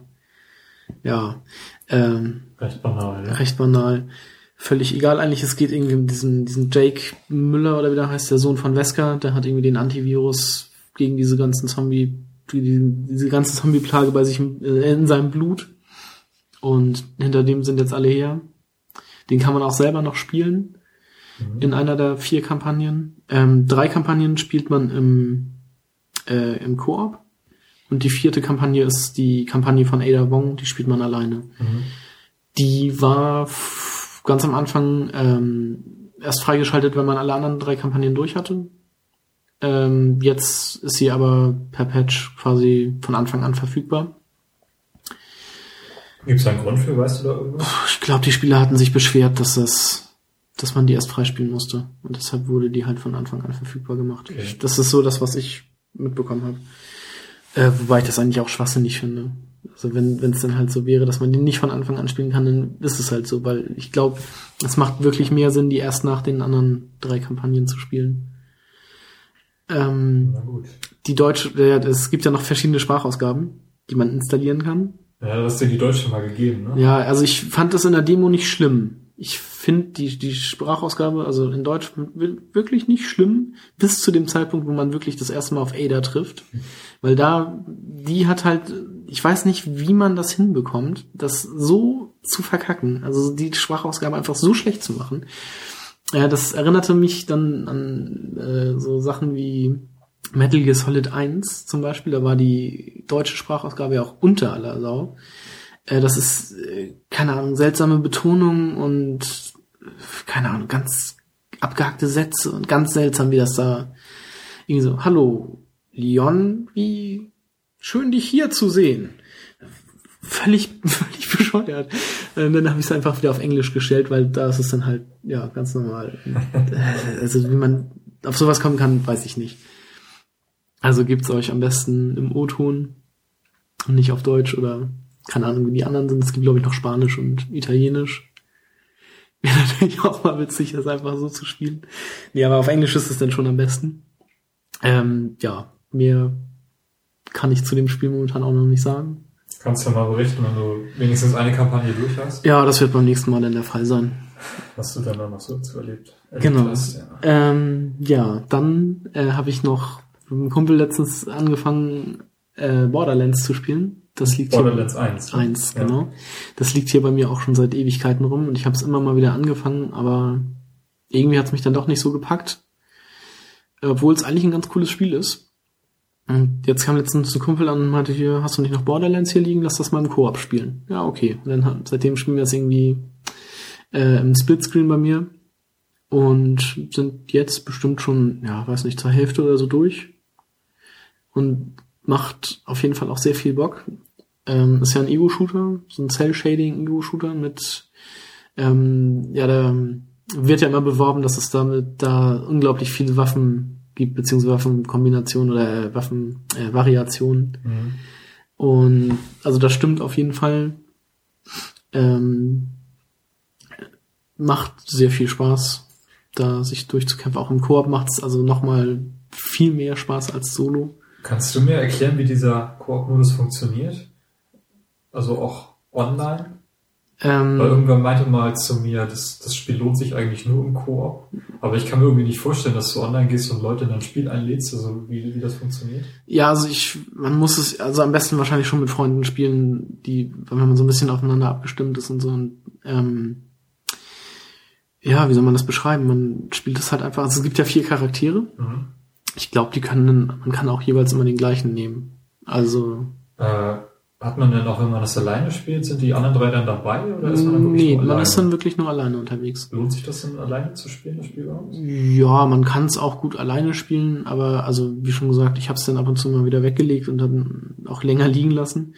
ja, ähm, Recht banal, ja. recht banal. Völlig egal eigentlich, es geht irgendwie um diesen, diesen Jake Müller oder wie der heißt, der Sohn von Wesker, der hat irgendwie den Antivirus gegen diese ganzen Zombie, die, diese ganze Zombie-Plage bei sich äh, in seinem Blut. Und hinter dem sind jetzt alle her. Den kann man auch selber noch spielen. Mhm. In einer der vier Kampagnen. Ähm, drei Kampagnen spielt man im, äh, im Koop. Und die vierte Kampagne ist die Kampagne von Ada Wong, die spielt man alleine. Mhm. Die war ganz am Anfang ähm, erst freigeschaltet, wenn man alle anderen drei Kampagnen durch hatte. Ähm, jetzt ist sie aber per Patch quasi von Anfang an verfügbar. Gibt es einen Grund für, weißt du da irgendwas? Ich glaube, die Spieler hatten sich beschwert, dass es, dass man die erst freispielen musste. Und deshalb wurde die halt von Anfang an verfügbar gemacht. Okay. Ich, das ist so das, was ich mitbekommen habe. Äh, wobei ich das eigentlich auch schwachsinnig finde. Also wenn es dann halt so wäre, dass man die nicht von Anfang an spielen kann, dann ist es halt so, weil ich glaube, es macht wirklich mehr Sinn, die erst nach den anderen drei Kampagnen zu spielen. Ähm, Na gut. die deutsche, äh, es gibt ja noch verschiedene Sprachausgaben, die man installieren kann. Ja, das ist dir die Deutsche mal gegeben, ne? Ja, also ich fand das in der Demo nicht schlimm. Ich finde die, die Sprachausgabe, also in Deutsch, wi- wirklich nicht schlimm, bis zu dem Zeitpunkt, wo man wirklich das erste Mal auf Ada trifft. Weil da, die hat halt, ich weiß nicht, wie man das hinbekommt, das so zu verkacken. Also die Sprachausgabe einfach so schlecht zu machen. Ja, das erinnerte mich dann an äh, so Sachen wie Metal Gear Solid 1 zum Beispiel. Da war die deutsche Sprachausgabe ja auch unter aller Sau. Äh, das ist, äh, keine Ahnung, seltsame Betonung und äh, keine Ahnung, ganz abgehackte Sätze und ganz seltsam, wie das da irgendwie so, hallo, Leon, wie schön dich hier zu sehen. Völlig, völlig bescheuert. Und dann habe ich es einfach wieder auf Englisch gestellt, weil da ist es dann halt, ja, ganz normal. also wie man auf sowas kommen kann, weiß ich nicht. Also gibt's euch am besten im O-Ton und nicht auf Deutsch oder keine Ahnung, wie die anderen sind. Es gibt, glaube ich, noch Spanisch und Italienisch. Wäre natürlich auch mal witzig, das einfach so zu spielen. Nee, aber auf Englisch ist es dann schon am besten. Ähm, ja, mehr kann ich zu dem Spiel momentan auch noch nicht sagen. Kannst du mal berichten, wenn du wenigstens eine Kampagne durch hast? Ja, das wird beim nächsten Mal dann der Fall sein. Was du dann noch so zu erlebt, erlebt genau. hast. Ja, ähm, ja dann äh, habe ich noch mit einem Kumpel letztens angefangen, äh, Borderlands zu spielen. Das liegt Borderlands hier 1. 1, ja. genau. Das liegt hier bei mir auch schon seit Ewigkeiten rum und ich habe es immer mal wieder angefangen, aber irgendwie hat es mich dann doch nicht so gepackt. Obwohl es eigentlich ein ganz cooles Spiel ist. Und jetzt kam letztens ein Kumpel an und meinte hier, hast du nicht noch Borderlands hier liegen? Lass das mal im Koop spielen. Ja, okay. Und dann seitdem spielen wir das irgendwie äh, im Splitscreen bei mir und sind jetzt bestimmt schon, ja, weiß nicht, zur Hälfte oder so durch. Und macht auf jeden Fall auch sehr viel Bock. Ähm, ist ja ein Ego-Shooter, so ein Cell-Shading-Ego-Shooter mit, ähm, ja, da wird ja immer beworben, dass es damit da unglaublich viele Waffen gibt, beziehungsweise Waffenkombinationen oder äh, Waffenvariationen. Äh, mhm. Und also das stimmt auf jeden Fall. Ähm, macht sehr viel Spaß, da sich durchzukämpfen. Auch im Koop macht es also nochmal viel mehr Spaß als Solo. Kannst du mir erklären, wie dieser Koop-Modus funktioniert? Also auch online? Ähm, Weil irgendwann meinte mal zu mir, das, das Spiel lohnt sich eigentlich nur im Koop. Aber ich kann mir irgendwie nicht vorstellen, dass du online gehst und Leute in ein Spiel einlädst, also wie, wie das funktioniert. Ja, also ich, man muss es, also am besten wahrscheinlich schon mit Freunden spielen, die, wenn man so ein bisschen aufeinander abgestimmt ist und so. Und, ähm, ja, wie soll man das beschreiben? Man spielt es halt einfach, also es gibt ja vier Charaktere. Mhm. Ich glaube, die können, man kann auch jeweils immer den gleichen nehmen. Also. Äh, hat man denn auch, wenn man das alleine spielt, sind die anderen drei dann dabei oder ist man dann wirklich Nee, man ist dann wirklich nur alleine unterwegs. Lohnt sich das dann alleine zu spielen, das Spiel überhaupt? Ja, man kann es auch gut alleine spielen, aber also wie schon gesagt, ich habe es dann ab und zu mal wieder weggelegt und dann auch länger liegen lassen.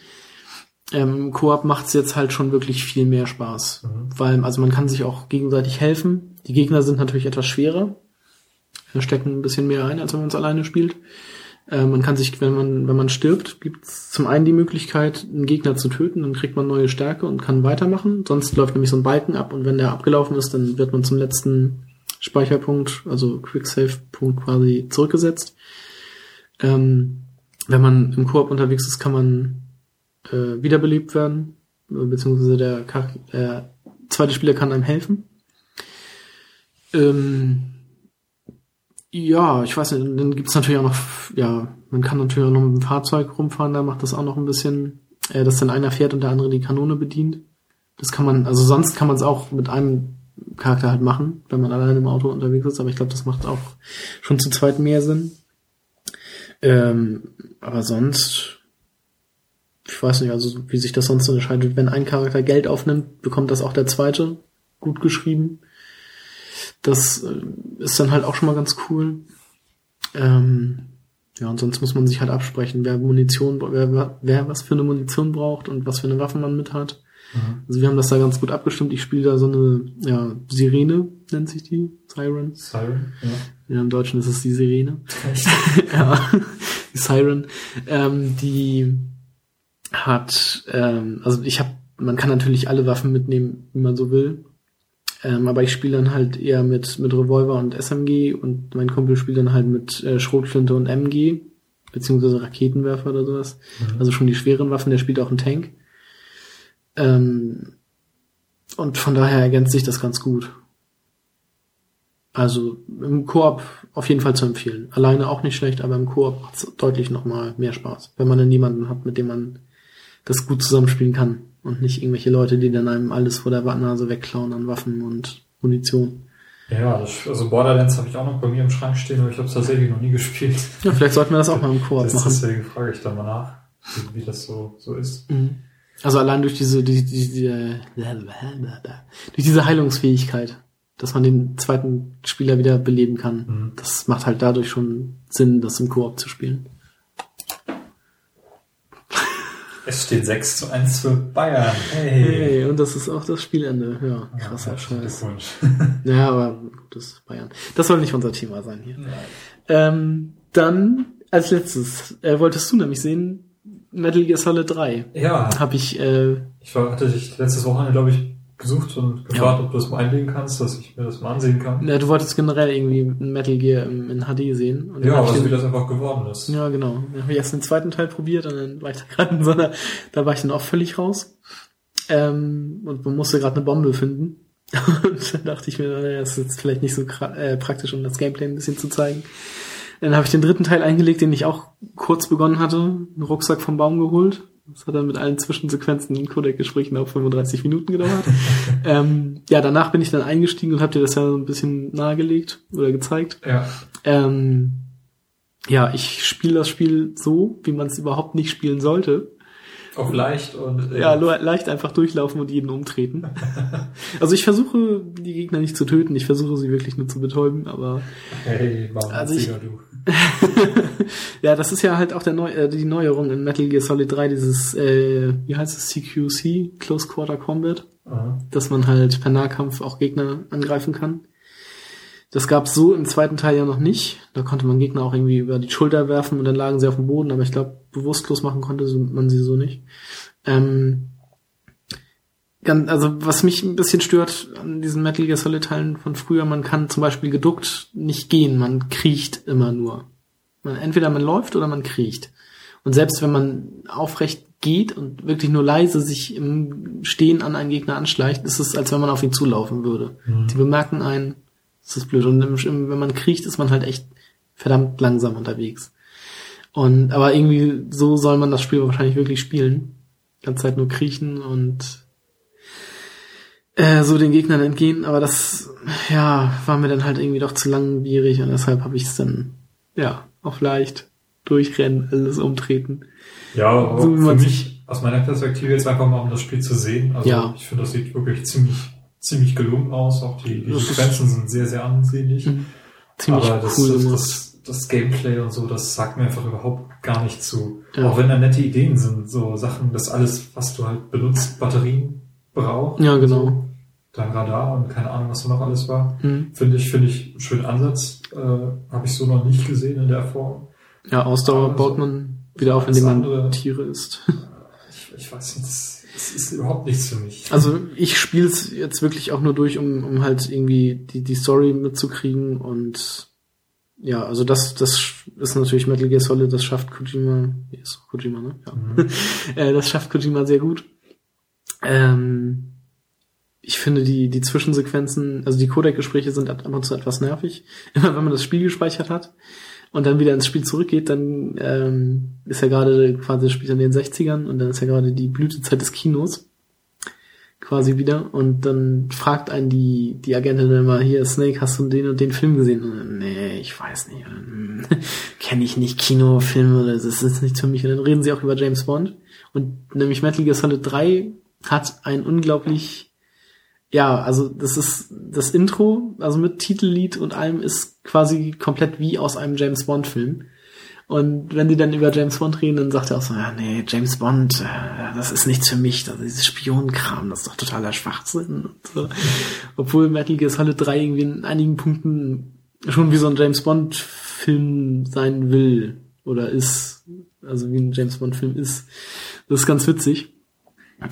Ähm, Koop macht es jetzt halt schon wirklich viel mehr Spaß, mhm. weil also man kann sich auch gegenseitig helfen. Die Gegner sind natürlich etwas schwerer, stecken ein bisschen mehr ein, als wenn man es alleine spielt. Äh, man kann sich, wenn man, wenn man stirbt, gibt es zum einen die Möglichkeit, einen Gegner zu töten, dann kriegt man neue Stärke und kann weitermachen. Sonst läuft nämlich so ein Balken ab und wenn der abgelaufen ist, dann wird man zum letzten Speicherpunkt, also Quicksave-Punkt quasi zurückgesetzt. Ähm, wenn man im Koop unterwegs ist, kann man äh, wiederbelebt werden, beziehungsweise der, der zweite Spieler kann einem helfen. Ähm, ja, ich weiß nicht, dann gibt's natürlich auch noch, ja, man kann natürlich auch noch mit dem Fahrzeug rumfahren, da macht das auch noch ein bisschen, äh, dass dann einer fährt und der andere die Kanone bedient. Das kann man, also sonst kann man es auch mit einem Charakter halt machen, wenn man allein im Auto unterwegs ist, aber ich glaube, das macht auch schon zu zweit mehr Sinn. Ähm, aber sonst, ich weiß nicht, also wie sich das sonst unterscheidet. Wenn ein Charakter Geld aufnimmt, bekommt das auch der zweite gut geschrieben. Das äh, ist dann halt auch schon mal ganz cool. Ähm, ja, und sonst muss man sich halt absprechen, wer Munition, wer, wer was für eine Munition braucht und was für eine Waffe man mit hat. Mhm. Also wir haben das da ganz gut abgestimmt. Ich spiele da so eine, ja, Sirene nennt sich die, Siren. Siren, ja. Ja, im Deutschen ist es die Sirene. ja, die Siren. Ähm, die hat, ähm, also ich habe, man kann natürlich alle Waffen mitnehmen, wie man so will. Ähm, aber ich spiele dann halt eher mit, mit Revolver und SMG und mein Kumpel spielt dann halt mit äh, Schrotflinte und MG, beziehungsweise Raketenwerfer oder sowas. Mhm. Also schon die schweren Waffen, der spielt auch einen Tank. Ähm, und von daher ergänzt sich das ganz gut. Also im Koop auf jeden Fall zu empfehlen. Alleine auch nicht schlecht, aber im Koop macht es deutlich nochmal mehr Spaß, wenn man dann niemanden hat, mit dem man das gut zusammenspielen kann. Und nicht irgendwelche Leute, die dann einem alles vor der Nase wegklauen an Waffen und Munition. Ja, also Borderlands habe ich auch noch bei mir im Schrank stehen, aber ich habe es tatsächlich noch nie gespielt. Ja, vielleicht sollten wir das auch mal im Koop Das, machen. deswegen frage ich da mal nach, wie, wie das so, so ist. Mhm. Also allein durch diese, die, die, die, äh, durch diese Heilungsfähigkeit, dass man den zweiten Spieler wieder beleben kann. Mhm. Das macht halt dadurch schon Sinn, das im Koop zu spielen. Es steht 6 zu 1 für Bayern. Hey. Hey, und das ist auch das Spielende. Ja, krasser Ja, Scheiß. Ja, aber gut, das ist Bayern. Das soll nicht unser Thema sein hier. Ähm, dann als letztes äh, wolltest du nämlich sehen Metal Gear Solid 3. Ja, Habe ich äh, ich war, hatte dich letztes Wochenende, glaube ich, gesucht und gefragt, ob du das mal einlegen kannst, dass ich mir das mal ansehen kann. ja, du wolltest generell irgendwie ein Metal Gear in HD sehen. Ja, also den- wie das einfach geworden ist. Ja, genau. Dann habe ich erst den zweiten Teil probiert und dann war ich da gerade in so einer, da war ich dann auch völlig raus. Ähm, und man musste gerade eine Bombe finden. Und dann dachte ich mir, naja, das ist jetzt vielleicht nicht so äh, praktisch, um das Gameplay ein bisschen zu zeigen. Dann habe ich den dritten Teil eingelegt, den ich auch kurz begonnen hatte, einen Rucksack vom Baum geholt. Das hat dann mit allen Zwischensequenzen in Codec-Gesprächen auf 35 Minuten gedauert. ähm, ja, danach bin ich dann eingestiegen und habe dir das ja so ein bisschen nahegelegt oder gezeigt. Ja. Ähm, ja, ich spiele das Spiel so, wie man es überhaupt nicht spielen sollte. Auch leicht und äh, Ja, leicht einfach durchlaufen und jeden umtreten. also ich versuche, die Gegner nicht zu töten, ich versuche sie wirklich nur zu betäuben, aber hey, warum also ich- du? ja, das ist ja halt auch der Neu äh, die Neuerung in Metal Gear Solid 3, dieses, äh, wie heißt es, CQC, Close Quarter Combat, Aha. dass man halt per Nahkampf auch Gegner angreifen kann. Das gab's so im zweiten Teil ja noch nicht. Da konnte man Gegner auch irgendwie über die Schulter werfen und dann lagen sie auf dem Boden, aber ich glaube, bewusstlos machen konnte man sie so nicht. Ähm, also was mich ein bisschen stört an diesen Metal Gear Solid Teilen von früher, man kann zum Beispiel geduckt nicht gehen, man kriecht immer nur. Man, entweder man läuft oder man kriecht. Und selbst wenn man aufrecht geht und wirklich nur leise sich im Stehen an einen Gegner anschleicht, ist es, als wenn man auf ihn zulaufen würde. Die bemerken einen, das ist blöd. Und wenn man kriecht, ist man halt echt verdammt langsam unterwegs. Und aber irgendwie so soll man das Spiel wahrscheinlich wirklich spielen. Die ganze Zeit nur kriechen und äh, so den Gegnern entgehen. Aber das, ja, war mir dann halt irgendwie doch zu langwierig und deshalb habe ich es dann, ja, auf leicht durchrennen, alles umtreten. Ja, aber So für mich, aus meiner Perspektive jetzt einfach mal, um das Spiel zu sehen. Also Ja. ich finde, das sieht wirklich ziemlich, ziemlich gelungen aus. Auch die, die Sequenzen sind sehr, sehr ansehnlich. Mhm. Ziemlich aber das, cool das, das, das Gameplay und so, das sagt mir einfach überhaupt gar nicht zu. Ja. Auch wenn da nette Ideen sind, so Sachen, das alles, was du halt benutzt, Batterien braucht. Ja, genau. So. Dein Radar und keine Ahnung, was da noch alles war. Mhm. Finde ich, finde ich einen schönen Ansatz. Äh, Habe ich so noch nicht gesehen in der Form. Ja, Ausdauer Aber baut so- man wieder auf, indem man andere- Tiere isst. Ich, ich weiß nicht, das, das ist überhaupt nichts für mich. Also ich spiele es jetzt wirklich auch nur durch, um, um halt irgendwie die, die Story mitzukriegen und ja, also das, das ist natürlich Metal Gear Solid, das schafft Kojima, ist Kojima, ne? Ja. Mhm. äh, das schafft Kojima sehr gut. Ähm, ich finde die, die Zwischensequenzen, also die Codec-Gespräche sind ab und zu etwas nervig. Immer wenn man das Spiel gespeichert hat und dann wieder ins Spiel zurückgeht, dann ähm, ist ja gerade quasi das Spiel in den 60ern und dann ist ja gerade die Blütezeit des Kinos quasi wieder und dann fragt einen die, die Agentin immer, hier Snake, hast du den und den Film gesehen? Und nee, ich weiß nicht. Kenne ich nicht Kinofilme, das ist nichts für mich. Und dann reden sie auch über James Bond. Und nämlich Metal Gear Solid 3 hat ein unglaublich, ja, also das ist das Intro, also mit Titellied und allem ist quasi komplett wie aus einem James Bond Film. Und wenn die dann über James Bond reden, dann sagt er auch so, ja, nee, James Bond, äh, das ist nichts für mich, das ist dieses Spionenkram, das ist doch totaler Schwachsinn. Und so. Obwohl Metal Gear Solid 3 irgendwie in einigen Punkten schon wie so ein James Bond Film sein will oder ist, also wie ein James Bond Film ist. Das ist ganz witzig.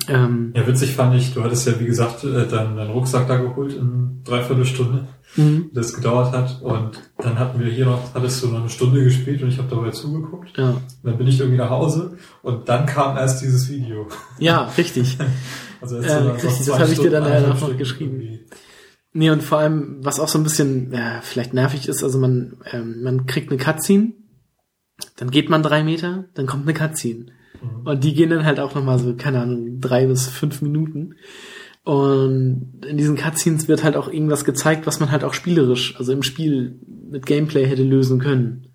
Ähm, Ja, witzig fand ich, du hattest ja, wie gesagt, äh, deinen, deinen Rucksack da geholt in dreiviertel Stunde, mhm, das gedauert hat. Und dann hatten wir hier noch, hattest du noch eine Stunde gespielt und ich habe dabei zugeguckt. ja. Und dann bin ich irgendwie nach Hause und dann kam erst dieses Video. ja, richtig. Also erst nach richtig, das zwei hab ich dir dann danach noch geschrieben. irgendwie. Nee, und vor allem, was auch so ein bisschen ja, vielleicht nervig ist, also man, ähm, man kriegt eine Cutscene, dann geht man drei Meter, dann kommt eine Cutscene. Mhm. Und die gehen dann halt auch nochmal so, keine Ahnung, drei bis fünf Minuten. Und in diesen Cutscenes wird halt auch irgendwas gezeigt, was man halt auch spielerisch, also im Spiel mit Gameplay hätte lösen können.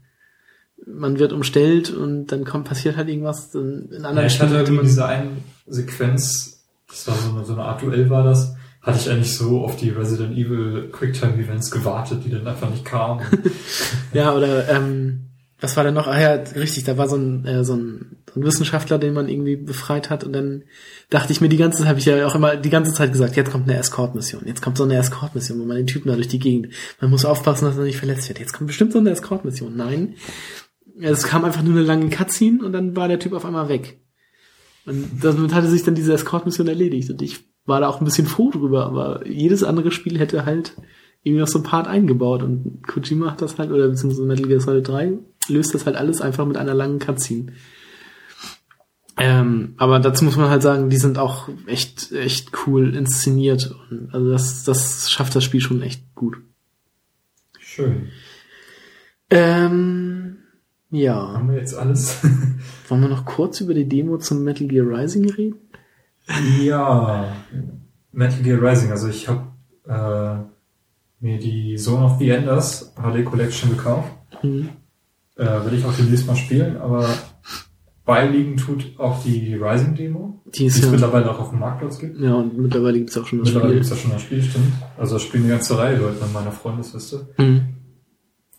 Man wird umstellt und dann kommt, passiert halt irgendwas. In in anderen Ja, ich Spielen hatte hätte irgendwie diese eine Sequenz, das war so eine, so eine Art Duell war das, hatte ich eigentlich so auf die Resident Evil Quicktime Events gewartet, die dann einfach nicht kamen. ja, oder, ähm, was war denn noch? Ah ja, richtig, da war so ein, äh, so ein, so ein Wissenschaftler, den man irgendwie befreit hat und dann dachte ich mir die ganze Zeit, habe ich ja auch immer die ganze Zeit gesagt, jetzt kommt eine Escort-Mission, jetzt kommt so eine Escort-Mission, wo man den Typen da durch die Gegend, man muss aufpassen, dass er nicht verletzt wird, jetzt kommt bestimmt so eine Escort-Mission. Nein, es kam einfach nur eine lange Cutscene und dann war der Typ auf einmal weg. Und damit hatte sich dann diese Escort-Mission erledigt und ich war da auch ein bisschen froh drüber, aber jedes andere Spiel hätte halt irgendwie noch so ein Part eingebaut und Kojima hat das halt, oder beziehungsweise Metal Gear Solid 3 löst das halt alles einfach mit einer langen Cutscene. Ähm, aber dazu muss man halt sagen, die sind auch echt, echt cool inszeniert. Und also das, das schafft das Spiel schon echt gut. Schön. Ähm, ja. Haben wir jetzt alles? Wollen wir noch kurz über die Demo zum Metal Gear Rising reden? ja. Metal Gear Rising, also ich habe äh, mir die Zone of the Enders HD Collection gekauft. Mhm. Äh, will ich auch demnächst mal spielen, aber beiliegen tut auch die Rising Demo, Die es ja, mittlerweile auch auf dem Marktplatz gibt. ja, und mittlerweile gibt's auch schon das Mittlerweile gibt Spiel. es ja schon ein Spiel, stimmt. Also das spielen eine ganze Reihe Leute in meiner Freundesliste. Mhm.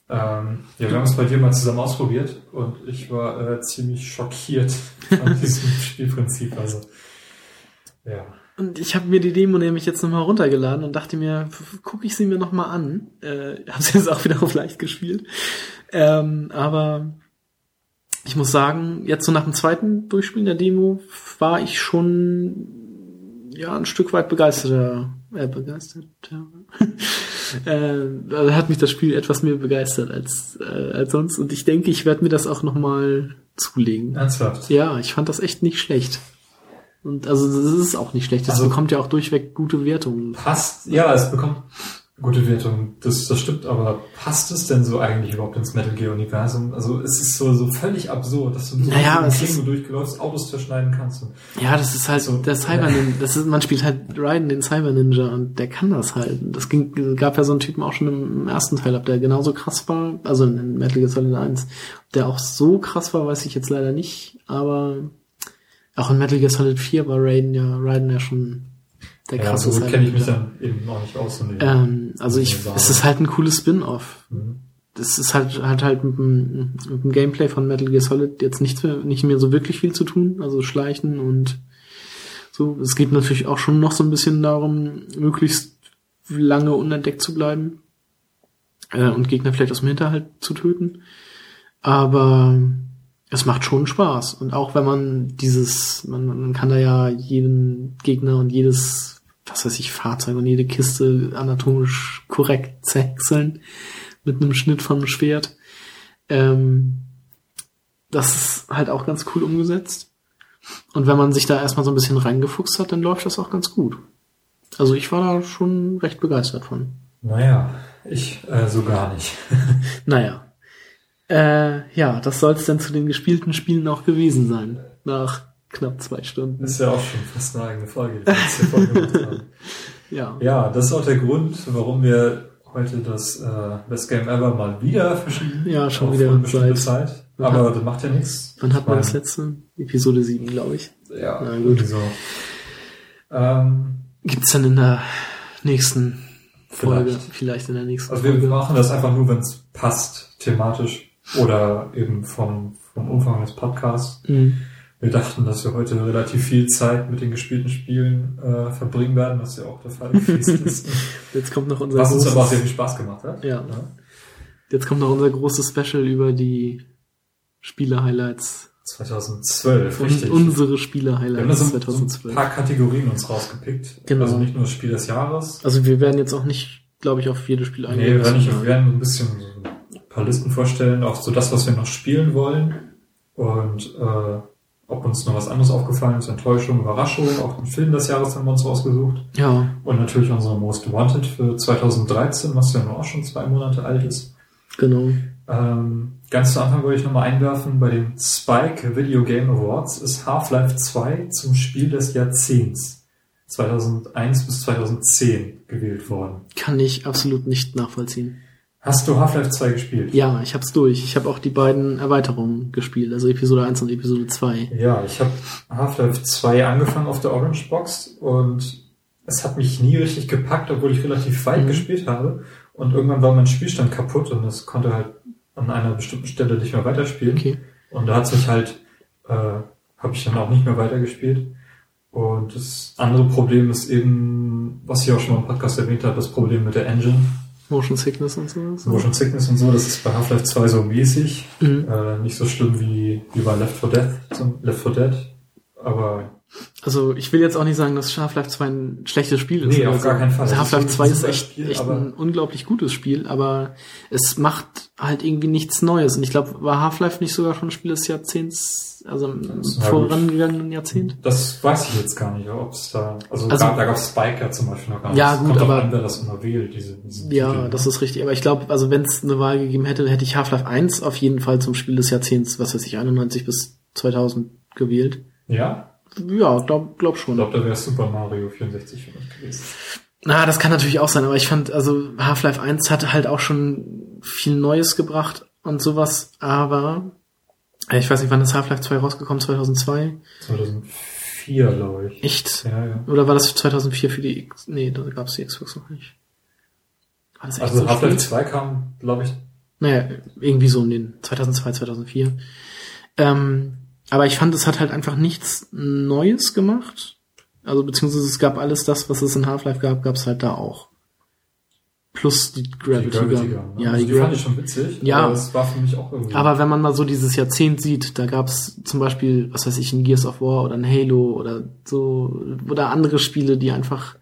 Ähm, ja, wir haben es bei dir mal zusammen ausprobiert und ich war äh, ziemlich schockiert von diesem Spielprinzip. Also ja. Und ich habe mir die Demo nämlich jetzt nochmal runtergeladen und dachte mir, gucke ich sie mir nochmal an. Äh, habe sie jetzt auch wieder auf leicht gespielt. Ähm, aber ich muss sagen, jetzt so nach dem zweiten Durchspielen der Demo war ich schon ja ein Stück weit begeisterter. Äh, begeistert. Ja. äh, also hat mich das Spiel etwas mehr begeistert als äh, als sonst und ich denke, ich werde mir das auch nochmal zulegen. Ernsthaft. Ja, ich fand das echt nicht schlecht. Und also das ist auch nicht schlecht. Das Also- bekommt ja auch durchweg gute Wertungen. Passt, ja, es bekommt gute Wertung. Das, das stimmt, aber passt es denn so eigentlich überhaupt ins Metal Gear Universum? Also es ist so, so völlig absurd, dass du so Naja, ist- durchläufst, Autos zerschneiden kannst. Und Ja, das ist halt So, der Cyber Ninja. Das ist, man spielt halt Raiden, den Cyber Ninja, und der kann das halt. Das ging, gab ja so einen Typen auch schon im ersten Teil ab, der genauso krass war, also in Metal Gear Solid 1, der auch so krass war, weiß ich jetzt leider nicht, aber auch in Metal Gear Solid 4 war Raiden ja, Raiden ja schon der ja, krasse so gut kenne ich mich dann eben auch nicht aus. Ähm, also ich, es ist halt ein cooles Spin-off. Mhm. das ist halt, hat halt mit dem, mit dem Gameplay von Metal Gear Solid jetzt nichts mehr, nicht mehr so wirklich viel zu tun. Also Schleichen und so. Es geht natürlich auch schon noch so ein bisschen darum, möglichst lange unentdeckt zu bleiben äh, und Gegner vielleicht aus dem Hinterhalt zu töten. Aber es macht schon Spaß. Und auch wenn man dieses, man, man kann da ja jeden Gegner und jedes, was weiß ich, Fahrzeug und jede Kiste anatomisch korrekt zerhäckseln mit einem Schnitt vom Schwert. Ähm, das ist halt auch ganz cool umgesetzt. Und wenn man sich da erstmal so ein bisschen reingefuchst hat, dann läuft das auch ganz gut. Also ich war da schon recht begeistert von. Naja, ich äh, so gar nicht. Naja. Äh, ja, das soll es dann zu den gespielten Spielen auch gewesen sein. Nach knapp zwei Stunden. Das ist ja auch schon fast eine eigene Folge, die wir jetzt hier vorhin gemacht haben. Ja. Ja, das ist auch der Grund, warum wir heute das äh, Best Game Ever mal wieder verschieben. Ja, schon wieder seit- Zeit. Aber das macht ja nichts. Wann hat man das letzte? Episode 7, glaube ich. Ja, Na gut. so. Ähm, Gibt's dann in der nächsten Folge, Vielleicht. vielleicht, in der nächsten also wir Folge. machen das einfach nur, wenn es passt, thematisch oder eben vom, vom Umfang des Podcasts. Mhm. Wir dachten, dass wir heute relativ viel Zeit mit den gespielten Spielen äh, verbringen werden, was ja auch der Fall ist. Jetzt kommt noch unser Was uns aber auch sehr großes, viel Spaß gemacht hat. Ja. jetzt kommt noch unser großes Special über die Spiele-Highlights. 2012, Und richtig. unsere Wir haben da Spiele-Highlights so, so ein 2012. paar Kategorien uns rausgepickt. Genau. Also nicht nur das Spiel des Jahres. Also wir werden jetzt auch nicht, glaube ich, auf jedes Spiel Nee, eingehen. wir was werden, nicht, wir- wir werden ein bisschen so ein paar Listen vorstellen, auch so das, was wir noch spielen wollen. Und äh, ob uns noch was anderes aufgefallen ist, Enttäuschung, Überraschung, auch den Film des Jahres haben wir uns rausgesucht. Ja, Und natürlich unsere Most Wanted für 2013, was ja nur auch schon zwei Monate alt ist. genau. Ähm, ganz zu Anfang wollte ich nochmal einwerfen, bei den Spike Video Game Awards ist Half-Life 2 zum Spiel des Jahrzehnts 2001 bis 2010 gewählt worden. Kann ich absolut nicht nachvollziehen. Hast du Half-Life 2 gespielt? Ja, ich hab's durch. Ich habe auch die beiden Erweiterungen gespielt, also Episode 1 und Episode 2. Ja, ich habe Half-Life 2 angefangen auf der Orange Box und es hat mich nie richtig gepackt, obwohl ich relativ weit Mhm. gespielt habe. Und irgendwann war mein Spielstand kaputt und es konnte halt an einer bestimmten Stelle nicht mehr weiterspielen. Okay. Und da hat sich halt, äh, habe ich dann auch nicht mehr weitergespielt. Und das andere Problem ist eben, was ich auch schon mal im Podcast erwähnt habe, das Problem mit der Engine. Motion Sickness und so. Motion Sickness und so, das ist bei Half-Life 2 so mäßig. Mhm. Äh, nicht so schlimm wie, wie bei Left 4 Dead, zum Left 4 Dead. Aber Also ich will jetzt auch nicht sagen, dass Half-Life 2 ein schlechtes Spiel ist. Nee, auf Also, gar keinen Fall. Also Half-Life ist ein 2 ist echt, Spiel, echt ein unglaublich gutes Spiel, aber es macht halt irgendwie nichts Neues. Und ich glaube, war Half-Life nicht sogar schon Spiel des Jahrzehnts, also im vorangegangenen Jahrzehnt? das weiß ich jetzt gar nicht, ob es da, also, Also- gab, da gab es Spike ja zum Beispiel noch gar nicht. Ja, gut, aber- an, das immer wählt, diese, diesen Ja, Titel, ne? das ist richtig. Aber ich glaube, also wenn es eine Wahl gegeben hätte, hätte ich Half-Life 1 auf jeden Fall zum Spiel des Jahrzehnts, was weiß ich, 91 bis 2000 gewählt. Ja? Ja, glaub, glaub Ich schon. glaube, da wäre Super Mario 64 für mich gewesen. Na, das kann natürlich auch sein, aber ich fand, also Half-Life 1 hatte halt auch schon viel Neues gebracht und sowas, aber ich weiß nicht, wann ist Half-Life 2 rausgekommen? 2002? 2004, glaube ich. Echt? Ja, ja. Oder war das 2004 für die X? Nee, da gab es die Xbox noch nicht. War das echt Also so Half-Life spät? 2 kam, glaube ich, Naja, irgendwie so um den 2002, 2004. Ähm, aber ich fand, es hat halt einfach nichts Neues gemacht. Also beziehungsweise es gab alles das, was es in Half-Life gab, gab es halt da auch. Plus die Gravity, die Gravity Gun. Gun. Ne? Ja, also die die fand ich schon witzig, Ja. aber es war für mich auch irgendwie... Aber wenn man mal so dieses Jahrzehnt sieht, da gab es zum Beispiel, was weiß ich, ein Gears of War oder ein Halo oder so, oder andere Spiele, die einfach,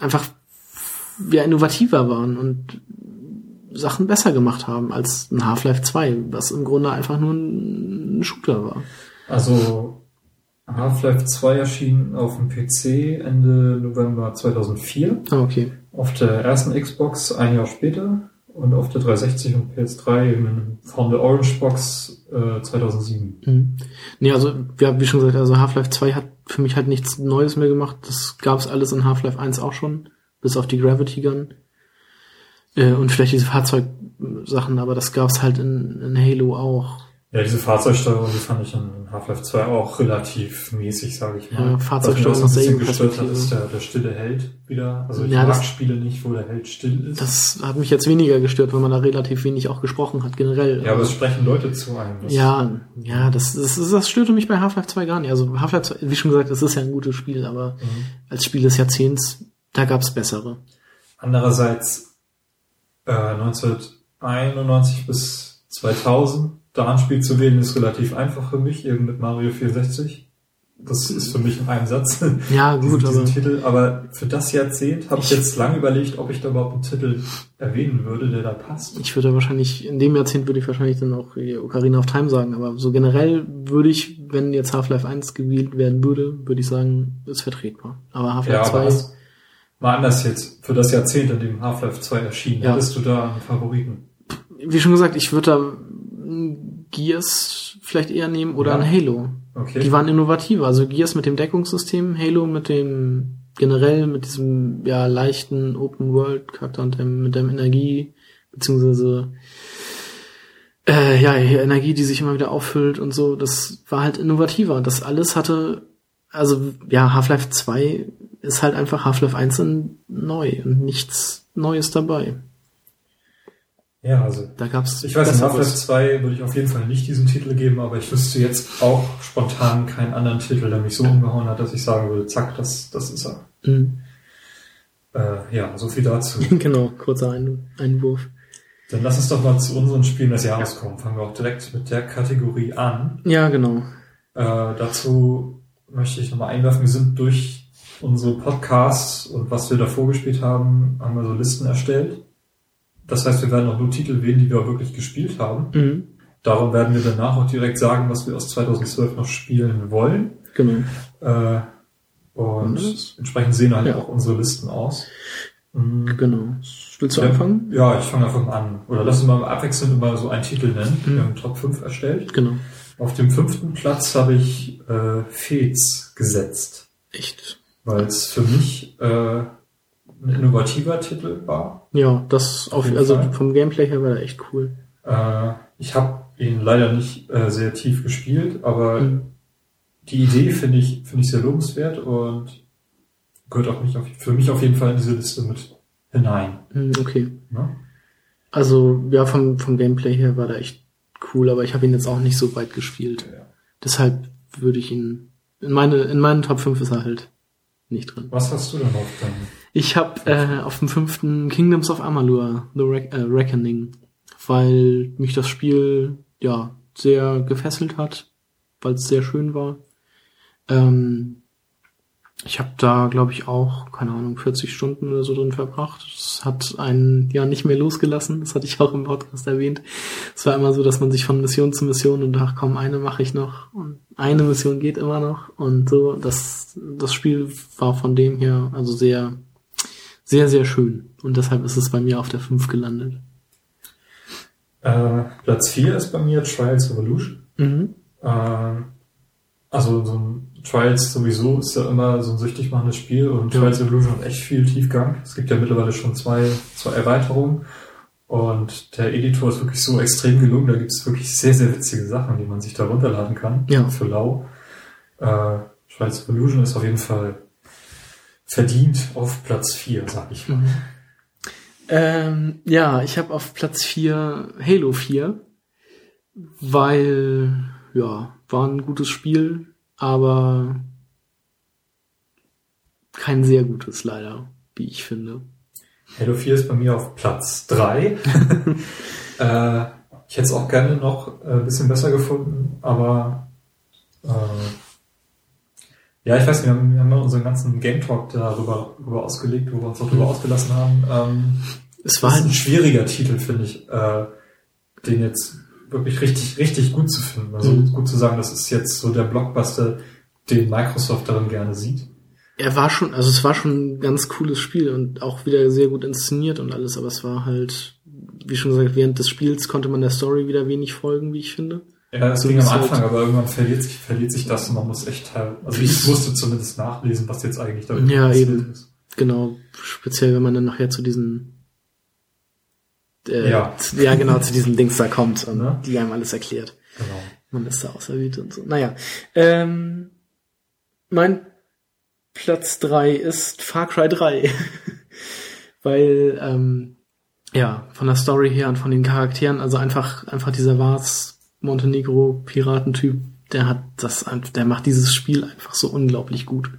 einfach, ja, innovativer waren und Sachen besser gemacht haben als ein Half-Life 2, was im Grunde einfach nur ein Shooter war. Also Half-Life 2 erschien auf dem PC Ende November 2004, Ah, okay. Auf der ersten Xbox ein Jahr später und auf der 360 und PS3 in- von der Orange Box äh, 2007. Mhm. Nee, also, ja, wie schon gesagt, also Half-Life 2 hat für mich halt nichts Neues mehr gemacht. Das gab's alles in Half-Life 1 auch schon, bis auf die Gravity Gun. Äh, und vielleicht diese Fahrzeugsachen, aber das gab's halt in, in Halo auch. Ja, diese Fahrzeugsteuerung, die fand ich in Half-Life 2 auch relativ mäßig, sage ich mal. Ja, Fahrzeugsteuerung aus bisschen der gestört hat, ist der, der stille Held wieder. Also ich Ja, mag das- Spiele nicht, wo der Held still ist. Das hat mich jetzt weniger gestört, weil man da relativ wenig auch gesprochen hat, generell. ja, aber es sprechen Leute zu einem. Das- ja, ja, das, das, das, das störte mich bei Half-Life 2 gar nicht. Also Half-Life 2, wie schon gesagt, es ist ja ein gutes Spiel, aber Mhm. als Spiel des Jahrzehnts, da gab's bessere. Andererseits äh, 1991 bis 2000 da ein Spiel zu wählen ist relativ einfach für mich, eben mit Mario 64. Das ist für mich in einem Satz. Ja, gut, diesen aber Titel. Aber für das Jahrzehnt habe ich jetzt lange überlegt, ob ich da überhaupt einen Titel erwähnen würde, der da passt. ich würde wahrscheinlich, in dem Jahrzehnt würde ich wahrscheinlich dann auch Ocarina of Time sagen, aber so generell würde ich, wenn jetzt Half-Life 1 gewählt werden würde, würde ich sagen, ist vertretbar. Aber Half-Life Ja, aber 2, hast, mal anders jetzt. Für das Jahrzehnt, in dem Half-Life 2 erschien, Ja. hättest du da einen Favoriten? wie schon gesagt, ich würde da Gears vielleicht eher nehmen oder Ja. ein Halo. Okay. Die waren innovativer. Also Gears mit dem Deckungssystem, Halo mit dem generell mit diesem ja leichten Open World Charakter und dem, mit dem Energie beziehungsweise äh, ja Energie, die sich immer wieder auffüllt und so. Das war halt innovativer. Das alles hatte also ja Half-Life 2 ist halt einfach Half-Life 1 in neu und nichts Neues dabei. Ja, also Da gab's Ich weiß nicht, Besseres. Half-Life 2 würde ich auf jeden Fall nicht diesen Titel geben, aber ich wüsste jetzt auch spontan keinen anderen Titel, der mich so umgehauen hat, dass ich sagen würde, zack, das, das ist er. Mhm. Äh, ja, so viel dazu. genau, kurzer Ein Einwurf. Dann lass uns doch mal zu unseren Spielen des Jahres kommen. Fangen wir auch direkt mit der Kategorie an. Ja, genau. Äh, dazu möchte ich nochmal einwerfen, wir sind durch unsere Podcasts und was wir da vorgespielt haben, haben wir so Listen erstellt. Das heißt, wir werden auch nur Titel wählen, die wir auch wirklich gespielt haben. Mhm. Darum werden wir danach auch direkt sagen, was wir aus 2012 noch spielen wollen. Genau. Äh, und Mhm. entsprechend sehen halt Ja. auch unsere Listen aus. Mhm. Genau. Willst du Ja, anfangen? Ja, ich fange einfach mal an. Oder lass uns mal abwechselnd immer so einen Titel nennen. Mhm. Wir haben Top 5 erstellt. Genau. Auf dem fünften Platz habe ich äh, Fez gesetzt, Echt. weil es für mich äh, ein innovativer Titel war. Ja, das auf, jeden also Fall. vom Gameplay her war er echt cool. Äh, ich habe ihn leider nicht äh, sehr tief gespielt, aber Mhm. die Idee finde ich, finde ich sehr lobenswert und gehört auch nicht auf, für mich auf jeden Fall in diese Liste mit hinein. Hm, Okay. Ne? Also, ja, vom, vom Gameplay her war er echt cool, aber ich habe ihn jetzt auch nicht so weit gespielt. Ja. Deshalb würde ich ihn, in meine, in meinen Top 5 ist er halt nicht drin. Was hast du denn auf deinem? Ich habe äh, auf dem fünften Kingdoms of Amalur, The Re äh, Reckoning, weil mich das Spiel ja sehr gefesselt hat, weil es sehr schön war. Ähm, ich habe da, glaube ich, auch, keine Ahnung, 40 Stunden oder so drin verbracht. Es hat einen ja nicht mehr losgelassen. Das hatte ich auch im Podcast erwähnt. Es war immer so, dass man sich von Mission zu Mission und ach komm, eine mache ich noch und eine Mission geht immer noch und so. Das, das Spiel war von dem her also sehr, sehr, sehr schön. Und deshalb ist es bei mir auf der 5 gelandet. Äh, Platz 4 ist bei mir Trials Evolution. Mhm. Äh, also so ein Trials sowieso ist ja immer so ein süchtig machendes Spiel und Ja. Trials Evolution hat echt viel Tiefgang. Es gibt ja mittlerweile schon zwei, zwei Erweiterungen und der Editor ist wirklich so extrem gelungen. Da gibt es wirklich sehr, sehr witzige Sachen, die man sich da runterladen kann Ja. für lau. Äh, Trials Evolution ist auf jeden Fall verdient auf Platz 4, sag ich mal. Mhm. Ähm, ja, ich habe auf Platz 4 Halo 4, weil, ja, war ein gutes Spiel, aber kein sehr gutes leider, wie ich finde. Halo 4 ist bei mir auf Platz 3. äh, ich hätte es auch gerne noch ein bisschen besser gefunden, aber äh, ja, ich weiß wir haben, wir haben ja unseren ganzen Game Talk darüber, darüber ausgelegt, wo wir uns auch darüber ausgelassen haben. Ähm, Es war das ist ein halt, schwieriger Titel, finde ich, äh, den jetzt wirklich richtig, richtig gut zu finden. Also Mhm. gut zu sagen, das ist jetzt so der Blockbuster, den Microsoft darin gerne sieht. er war schon, also es war schon ein ganz cooles Spiel und auch wieder sehr gut inszeniert und alles, aber es war halt, wie schon gesagt, während des Spiels konnte man der Story wieder wenig folgen, wie ich finde. Ja, das So ging am halt- Anfang, aber irgendwann verliert sich, verliert sich das und man muss echt teil, also ich musste zumindest nachlesen, was jetzt eigentlich da Ja, eben. ist. Genau, speziell wenn man dann nachher zu diesen äh, Ja. zu- ja genau zu diesem Dings da kommt und Ne? die einem alles erklärt. Genau. Man ist da auserwählt und so. Naja. Ähm, mein Platz drei ist Far Cry 3. Weil, ähm, ja, von der Story her und von den Charakteren, also einfach, einfach dieser Vars Montenegro Piratentyp, der hat das, einfach- der macht dieses Spiel einfach so unglaublich gut.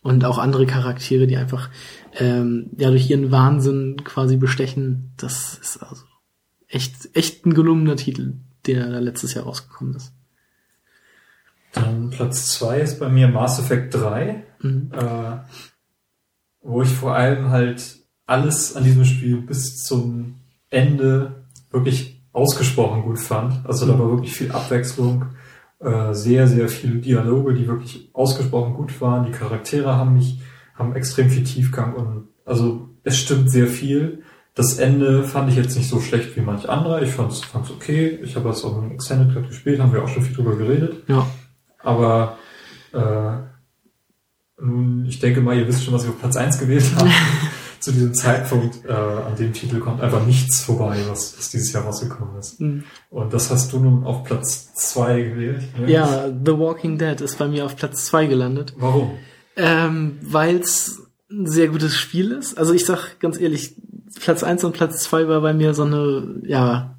Und auch andere Charaktere, die einfach, ähm, ja, durch ihren Wahnsinn quasi bestechen, das ist also echt, echt ein gelungener Titel, der da letztes Jahr rausgekommen ist. Dann Platz zwei ist bei mir Mass Effect 3, Mhm. äh, wo ich vor allem halt alles an diesem Spiel bis zum Ende wirklich ausgesprochen gut fand. Also da war wirklich viel Abwechslung, äh, sehr, sehr viele Dialoge, die wirklich ausgesprochen gut waren. Die Charaktere haben mich, haben extrem viel Tiefgang und also es stimmt sehr viel. Das Ende fand ich jetzt nicht so schlecht wie manch anderer. Ich fand es okay. Ich habe das auch im Extended Cut gespielt, haben wir auch schon viel drüber geredet. Ja. Aber äh, nun, ich denke mal, ihr wisst schon, was ich auf Platz 1 gewählt habe. Zu diesem Zeitpunkt, äh, an dem Titel kommt einfach nichts vorbei, was, was dieses Jahr rausgekommen ist. Mhm. Und das hast du nun auf Platz 2 gewählt. ne? Ja, The Walking Dead ist bei mir auf Platz zwei gelandet. Warum? Ähm, Weil es ein sehr gutes Spiel ist. Also ich sag ganz ehrlich, Platz eins und Platz zwei war bei mir so eine, ja,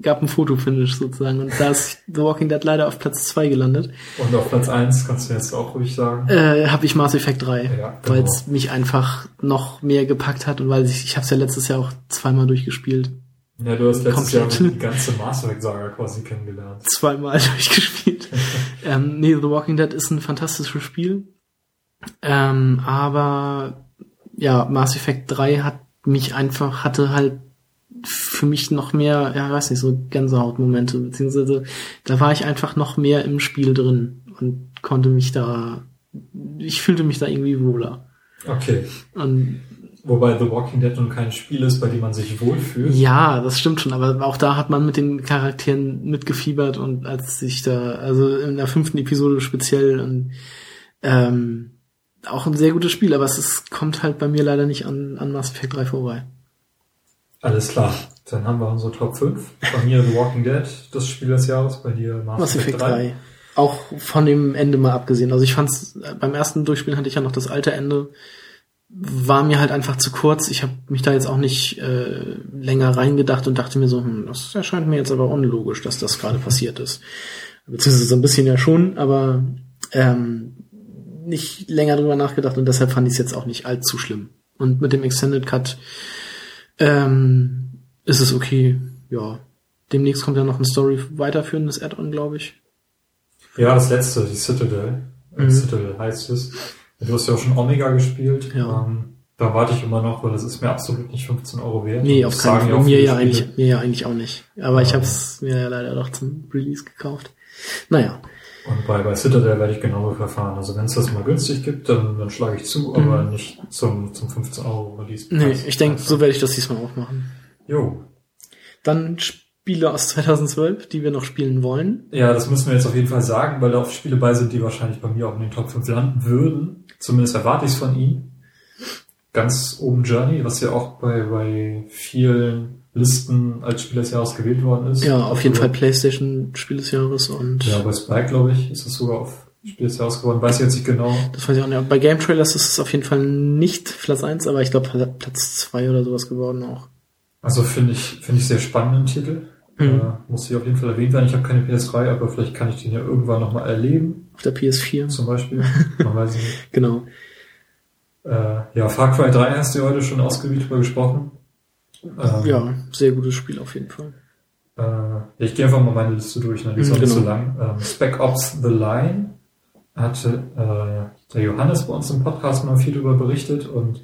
gab ein Fotofinish sozusagen. Und da ist The Walking Dead leider auf Platz zwei gelandet. Und auf Platz 1 kannst du jetzt auch ruhig sagen. Äh, habe ich Mass Effect 3, Ja, genau. weil es mich einfach noch mehr gepackt hat und weil ich, ich habe es ja letztes Jahr auch zweimal durchgespielt. Ja, du hast letztes Jahr komplett. die ganze Mass Effect Saga quasi kennengelernt. zweimal durchgespielt. ähm, nee, The Walking Dead ist ein fantastisches Spiel. Ähm, aber ja, Mass Effect 3 hat mich einfach, hatte halt für mich noch mehr, ja, weiß nicht, so Gänsehautmomente, beziehungsweise da war ich einfach noch mehr im Spiel drin und konnte mich da, ich fühlte mich da irgendwie wohler. Okay. Und Wobei The Walking Dead nun kein Spiel ist, bei dem man sich wohlfühlt. Ja, das stimmt schon, aber auch da hat man mit den Charakteren mitgefiebert und als sich da, also in der fünften Episode speziell und ähm, auch ein sehr gutes Spiel, aber es ist, kommt halt bei mir leider nicht an, an Mass Effect 3 vorbei. Alles klar. Dann haben wir unsere Top 5. Bei mir The Walking Dead, das Spiel des Jahres, bei dir Mass, Effect 3. Auch von dem Ende mal abgesehen. Also ich fand's, beim ersten Durchspielen hatte ich ja noch das alte Ende. War mir halt einfach zu kurz. Ich habe mich da jetzt auch nicht äh, länger reingedacht und dachte mir so, hm, das erscheint mir jetzt aber unlogisch, dass das gerade passiert ist. Beziehungsweise so ein bisschen ja schon, aber ähm, nicht länger drüber nachgedacht und deshalb fand ich es jetzt auch nicht allzu schlimm. Und mit dem Extended Cut ähm, ist es okay. Ja, demnächst kommt ja noch ein Story weiterführendes Add-on, glaube ich. Ja, das letzte, die Citadel. Äh, Mhm. Citadel heißt es. Du hast ja auch schon Omega gespielt. Ja. Ähm, da warte ich immer noch, weil das ist mir absolut nicht 15 Euro wert. Nee, auf keinen Fall. Mir ja, eigentlich, mir ja eigentlich auch nicht. Aber ich Ja. habe es mir ja leider doch zum Release gekauft. Naja, Und bei, bei Citadel werde ich genauso verfahren. Also wenn es das mal günstig gibt, dann, dann schlage ich zu, aber nicht zum, zum 15 Euro Release. Mhm. nee, ich denke, so werde ich das diesmal auch machen. Jo. Dann Spiele aus 2012, die wir noch spielen wollen. Ja, das müssen wir jetzt auf jeden Fall sagen, weil da auch Spiele bei sind, die wahrscheinlich bei mir auch in den Top 5 landen würden. Zumindest erwarte ich es von ihnen. Ganz oben Journey, was ja auch bei, bei vielen Listen als Spiel des Jahres gewählt worden ist. Ja, auf jeden Also, Fall PlayStation Spiel des Jahres und Ja, bei Spike, glaube ich, ist es sogar auf Spiel des Jahres geworden. Weiß ich jetzt nicht genau. das weiß ich auch nicht. Bei Game Trailers ist es auf jeden Fall nicht Platz 1, aber ich glaube Platz 2 oder sowas geworden auch. Also finde ich, finde ich sehr spannenden Titel. Mhm. Äh, muss ich auf jeden Fall erwähnt werden. Ich habe keine PS3, aber vielleicht kann ich den ja irgendwann nochmal erleben, Auf der PS4. zum Beispiel. Man weiß nicht. Genau. Äh, ja, Far Cry 3 hast du ja heute schon ausgiebig drüber gesprochen. Ähm, Ja, sehr gutes Spiel auf jeden Fall. Äh, ich gehe einfach mal meine Liste durch, ne? die ist Mhm, auch nicht so genau. lang. Ähm, Spec Ops The Line hatte äh, der Johannes bei uns im Podcast mal viel darüber berichtet und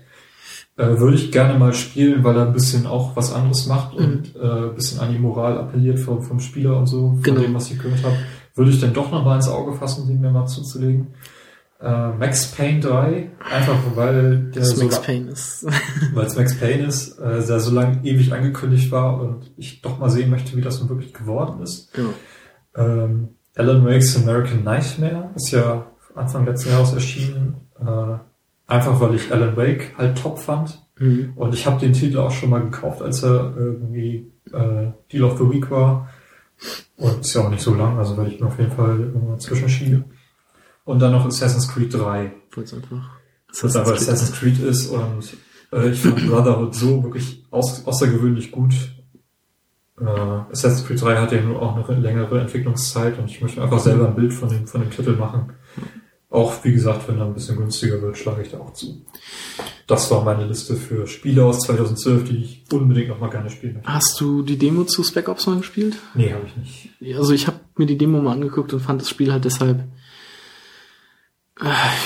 äh, würde ich gerne mal spielen, weil er ein bisschen auch was anderes macht und äh, ein bisschen an die Moral appelliert vom, vom Spieler und so, von Genau. dem, was ich gehört habe. Würde ich dann doch noch mal ins Auge fassen, den mir mal zuzulegen. Äh, Max Payne 3, einfach weil der Das so Max Payne ist. weil es Max Payne ist, äh, der so lange ewig angekündigt war und ich doch mal sehen möchte, wie das nun wirklich geworden ist. ja. Ähm, Alan Wake's American Nightmare ist ja Anfang letzten Jahres erschienen. Äh, einfach weil ich Alan Wake halt top fand. Mhm. Und ich habe den Titel auch schon mal gekauft, als er irgendwie äh, Deal of the Week war. Und ist ja auch nicht so lang, also werde ich mir auf jeden Fall irgendwann zwischenschieben. Und dann noch Assassin's Creed 3 Wollte es einfach. was aber Assassin's Creed ist und äh, ich fand Brotherhood so wirklich aus, außergewöhnlich gut. Äh, Assassin's Creed 3 hat ja nur auch eine längere Entwicklungszeit und ich möchte einfach selber ein Bild von dem, von dem Titel machen. Auch, wie gesagt, wenn er ein bisschen günstiger wird, schlage ich da auch zu. Das war meine Liste für Spiele aus 2012, die ich unbedingt noch mal gerne spielen möchte. Hast du die Demo zu Spec Ops mal gespielt? Nee, habe ich nicht. Also ich habe mir die Demo mal angeguckt und fand das Spiel halt deshalb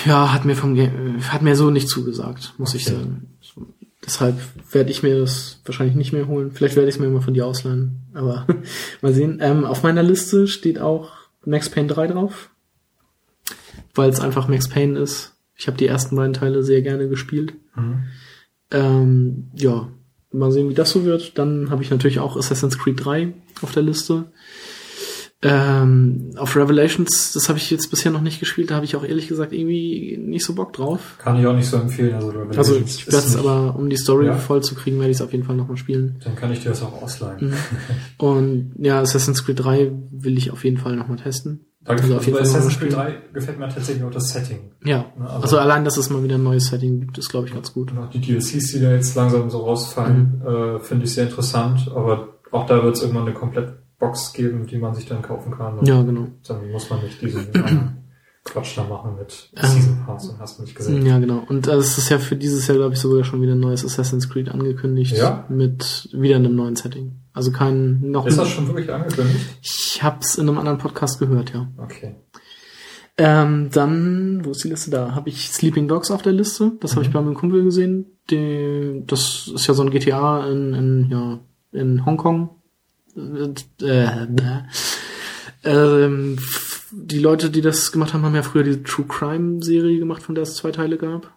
ja, hat mir vom Game, hat mir so nicht zugesagt, muss ich Okay. sagen. So, deshalb werde ich mir das wahrscheinlich nicht mehr holen. Vielleicht werde ich es mir immer von dir ausleihen, aber mal sehen. Ähm, auf meiner Liste steht auch Max Payne 3 drauf, weil es einfach Max Payne ist. Ich habe die ersten beiden Teile sehr gerne gespielt. Mhm. Ähm, ja, mal sehen, wie das so wird. Dann habe ich natürlich auch Assassin's Creed 3 auf der Liste. Ähm, auf Revelations, das habe ich jetzt bisher noch nicht gespielt, da habe ich auch ehrlich gesagt irgendwie nicht so Bock drauf. Kann ich auch nicht so empfehlen. Also, Revelations Also ich werde es aber, um die Story Ja. voll zu kriegen, werde ich es auf jeden Fall nochmal spielen. Dann kann ich dir das auch ausleihen. Mhm. Und ja, Assassin's Creed 3 will ich auf jeden Fall nochmal testen. Da Also auf jeden bei Fall Assassin's Creed mal 3 gefällt mir tatsächlich auch das Setting. Ja, Ne, also- also allein, dass es mal wieder ein neues Setting gibt, ist glaube ich ganz gut. Und auch die DLCs, die da jetzt langsam so rausfallen, äh, finde ich sehr interessant. Aber auch da wird es irgendwann eine komplett Box geben, die man sich dann kaufen kann. Ja, genau. Dann muss man nicht diesen äh, Quatsch da machen mit Ähm, Season Pass und hast du nicht gesehen. Ja, genau. Und es ist ja für dieses Jahr, glaube ich, sogar schon wieder ein neues Assassin's Creed angekündigt. Ja? Mit wieder einem neuen Setting. Also kein, noch Ist das schon wirklich angekündigt? Ich hab's in einem anderen Podcast gehört, ja. Okay. Ähm, dann, wo ist die Liste da? Habe ich Sleeping Dogs auf der Liste. Das habe ich bei meinem Kumpel gesehen. Die, das ist ja so ein GTA in, in, ja, in Hongkong. Äh, äh, ähm, die Leute, die das gemacht haben, haben ja früher die True Crime Serie gemacht, von der es zwei Teile gab.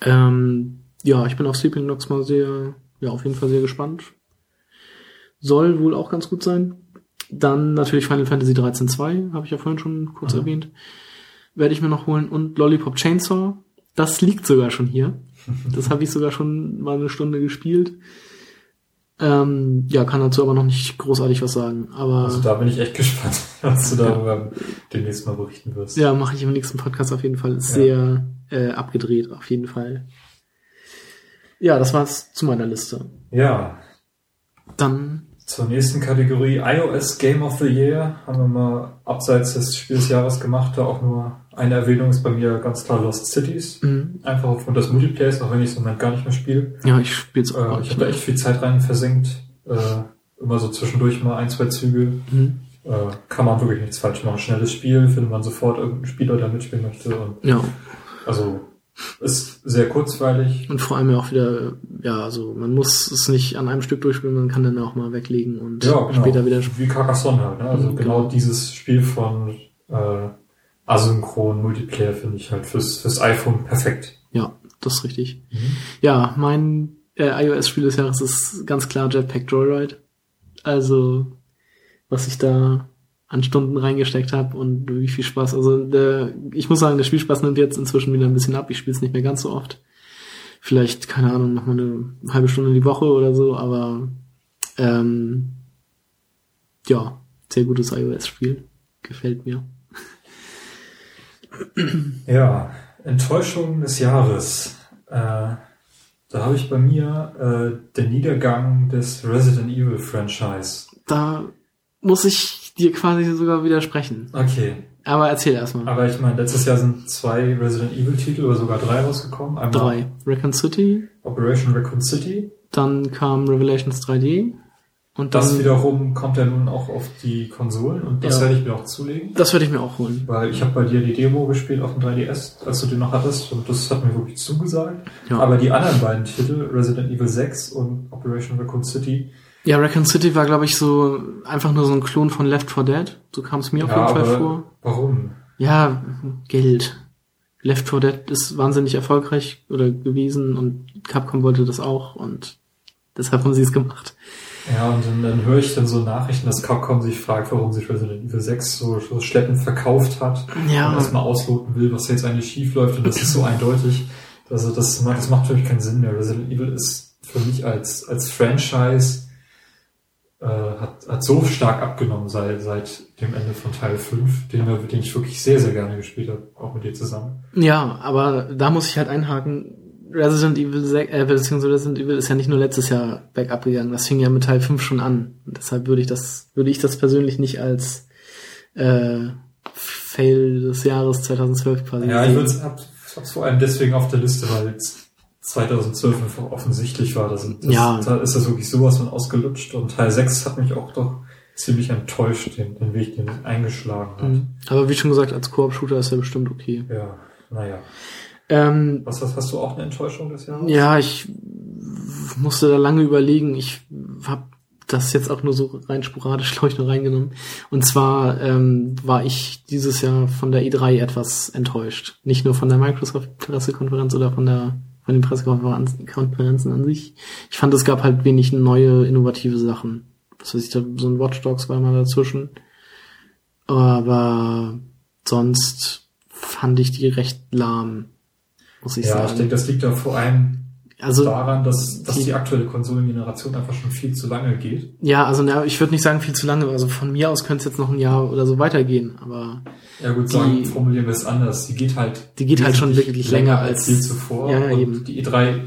Ähm, ja, ich bin auf Sleeping Dogs mal sehr, ja, auf jeden Fall sehr gespannt. Soll wohl auch ganz gut sein. Dann natürlich Final Fantasy 13 2, habe ich ja vorhin schon kurz Mhm. erwähnt. Werde ich mir noch holen. Und Lollipop Chainsaw. Das liegt sogar schon hier. Das habe ich sogar schon mal eine Stunde gespielt. Ähm, ja, kann dazu aber noch nicht großartig was sagen. Aber Also da bin ich echt gespannt, was du darüber demnächst mal berichten wirst. ja, mache ich im nächsten Podcast auf jeden Fall. Ist sehr äh, abgedreht, auf jeden Fall. Ja, das war's zu meiner Liste. ja, Dann, zur nächsten Kategorie iOS Game of the Year haben wir mal abseits des Spiels des Jahres gemacht. Da auch nur eine Erwähnung ist bei mir ganz klar Lost Cities. mh, Einfach aufgrund des Multiplayers, auch wenn ich es im Moment gar nicht mehr spiele. ja, ich spiel's auch Äh, gar ich nicht habe da echt viel Zeit rein versenkt. Äh, immer so zwischendurch mal ein, zwei Züge. Mhm. Äh, kann man wirklich nichts falsch machen. Schnelles Spiel, findet man sofort irgendeinen Spieler, der mitspielen möchte. Und Ja, also ist sehr kurzweilig. und vor allem ja auch wieder, ja, also man muss es nicht an einem Stück durchspielen, man kann dann auch mal weglegen und Ja, genau. später wieder Wie Carcassonne halt. Ne? Also Mhm, genau genau. dieses Spiel von äh, asynchron Multiplayer finde ich halt fürs, fürs iPhone perfekt. Ja, das ist richtig. Mhm. Ja, mein äh, iOS-Spiel des Jahres ist ganz klar Jetpack Joyride. Also, was ich da an Stunden reingesteckt habe und wie viel Spaß. Also, der, ich muss sagen, der Spielspaß nimmt jetzt inzwischen wieder ein bisschen ab. Ich spiele es nicht mehr ganz so oft. Vielleicht, keine Ahnung, noch mal eine halbe Stunde die Woche oder so, aber ähm, ja, sehr gutes iOS-Spiel. Gefällt mir. Ja, Enttäuschung des Jahres. Äh, da habe ich bei mir äh, den Niedergang des Resident Evil Franchise. Da muss ich dir quasi sogar widersprechen. Okay, Aber erzähl erstmal. aber ich meine, letztes Jahr sind zwei Resident Evil Titel oder sogar drei rausgekommen. Einmal Drei. Raccoon City, Operation Raccoon City. dann kam Revelations 3D und dann Das wiederum kommt ja nun auch auf die Konsolen und das Ja. werde ich mir auch zulegen. das werde ich mir auch holen. Weil ich habe bei dir die Demo gespielt auf dem 3DS, als du den noch hattest, und das hat mir wirklich zugesagt. Ja. Aber die anderen beiden Titel, Resident Evil 6 und Operation Raccoon City, Ja, Raccoon City war, glaube ich, so einfach nur so ein Klon von Left 4 Dead. So kam es mir auf ja, jeden Fall vor. warum? Ja, Geld. Left 4 Dead ist wahnsinnig erfolgreich oder gewesen und Capcom wollte das auch und deshalb haben sie es gemacht. Ja, und dann, dann höre ich dann so Nachrichten, dass Capcom sich fragt, warum sich Resident Evil 6 so, so schleppend verkauft hat. Ja. Und erstmal ausloten will, was jetzt eigentlich schief läuft. Und das ist so eindeutig. Also das, macht- das macht für mich keinen Sinn mehr. Resident Evil ist für mich als, als Franchise äh, hat, hat so stark abgenommen seit, seit dem Ende von Teil 5, den, den ich wirklich sehr, sehr gerne gespielt habe, auch mit dir zusammen. Ja, aber da muss ich halt einhaken. Resident Evil 6, äh, beziehungsweise Resident Evil ist ja nicht nur letztes Jahr bergab gegangen. Das fing ja mit Teil 5 schon an. Und deshalb würde ich das, würde ich das persönlich nicht als äh, Fail des Jahres 2012 quasi Ja, ich würde hab, hab's vor allem deswegen auf der Liste, weil es 2012 einfach offensichtlich war. Das, das, Ja. Da ist das wirklich sowas von ausgelutscht. Und Teil 6 hat mich auch doch ziemlich enttäuscht, den, den Weg, den es eingeschlagen hat. Mhm. Aber wie schon gesagt, als Koop-Shooter ist er bestimmt okay. Ja, naja. Ähm, Was hast, hast du auch eine Enttäuschung des Jahres? ja, ich musste da lange überlegen. Ich habe das jetzt auch nur so rein sporadisch, glaube ich, nur reingenommen. Und zwar ähm, war ich dieses Jahr von der E3 etwas enttäuscht. Nicht nur von der Microsoft-Pressekonferenz oder von der von den Pressekonferenzen an sich. Ich fand, es gab halt wenig neue, innovative Sachen. Was weiß ich, da so ein Watch Dogs war mal dazwischen. Aber sonst fand ich die recht lahm, muss ich ja, sagen. ich denke, das liegt da vor allem also daran, dass, dass die- die aktuelle Konsolengeneration einfach schon viel zu lange geht. Ja, also na, ich würde nicht sagen viel zu lange. Also von mir aus könnte es jetzt noch ein Jahr oder so weitergehen, aber Ja gut, Die- sagen, formulieren wir es anders. Die geht halt Die geht halt schon wirklich länger als- je zuvor. Ja, und eben. die E3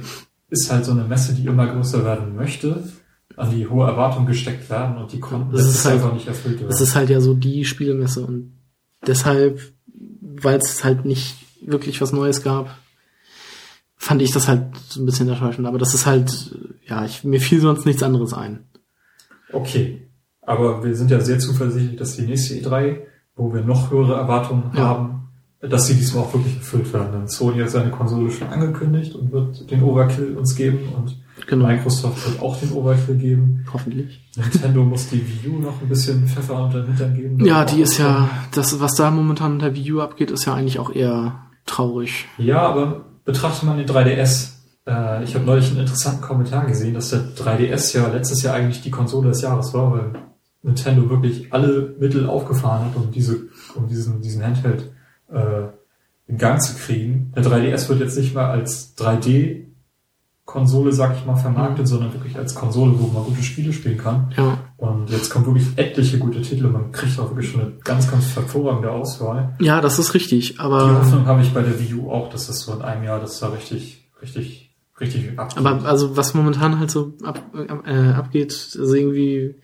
ist halt so eine Messe, die immer größer werden möchte, an die hohe Erwartungen gesteckt werden und die konnten Das ist halt- einfach nicht erfüllt werden. es ist halt ja so die Spielemesse und deshalb, weil es halt nicht wirklich was Neues gab, fand ich das halt so ein bisschen enttäuschend. Aber das ist halt, ja, ich, mir fiel sonst nichts anderes ein. Okay. Aber wir sind ja sehr zuversichtlich, dass die nächste E3, wo wir noch höhere Erwartungen Ja. haben, dass sie diesmal auch wirklich erfüllt werden. Denn Sony hat seine Konsole schon angekündigt und wird den Overkill uns geben und Genau, Microsoft wird auch den Overkill geben. hoffentlich. Nintendo muss die Wii U noch ein bisschen Pfeffer unter den Hintern geben. Ja, die ist ja, das, was da momentan mit der Wii U abgeht, ist ja eigentlich auch eher traurig. Ja, aber betrachtet man den 3DS, Äh, ich habe neulich einen interessanten Kommentar gesehen, dass der 3DS ja letztes Jahr eigentlich die Konsole des Jahres war, weil Nintendo wirklich alle Mittel aufgefahren hat, um diese, um diesen, diesen Handheld äh, in Gang zu kriegen. Der 3DS wird jetzt nicht mal als 3D Konsole, sag ich mal, vermarktet, mhm. sondern wirklich als Konsole, wo man gute Spiele spielen kann. Ja. Und jetzt kommen wirklich etliche gute Titel. Man kriegt auch wirklich schon eine ganz, ganz hervorragende Auswahl. Ja, das ist richtig. Aber die Hoffnung habe ich bei der Wii U auch, dass das so in einem Jahr, dass da richtig, richtig, richtig abgeht. Aber also was momentan halt so ab, äh, abgeht, also irgendwie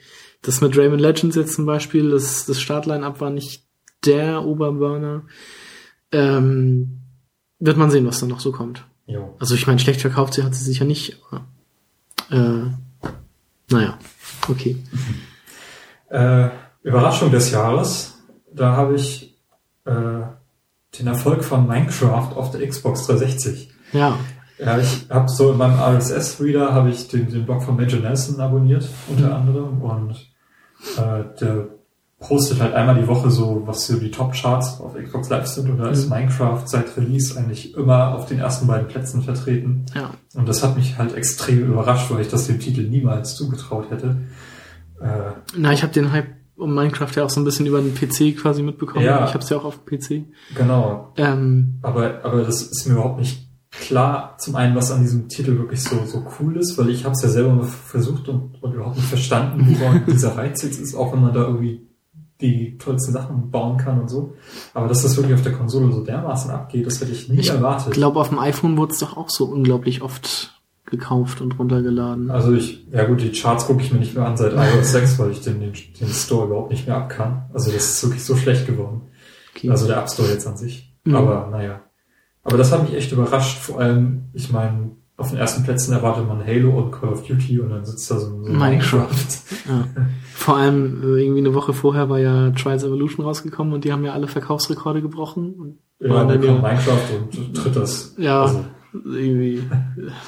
das mit Rayman Legends jetzt zum Beispiel, das, das Startline-Up war nicht der Oberburner. Ähm, wird man sehen, was da noch so kommt. Jo. Also ich meine, schlecht verkauft sie hat sie sicher nicht. Äh, naja, okay. Äh, Überraschung des Jahres, da habe ich äh, den Erfolg von Minecraft auf der Xbox 360. Ja. Ja, ich habe so in meinem RSS-Reader habe ich den, den Blog von Major Nelson abonniert, unter mhm. anderem, und äh, der postet halt einmal die Woche so, was so die Top-Charts auf Xbox Live sind und da ist mhm. Minecraft seit Release eigentlich immer auf den ersten beiden Plätzen vertreten. Ja. Und das hat mich halt extrem überrascht, weil ich das dem Titel niemals zugetraut hätte. Äh, Na, ich habe den Hype um Minecraft ja auch so ein bisschen über den PC quasi mitbekommen. Ja, ich habe es ja auch auf dem PC. Genau. Ähm, aber, aber das ist mir überhaupt nicht klar, zum einen, was an diesem Titel wirklich so, so cool ist, weil ich habe es ja selber mal versucht und, und überhaupt nicht verstanden, woran dieser Reiz jetzt ist, auch wenn man da irgendwie die tollsten Sachen bauen kann und so. Aber dass das wirklich auf der Konsole so dermaßen abgeht, das hätte ich nie ich erwartet. Ich glaube, auf dem iPhone wurde es doch auch so unglaublich oft gekauft und runtergeladen. Also ich, ja gut, die Charts gucke ich mir nicht mehr an seit iOS 6, weil ich den, den, den Store überhaupt nicht mehr ab kann. Also das ist wirklich so schlecht geworden. Okay. Also der App Store jetzt an sich. Mhm. Aber naja. Aber das hat mich echt überrascht. Vor allem, ich meine, auf den ersten Plätzen erwartet man Halo und Call of Duty und dann sitzt da so, so Minecraft. Ja. Vor allem äh, irgendwie eine Woche vorher war ja Trials Evolution rausgekommen und die haben ja alle Verkaufsrekorde gebrochen. Und ja, dann ja, Minecraft und tritt das. Ja, also. irgendwie.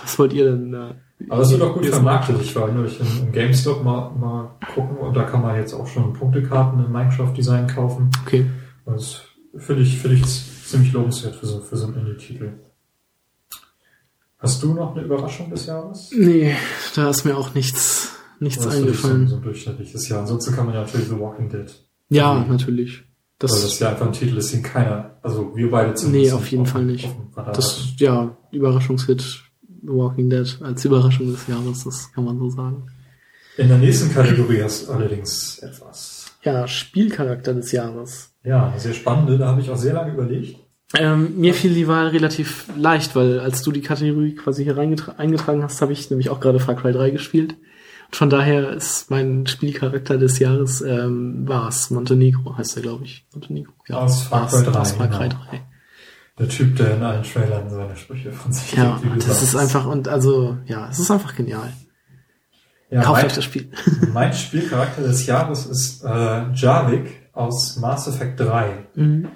Was wollt ihr denn da? Aber es wird auch gut vermarktet. Ich war neulich im, GameStop mal, mal gucken und da kann man jetzt auch schon Punktekarten in Minecraft-Design kaufen. Okay. Das finde ich, finde ich ziemlich lobenswert für so, für so einen Indie-Titel. Hast du noch eine Überraschung des Jahres? Nee, da ist mir auch nichts, nichts das eingefallen. So, so ein durchschnittliches Jahr. Ansonsten kann man ja natürlich The Walking Dead. Ja, also, natürlich. Das, weil das ja einfach ein Titel ist, den keiner, also wir beide zumindest. Nee, auf jeden Fall nicht. Das, ja, Überraschungshit The Walking Dead als Überraschung des Jahres, das kann man so sagen. In der nächsten Kategorie hast du allerdings etwas. Ja, Spielcharakter des Jahres. Ja, sehr spannende, da habe ich auch sehr lange überlegt. Ähm, mir fiel die Wahl relativ leicht, weil als du die Kategorie quasi hier eingetragen hast, habe ich nämlich auch gerade Far Cry 3 gespielt. Und von daher ist mein Spielcharakter des Jahres ähm, Vars, Montenegro heißt er, glaube ich. Montenegro. Ja, aus Far Cry 3. Aus Far Cry 3. Genau. Der Typ, der in allen Trailern seine Sprüche von sich Ja, das ist einfach, und also, ja, es ist einfach genial. Ja, Kauft mein, euch das Spiel. mein Spielcharakter des Jahres ist äh, Jarvik aus Mass Effect 3. Mhm.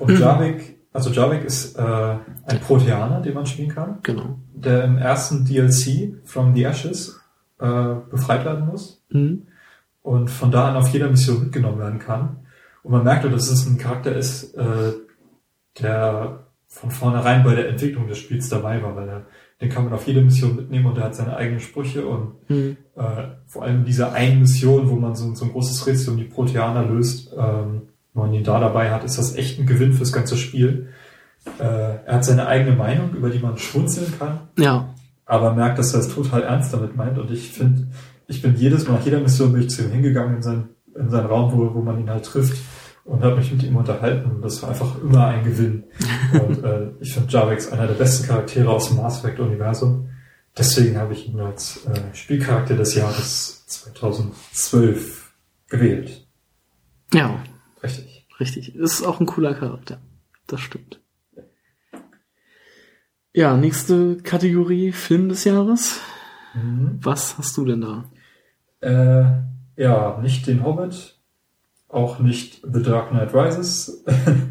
Und Jarvik also Jarvik ist äh, ein Proteaner, den man spielen kann. Genau. Der im ersten DLC From the Ashes äh, befreit werden muss. Mhm. Und von da an auf jeder Mission mitgenommen werden kann. Und man merkt, dass es ein Charakter ist, äh, der von vornherein bei der Entwicklung des Spiels dabei war, weil er, den kann man auf jede Mission mitnehmen und er hat seine eigenen Sprüche und mhm. äh, vor allem diese einen Mission, wo man so, so ein großes Rätsel um die Proteaner löst, ähm, wenn man ihn da dabei hat, ist das echt ein Gewinn fürs ganze Spiel. Äh, er hat seine eigene Meinung, über die man schmunzeln kann. Ja. Aber merkt, dass er es total ernst damit meint. Und ich finde, ich bin jedes Mal, nach jeder Mission bin ich zu ihm hingegangen in seinen, in seinen Raum, wo, wo man ihn halt trifft und habe mich mit ihm unterhalten. Und das war einfach immer ein Gewinn. und äh, ich finde Jarvex einer der besten Charaktere aus dem Mass Effect Universum. Deswegen habe ich ihn als äh, Spielcharakter des Jahres 2012 gewählt. Ja, Richtig. Richtig. Ist auch ein cooler Charakter. Das stimmt. Ja, nächste Kategorie Film des Jahres. Mhm. Was hast du denn da? Äh, ja, nicht den Hobbit, auch nicht The Dark Knight Rises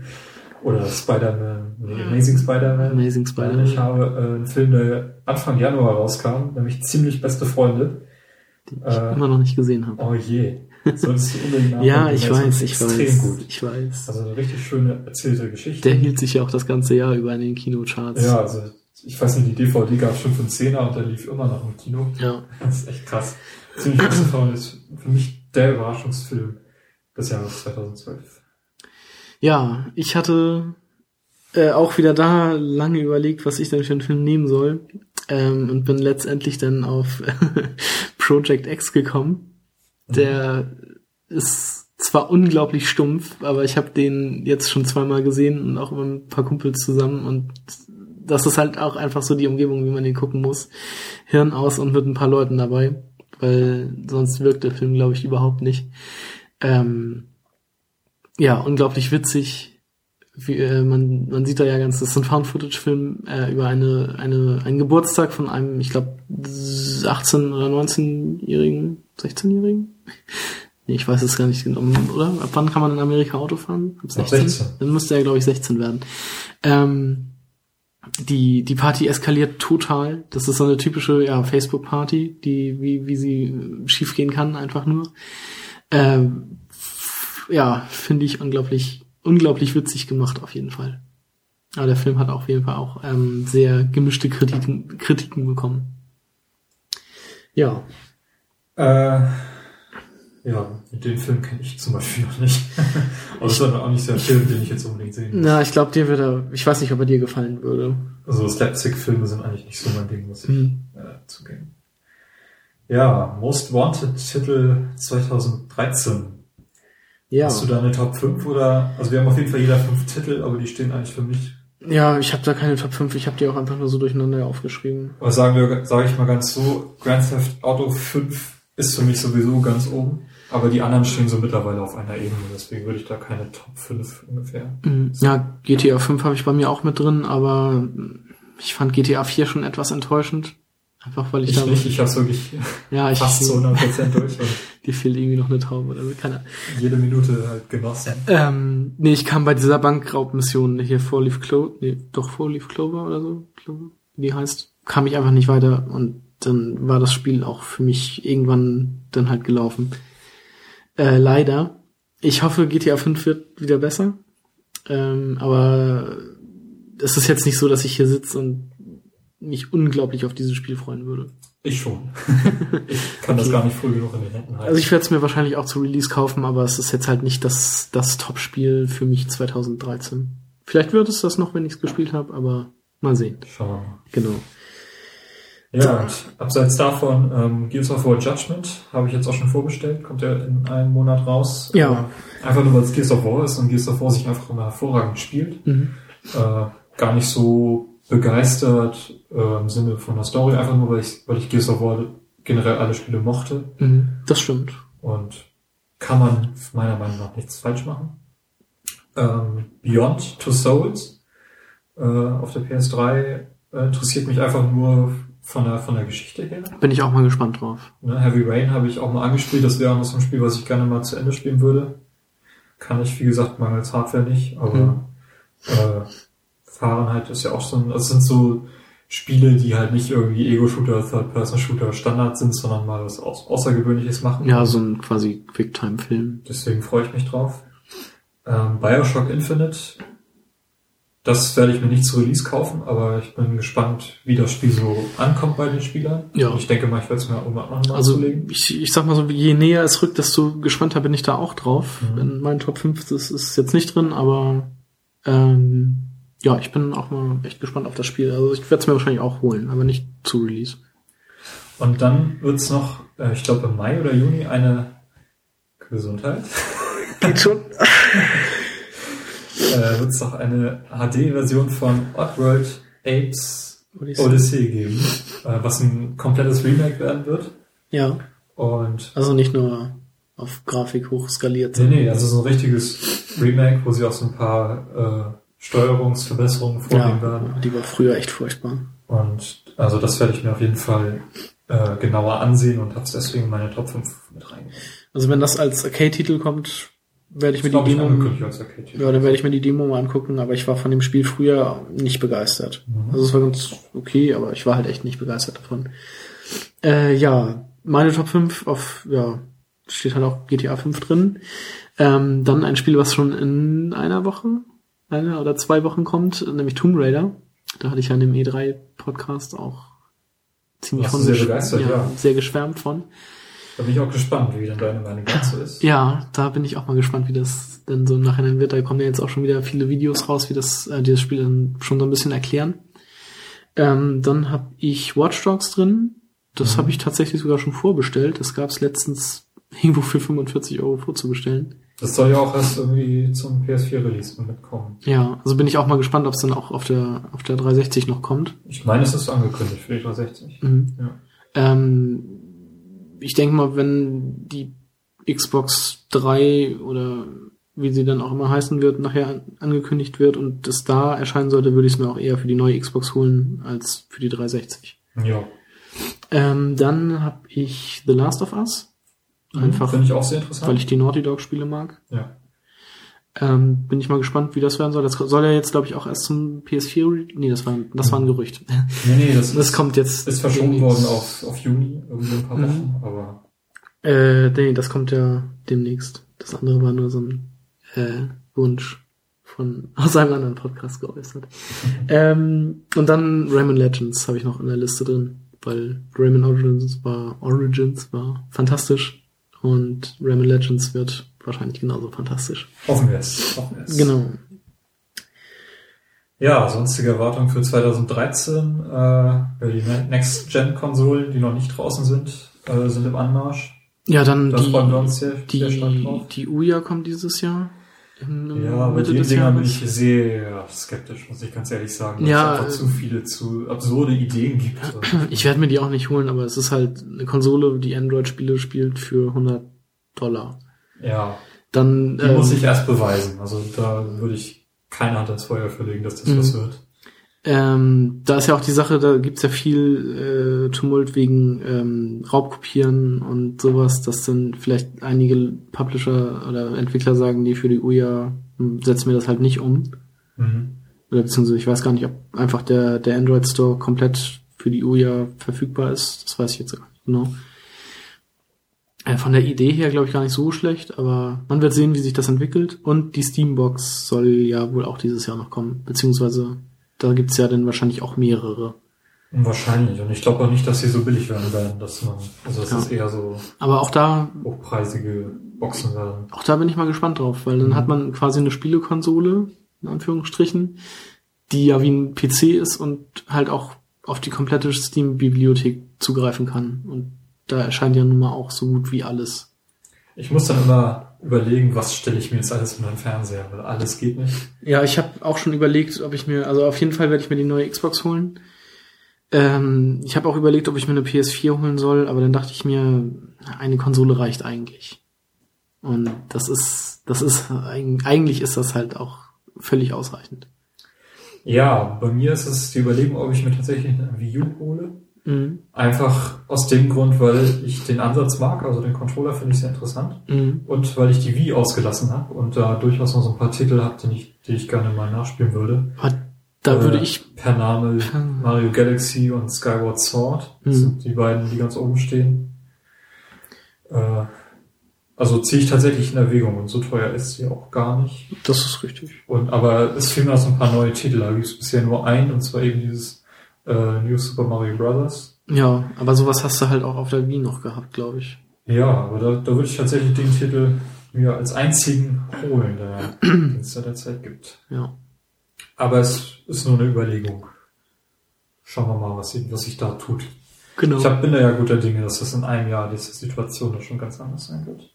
oder Spider-Man, nee, Amazing Spider-Man. Amazing Spider-Man. Ich habe äh, einen Film, der Anfang Januar rauskam, nämlich Ziemlich beste Freunde. Den ich äh, immer noch nicht gesehen habe. Oh je. Solltest du unbedingt Ja, ich weiß, ich weiß. Gut. Ich weiß. Also eine richtig schöne erzählte Geschichte. Der hielt sich ja auch das ganze Jahr über in den Kinocharts. Ja, also ich weiß nicht, die DVD gab schon von 10er und der lief immer noch im Kino. Ja. Das ist echt krass. Ziemlich Christopher ist für mich der Überraschungsfilm des Jahres 2012. Ja, ich hatte äh, auch wieder da lange überlegt, was ich denn für einen Film nehmen soll. Ähm, und bin letztendlich dann auf Project X gekommen. Der ist zwar unglaublich stumpf, aber ich habe den jetzt schon zweimal gesehen und auch mit ein paar Kumpels zusammen und das ist halt auch einfach so die Umgebung, wie man den gucken muss. Hirn aus und mit ein paar Leuten dabei, weil sonst wirkt der Film, glaube ich, überhaupt nicht. Ähm, ja, unglaublich witzig. Wie, äh, man, man sieht da ja ganz, das ist ein Found-Footage-Film äh, über eine, eine, einen Geburtstag von einem, ich glaube, 18- oder 19-jährigen, 16-jährigen? Ich weiß es gar nicht genau, oder? Ab wann kann man in Amerika Auto fahren? Ab 16? 16. Dann müsste er, glaube ich, 16 werden. Ähm, die, die Party eskaliert total. Das ist so eine typische ja, Facebook-Party, die, wie, wie sie schiefgehen kann, einfach nur. Ähm, ja, finde ich unglaublich, unglaublich witzig gemacht, auf jeden Fall. Aber der Film hat auf jeden Fall auch ähm, sehr gemischte Kritiken, Kritiken bekommen. Ja. Äh, ja, den Film kenne ich zum Beispiel noch nicht. Aber das ist auch nicht der Film, den ich jetzt unbedingt sehen muss. Na, ich glaube, dir würde er, ich weiß nicht, ob er dir gefallen würde. Also Slapstick-Filme sind eigentlich nicht so mein Ding, muss ich hm. äh, zugeben. Ja, Most Wanted Titel 2013. Ja. Hast du da eine Top 5 oder? Also wir haben auf jeden Fall jeder fünf Titel, aber die stehen eigentlich für mich. Ja, ich habe da keine Top 5, ich habe die auch einfach nur so durcheinander aufgeschrieben. Aber sagen wir, sage ich mal ganz so, Grand Theft Auto 5 ist für mich sowieso ganz oben. Aber die anderen stehen so mittlerweile auf einer Ebene, deswegen würde ich da keine Top 5 ungefähr. Mhm. Ja, GTA 5 habe ich bei mir auch mit drin, aber ich fand GTA 4 schon etwas enttäuschend. Einfach weil ich, ich da. Nicht, ich hab's wirklich ja, ich, fast zu 100% durch. dir fehlt irgendwie noch eine Taube oder so, keine Jede Minute halt genossen. Ähm, nee, ich kam bei dieser Bankraubmission hier Four Leaf Clover, nee, doch Four Leaf Clover oder so, Clover, wie die heißt, kam ich einfach nicht weiter und dann war das Spiel auch für mich irgendwann dann halt gelaufen. Äh, leider. Ich hoffe, GTA 5 wird wieder besser. Ähm, aber es ist jetzt nicht so, dass ich hier sitze und mich unglaublich auf dieses Spiel freuen würde. Ich schon. ich kann okay. das gar nicht früh genug in den Händen halten. Also ich werde es mir wahrscheinlich auch zu Release kaufen, aber es ist jetzt halt nicht das, das Top-Spiel für mich 2013. Vielleicht wird es das noch, wenn ich es gespielt habe, aber mal sehen. Schauen wir mal. Genau. Ja, und abseits davon, ähm, Gears of War Judgment habe ich jetzt auch schon vorbestellt, kommt ja in einem Monat raus. Ja. Äh, einfach nur, weil es Gears of War ist und Gears of War sich einfach immer hervorragend spielt. Mhm. Äh, gar nicht so begeistert äh, im Sinne von der Story, einfach nur, weil ich, weil ich Gears of War generell alle Spiele mochte. Mhm, das stimmt. Und kann man meiner Meinung nach nichts falsch machen. Ähm, Beyond Two Souls äh, auf der PS3 äh, interessiert mich einfach nur von der, von der Geschichte her. Bin ich auch mal gespannt drauf. Ne, Heavy Rain habe ich auch mal angespielt. Das wäre noch so ein Spiel, was ich gerne mal zu Ende spielen würde. Kann ich, wie gesagt, mangels Hardware nicht, aber mhm. äh, Fahrenheit ist ja auch so ein, das sind so Spiele, die halt nicht irgendwie Ego-Shooter, Third-Person-Shooter Standard sind, sondern mal was Außergewöhnliches machen. Ja, so ein quasi Quicktime-Film. Deswegen freue ich mich drauf. Ähm, Bioshock Infinite das werde ich mir nicht zu Release kaufen, aber ich bin gespannt, wie das Spiel so ankommt bei den Spielern. Ja. Ich denke mal, ich werde es mir auch mal Also ich, ich sag mal so, je näher es rückt, desto gespannter bin ich da auch drauf. Mhm. In meinen Top 5 das ist jetzt nicht drin, aber ähm, ja, ich bin auch mal echt gespannt auf das Spiel. Also ich werde es mir wahrscheinlich auch holen, aber nicht zu Release. Und dann wird's noch, äh, ich glaube im Mai oder Juni, eine Gesundheit. Geht schon. äh, wird es noch eine HD-Version von Oddworld Apes Odyssey, Odyssey geben, äh, was ein komplettes Remake werden wird. Ja. Und also nicht nur auf Grafik hochskaliert. Nee, nee, also so ein richtiges Remake, wo sie auch so ein paar äh, Steuerungsverbesserungen vornehmen ja, werden. Die war früher echt furchtbar. Und also das werde ich mir auf jeden Fall äh, genauer ansehen und habe es deswegen in meine Top 5 mit reingenommen. Also wenn das als Arcade-Titel kommt, werde ich mir die Demo, ja, dann werde ich mir die Demo mal angucken, aber ich war von dem Spiel früher nicht begeistert. Mhm. Also es war ganz okay, aber ich war halt echt nicht begeistert davon. Äh, ja, meine Top 5 auf, ja, steht halt auch GTA 5 drin. Ähm, dann ein Spiel, was schon in einer Woche, einer oder zwei Wochen kommt, nämlich Tomb Raider. Da hatte ich ja in dem E3-Podcast auch ziemlich du sehr begeistert, ja. sehr geschwärmt von. Da bin ich auch gespannt, wie dann deine Meinung dazu ist. Ja, da bin ich auch mal gespannt, wie das denn so im Nachhinein wird. Da kommen ja jetzt auch schon wieder viele Videos raus, wie das äh, dieses Spiel dann schon so ein bisschen erklären. Ähm, dann habe ich Watch Dogs drin. Das Mhm. habe ich tatsächlich sogar schon vorbestellt. Das gab es letztens irgendwo für 45 Euro vorzubestellen. Das soll ja auch erst irgendwie zum PS4-Release mitkommen. Ja, also bin ich auch mal gespannt, ob es dann auch auf der auf der 360 noch kommt. Ich meine, es ist angekündigt für die 360. Mhm. Ja. Ähm, ich denke mal, wenn die Xbox 3 oder wie sie dann auch immer heißen wird, nachher an- angekündigt wird und es da erscheinen sollte, würde ich es mir auch eher für die neue Xbox holen als für die 360. Ja. Ähm, dann habe ich The Last of Us. Einfach, Finde ich auch sehr interessant. weil ich die Naughty Dog Spiele mag. ja. Ähm, bin ich mal gespannt, wie das werden soll. Das soll ja jetzt, glaube ich, auch erst zum PS4. re- Nee, das war, das war ein Gerücht. Nee, nee, das, Das ist, kommt jetzt. ist verschoben worden auf, auf Juni, irgendwie ein paar Mhm. Wochen, aber Äh, nee, das kommt ja demnächst. Das andere war nur so ein äh, Wunsch von aus einem anderen Podcast geäußert. ähm, und dann Rayman Legends habe ich noch in der Liste drin, weil Rayman Origins war Origins war fantastisch und Rayman Legends wird wahrscheinlich genauso fantastisch. hoffen wir es. Hoffen wir es. Genau. Ja, sonstige Erwartungen für 2013. Äh, die Next-Gen-Konsolen, die noch nicht draußen sind, äh, sind im Anmarsch. Ja, dann Da die freuen wir uns sehr, die sehr die Uja kommt dieses Jahr. Im Ja, den des Dingern bin ich sehr skeptisch, muss ich ganz ehrlich sagen, Ja, es einfach äh, zu viele, zu absurde Ideen gibt. Ich werde mir die auch nicht holen, aber es ist halt eine Konsole, die Android-Spiele spielt für 100 Dollar. Ja, Dann die ähm, muss ich erst beweisen. Also da würde ich keine Hand ins Feuer verlegen, dass das Mhm. was wird. ähm, da ist ja auch die Sache, da gibt's ja viel äh, Tumult wegen ähm, Raubkopieren und sowas, dass dann vielleicht einige Publisher oder Entwickler sagen, nee, für die Uja hm, setzen wir das halt nicht um. Mhm. Oder beziehungsweise ich weiß gar nicht, ob einfach der, der Android Store komplett für die Uja verfügbar ist. Das weiß ich jetzt gar nicht genau. Äh, Von der Idee her glaube ich gar nicht so schlecht, aber man wird sehen, wie sich das entwickelt. Und die Steambox soll ja wohl auch dieses Jahr noch kommen. Beziehungsweise da gibt's ja dann wahrscheinlich auch mehrere. Wahrscheinlich. Und ich glaube auch nicht, dass sie so billig werden werden, dass man, also dass Ja. es eher so Aber auch da, hochpreisige Boxen werden. auch da bin ich mal gespannt drauf, weil dann Mhm. hat man quasi eine Spielekonsole, in Anführungsstrichen, die ja wie ein PC ist und halt auch auf die komplette Steam-Bibliothek zugreifen kann. Und da erscheint ja nun mal auch so gut wie alles. Ich muss dann immer überlegen, was stelle ich mir jetzt alles in meinen Fernseher, weil alles geht nicht. Ja, ich habe auch schon überlegt, ob ich mir, also auf jeden Fall werde ich mir die neue Xbox holen. Ähm, ich habe auch überlegt, ob ich mir eine PS4 holen soll, aber dann dachte ich mir, eine Konsole reicht eigentlich. Und das ist, das ist, eig- eigentlich ist das halt auch völlig ausreichend. Ja, bei mir ist es die Überlegung, ob ich mir tatsächlich eine Wii U hole. Mhm. Einfach aus dem Grund, weil ich den Ansatz mag, also den Controller finde ich sehr interessant. Mhm. Und weil ich die Wii ausgelassen habe und da durchaus noch so ein paar Titel habe, die ich, die ich gerne mal nachspielen würde. Aber da Äh, würde ich, Per Name Mario Galaxy und Skyward Sword. Das Mhm. sind die beiden, die ganz oben stehen. Äh, also ziehe ich tatsächlich in Erwägung und so teuer ist sie auch gar nicht. das ist richtig. Und aber es fehlen noch so ein paar neue Titel. Da gibt es bisher nur einen, und zwar eben dieses äh, New Super Mario Bros. Ja, aber sowas hast du halt auch auf der Wii noch gehabt, glaube ich. Ja, aber da, da würde ich tatsächlich den Titel mir als einzigen holen, der den es da derzeit gibt. Ja. Aber es ist nur eine Überlegung. Schauen wir mal, was, sich- was sich da tut. Genau. Ich hab, bin da ja guter Dinge, dass das in einem Jahr diese Situation da schon ganz anders sein wird.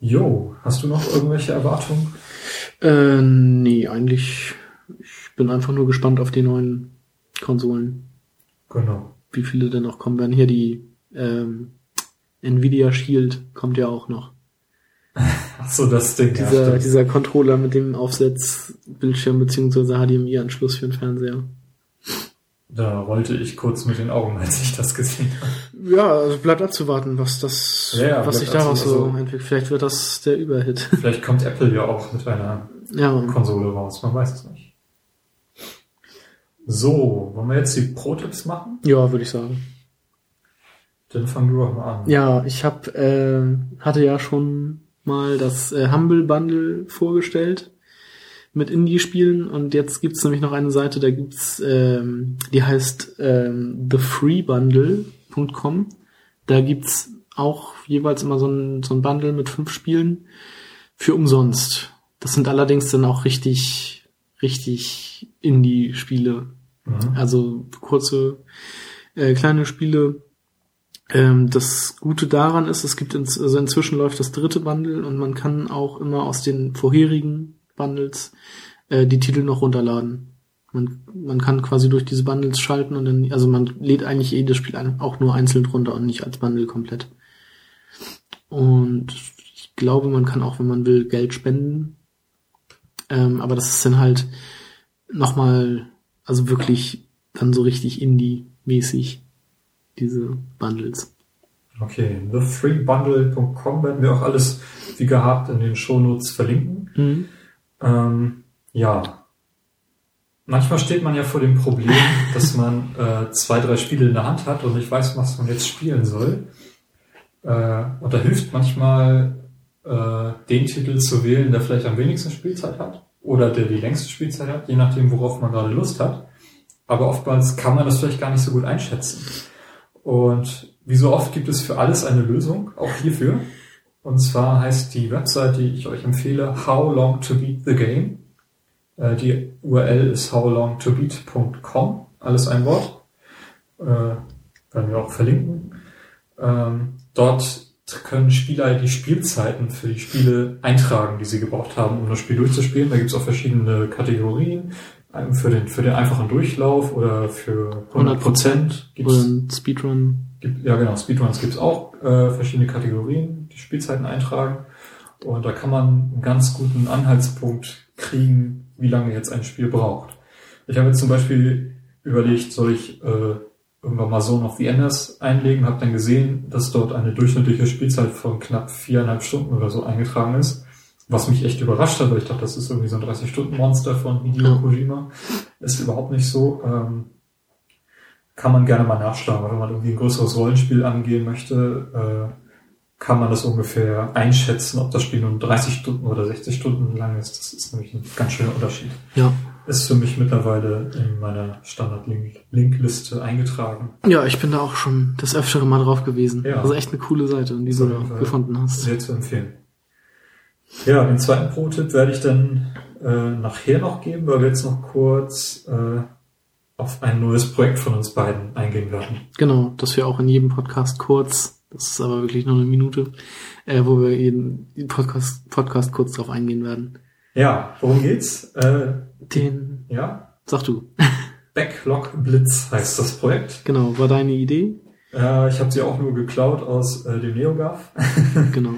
Jo, hast du noch irgendwelche Erwartungen? Äh, nee, eigentlich, ich bin einfach nur gespannt auf die neuen Konsolen. Genau. Wie viele denn noch kommen werden. Hier die ähm, Nvidia Shield kommt ja auch noch. Ach so, das Ding. ja, Dieser, stimmt. dieser Controller mit dem Aufsetzbildschirm beziehungsweise HDMI-Anschluss für den Fernseher. Da rollte ich kurz mit den Augen, als ich das gesehen habe. Ja, also bleibt abzuwarten, was das, Ja, ja, was sich daraus so entwickelt. Vielleicht wird das der Überhit. Vielleicht kommt Apple ja auch mit einer ja, Konsole raus, man weiß es nicht. So, wollen wir jetzt die Pro-Tipps machen? ja, würde ich sagen. Dann fang du doch mal an. Ja, ich hab, äh, hatte ja schon mal das äh, Humble Bundle vorgestellt. mit Indie-Spielen und jetzt gibt's nämlich noch eine Seite, da gibt's, ähm, die heißt ähm, thefreebundle.com. Da gibt's auch jeweils immer so ein, so ein Bundle mit fünf Spielen für umsonst. Das sind allerdings dann auch richtig, richtig Indie-Spiele. Mhm. Also kurze, äh, kleine Spiele. Ähm, das Gute daran ist, es gibt ins, also inzwischen läuft das dritte Bundle und man kann auch immer aus den vorherigen Bundles äh, die Titel noch runterladen. Man, man kann quasi durch diese Bundles schalten und dann, also man lädt eigentlich jedes Spiel auch nur einzeln runter und nicht als Bundle komplett. Und ich glaube, man kann auch, wenn man will, Geld spenden. Ähm, aber das ist dann halt nochmal, also wirklich dann so richtig Indie-mäßig, diese Bundles. Okay, thefreebundle.com werden wir auch alles wie gehabt in den Shownotes verlinken. Mhm. Ähm, ja. Manchmal steht man ja vor dem Problem, dass man äh, zwei, drei Spiele in der Hand hat und nicht weiß, was man jetzt spielen soll. Äh, und da hilft manchmal, äh, den Titel zu wählen, der vielleicht am wenigsten Spielzeit hat oder der die längste Spielzeit hat, je nachdem, worauf man gerade Lust hat. Aber oftmals kann man das vielleicht gar nicht so gut einschätzen. Und wie so oft gibt es für alles eine Lösung, auch hierfür. Und zwar heißt die Website, die ich euch empfehle, How Long to Beat the Game. Äh, die URL ist howlongtobeat.com, alles ein Wort. Äh, werden wir auch verlinken. Ähm, dort können Spieler die Spielzeiten für die Spiele eintragen, die sie gebraucht haben, um das Spiel durchzuspielen. Da gibt es auch verschiedene Kategorien. Für den, für den einfachen Durchlauf oder für 100 Prozent ein Speedrun. Gibt, ja, genau. Speedruns gibt es auch äh, verschiedene Kategorien, die Spielzeiten eintragen. Und da kann man einen ganz guten Anhaltspunkt kriegen, wie lange jetzt ein Spiel braucht. Ich habe jetzt zum Beispiel überlegt, soll ich äh, irgendwann mal so noch VNS einlegen, habe dann gesehen, dass dort eine durchschnittliche Spielzeit von knapp viereinhalb Stunden oder so eingetragen ist. Was mich echt überrascht hat, weil ich dachte, das ist irgendwie so ein 30-Stunden-Monster von Hideo. Kojima. Ist überhaupt nicht so. Ähm, kann man gerne mal nachschlagen, wenn man irgendwie ein größeres Rollenspiel angehen möchte, äh, kann man das ungefähr einschätzen, ob das Spiel nun 30 Stunden oder 60 Stunden lang ist. Das ist nämlich ein ganz schöner Unterschied. Ja. Ist für mich mittlerweile in meiner Standard-Link-Liste eingetragen. Ja, ich bin da auch schon das öftere Mal drauf gewesen. Ja. Also echt eine coole Seite, die du da gefunden hast. Sehr zu empfehlen. Ja, den zweiten Pro-Tipp werde ich dann äh, nachher noch geben, weil wir jetzt noch kurz äh, auf ein neues Projekt von uns beiden eingehen werden. Genau, dass wir auch in jedem Podcast kurz, das ist aber wirklich nur eine Minute, äh, wo wir jeden Podcast, Podcast kurz drauf eingehen werden. Ja, worum geht's? Äh, Den, ja, sag du. Backlog Blitz heißt das Projekt. Genau, war deine Idee? Äh, ich habe sie auch nur geklaut aus äh, dem NeoGAF. Genau.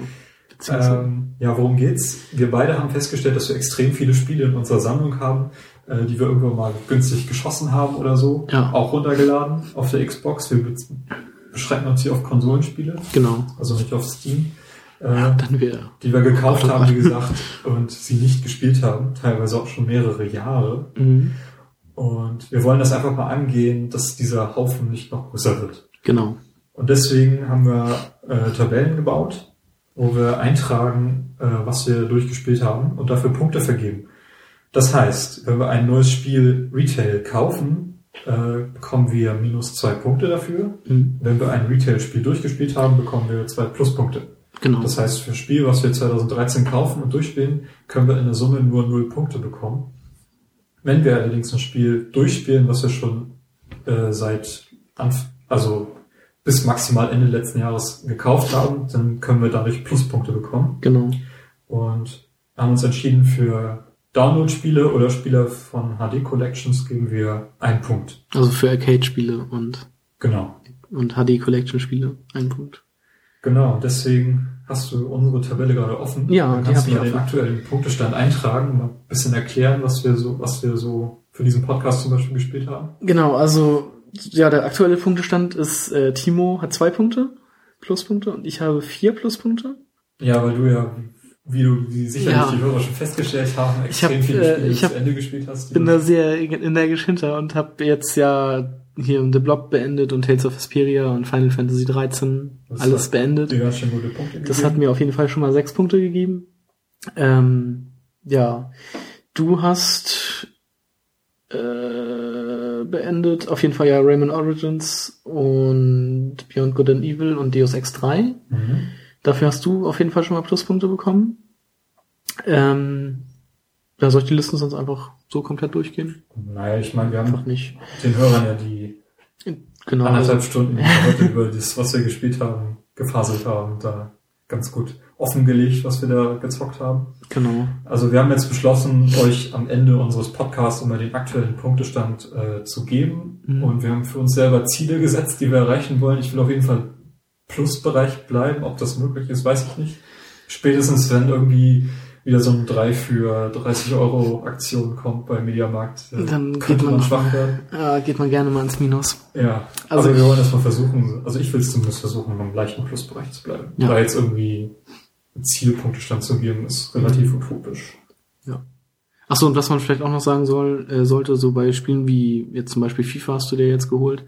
Ähm, ja, worum geht's? Wir beide haben festgestellt, dass wir extrem viele Spiele in unserer Sammlung haben, äh, die wir irgendwann mal günstig geschossen haben oder so. Ja. Auch runtergeladen auf der Xbox. Wir be- beschränken uns hier auf Konsolenspiele, genau. also nicht auf Steam. Äh, Dann wir. die wir gekauft Auf- haben, wie gesagt, und sie nicht gespielt haben, teilweise auch schon mehrere Jahre. Mhm. Und wir wollen das einfach mal angehen, dass dieser Haufen nicht noch größer wird. Genau. Und deswegen haben wir äh, Tabellen gebaut, wo wir eintragen, äh, was wir durchgespielt haben und dafür Punkte vergeben. Das heißt, wenn wir ein neues Spiel Retail kaufen, äh, bekommen wir minus zwei Punkte dafür. Mhm. Wenn wir ein Retail-Spiel durchgespielt haben, bekommen wir zwei Pluspunkte. Genau. Das heißt, für ein Spiel, was wir 2013 kaufen und durchspielen, können wir in der Summe nur null Punkte bekommen. Wenn wir allerdings ein Spiel durchspielen, was wir schon äh, seit Anf also bis maximal Ende letzten Jahres gekauft haben, dann können wir dadurch Pluspunkte bekommen genau. und haben uns entschieden für Download-Spiele oder Spiele von HD Collections geben wir einen Punkt. Also für Arcade-Spiele und, Genau. und HD-Collection-Spiele ein Punkt. Genau, deswegen hast du unsere Tabelle gerade offen. Ja, Dann die kannst hab du ich mal den aktuellen Punktestand eintragen, mal ein bisschen erklären, was wir so, was wir so für diesen Podcast zum Beispiel gespielt haben. Genau, also ja, der aktuelle Punktestand ist, äh, Timo hat zwei Punkte, Pluspunkte, und ich habe vier Pluspunkte. Ja, weil du ja, wie du, wie sicherlich Ja. die Hörer schon festgestellt haben, Ich hab, extrem viele äh, Spiele ich bis hab- zu Ende gespielt hast. die- Bin da sehr energisch hinter und habe jetzt ja hier The Block beendet und Tales of Vesperia und Final Fantasy 13 Das alles beendet. ganz schön gute Punkte Das gegeben. hat mir auf jeden Fall schon mal sechs Punkte gegeben. Ähm, ja, Du hast äh, beendet auf jeden Fall ja Rayman Origins und Beyond Good and Evil und Deus Ex 3. Mhm. Dafür hast du auf jeden Fall schon mal Pluspunkte bekommen. Ähm, ja, soll ich die Listen sonst einfach so komplett durchgehen? Naja, ich meine, wir Einfach haben nicht. den Hörern ja die Genau. anderthalb Stunden, die wir heute über das, was wir gespielt haben, gefaselt haben, da ganz gut offengelegt, was wir da gezockt haben. genau. Also wir haben jetzt beschlossen, euch am Ende unseres Podcasts immer den aktuellen Punktestand äh, zu geben. Mhm. Und wir haben für uns selber Ziele gesetzt, die wir erreichen wollen. Ich will auf jeden Fall Plusbereich bleiben. Ob das möglich ist, weiß ich nicht. Spätestens, wenn irgendwie wieder so ein 3 für 30 Euro Aktion kommt bei Mediamarkt, äh, Dann geht könnte man man schwach werden. Ja, geht man gerne mal ins Minus. Ja, Also also wir wollen das mal versuchen, also ich will es zumindest versuchen, im leichten Plusbereich zu bleiben. Ja. Da jetzt irgendwie einen Zielpunktestand zu geben, ist relativ utopisch. Ach so, und was man vielleicht auch noch sagen soll, äh, sollte, so bei Spielen wie jetzt zum Beispiel FIFA hast du dir jetzt geholt,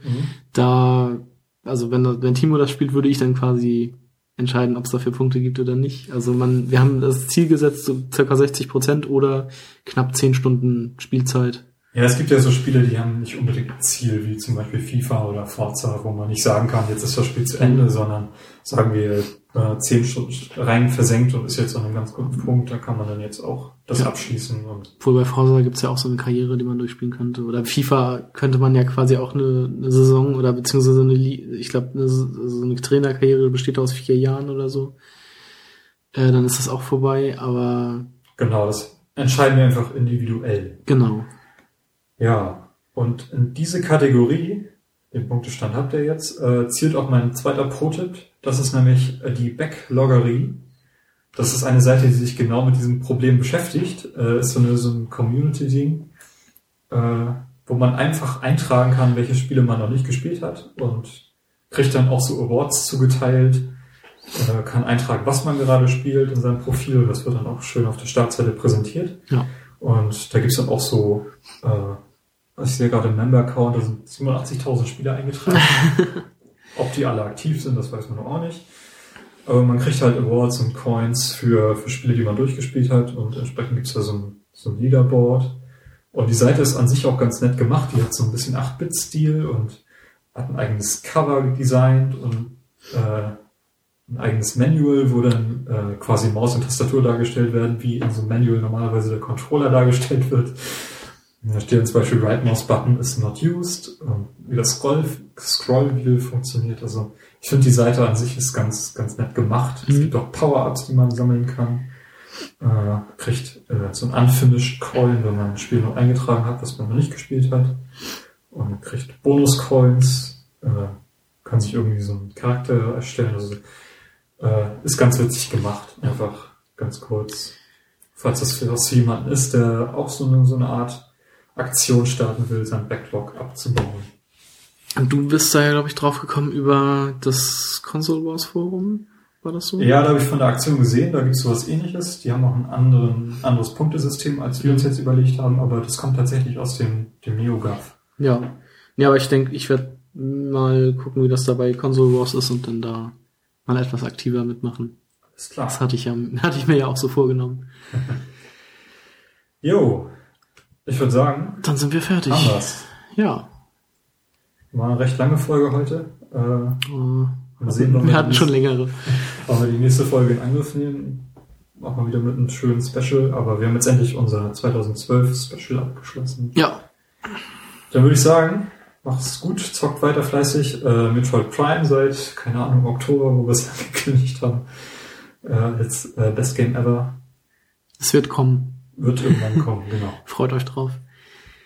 da, also wenn, wenn Timo das spielt, würde ich dann quasi entscheiden, ob es dafür Punkte gibt oder nicht. Also man, wir haben das Ziel gesetzt, so circa 60 Prozent oder knapp 10 Stunden Spielzeit. Ja, es gibt ja so Spiele, die haben nicht unbedingt ein Ziel, wie zum Beispiel FIFA oder Forza, wo man nicht sagen kann, jetzt ist das Spiel zu Ende, sondern sagen wir äh, zehn Stunden rein versenkt und ist jetzt an einem ganz guten Punkt, da kann man dann jetzt auch das Ja. abschließen und Obwohl bei Forza gibt's ja auch so eine Karriere, die man durchspielen könnte. Oder FIFA könnte man ja quasi auch eine, eine Saison oder beziehungsweise eine, ich glaube, eine, so eine Trainerkarriere besteht aus vier Jahren oder so. Äh, dann ist das auch vorbei, aber genau, das entscheiden wir einfach individuell. genau. Ja, und in diese Kategorie, den Punktestand habt ihr jetzt, äh, zielt auch mein zweiter Pro-Tipp. Das ist nämlich äh, die Backloggerie. Das ist eine Seite, die sich genau mit diesem Problem beschäftigt. Äh, ist so, eine, so ein Community-Ding, äh, wo man einfach eintragen kann, welche Spiele man noch nicht gespielt hat und kriegt dann auch so Awards zugeteilt, äh, kann eintragen, was man gerade spielt in seinem Profil. Das wird dann auch schön auf der Startseite präsentiert. Ja. Und da gibt's dann auch so, äh, ich sehe gerade im Member-Account, da sind 87.000 Spieler eingetragen. Ob die alle aktiv sind, das weiß man noch auch nicht. Aber man kriegt halt Awards und Coins für, für Spiele, die man durchgespielt hat. Und entsprechend gibt's da so ein, so ein Leaderboard. Und die Seite ist an sich auch ganz nett gemacht. Die hat so ein bisschen 8-Bit-Stil und hat ein eigenes Cover designt und äh, ein eigenes Manual, wo dann äh, quasi Maus und Tastatur dargestellt werden, wie in so einem Manual normalerweise der Controller dargestellt wird. Da steht zum Beispiel Right Mouse Button is not used, und wie das Scroll, Scroll Wheel funktioniert. Also ich finde die Seite an sich ist ganz, ganz nett gemacht. Es Mhm. gibt auch Power-Ups, die man sammeln kann. Äh, kriegt äh, so ein Unfinished Coin, wenn man ein Spiel noch eingetragen hat, was man noch nicht gespielt hat. Und kriegt Bonus-Coins, äh, kann sich irgendwie so einen Charakter erstellen. Also äh, ist ganz witzig gemacht. Einfach ganz kurz. Falls das für jemanden ist, der auch so eine, so eine Art Aktion starten will, sein Backlog abzubauen. Und du bist da ja, glaube ich, drauf gekommen über das Console Wars Forum. War das so? Ja, da habe ich von der Aktion gesehen, da gibt es sowas ähnliches. Die haben auch ein anderen, anderes Punktesystem, als wir uns jetzt überlegt haben, aber das kommt tatsächlich aus dem, dem NeoGAF. Ja. Ja, aber ich denke, ich werde mal gucken, wie das da bei Console Wars ist und dann da mal etwas aktiver mitmachen. Ist klar. Das hatte ich ja, hatte ich mir ja auch so vorgenommen. Jo, ich würde sagen, Dann sind wir fertig. wir's. Ja. War eine recht lange Folge heute. Äh, Äh, mal sehen, wir wir, hatten schon längere. wann wir die nächste Folge in Angriff nehmen. Auch mal wieder mit einem schönen Special, aber wir haben jetzt endlich unser 2012 Special abgeschlossen. Ja. Dann würde ich sagen, macht's gut, zockt weiter fleißig. Äh, Metroid Prime seit, keine Ahnung, Oktober, wo wir es angekündigt haben. Äh, als äh, Best Game Ever. Es wird kommen. Wird irgendwann kommen, genau. Freut euch drauf.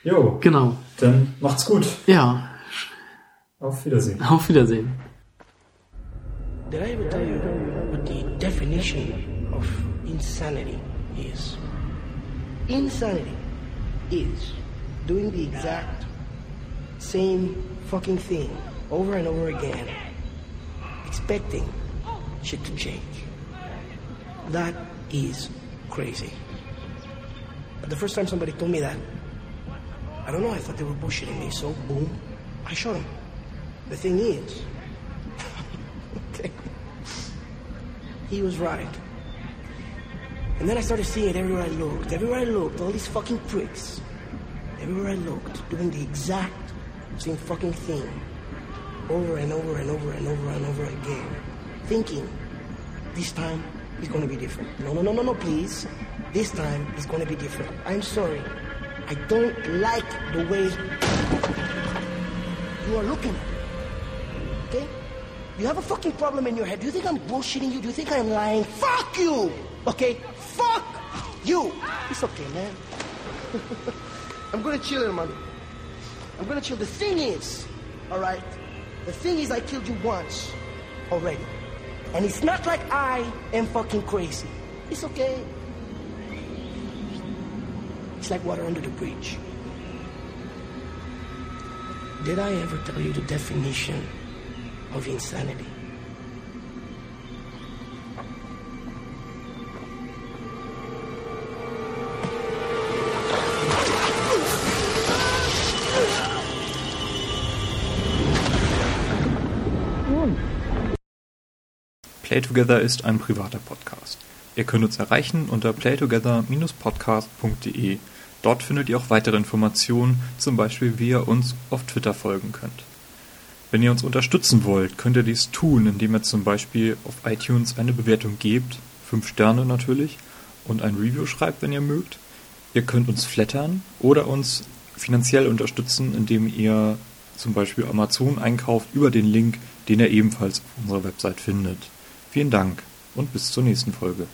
Jo, Genau. dann macht's gut. Ja. Auf Wiedersehen. Auf Wiedersehen. Did I ever tell you what the definition of insanity is? Insanity is doing the exact same fucking thing over and over again, expecting shit to change. That is crazy. But the first time somebody told me that, I don't know, I thought they were bullshitting me, so boom, I shot him. The thing is, okay. He was right. And then I started seeing it everywhere I looked. Everywhere I looked, all these fucking pricks. Everywhere I looked, doing the exact same fucking thing. Over and over and over and over and over again. Thinking, this time it's gonna be different. No, no, no, no, no, please. This time it's gonna be different. I'm sorry. I don't like the way you are looking at me. Okay? You have a fucking problem in your head. Do you think I'm bullshitting you? Do you think I'm lying? Fuck you! Okay? Fuck you! It's okay, man. I'm gonna chill, man. I'm gonna chill. The thing is, alright? The thing is, I killed you once already. And it's not like I am fucking crazy. It's okay. It's like water under the bridge. Did I ever tell you the definition of insanity? Playtogether ist ein privater Podcast. Ihr könnt uns erreichen unter playtogether-podcast.de. Dort findet ihr auch weitere Informationen, zum Beispiel wie ihr uns auf Twitter folgen könnt. Wenn ihr uns unterstützen wollt, könnt ihr dies tun, indem ihr zum Beispiel auf iTunes eine Bewertung gebt, 5 Sterne natürlich, und ein Review schreibt, wenn ihr mögt. Ihr könnt uns flattern oder uns finanziell unterstützen, indem ihr zum Beispiel Amazon einkauft über den Link, den ihr ebenfalls auf unserer Website findet. Vielen Dank und bis zur nächsten Folge.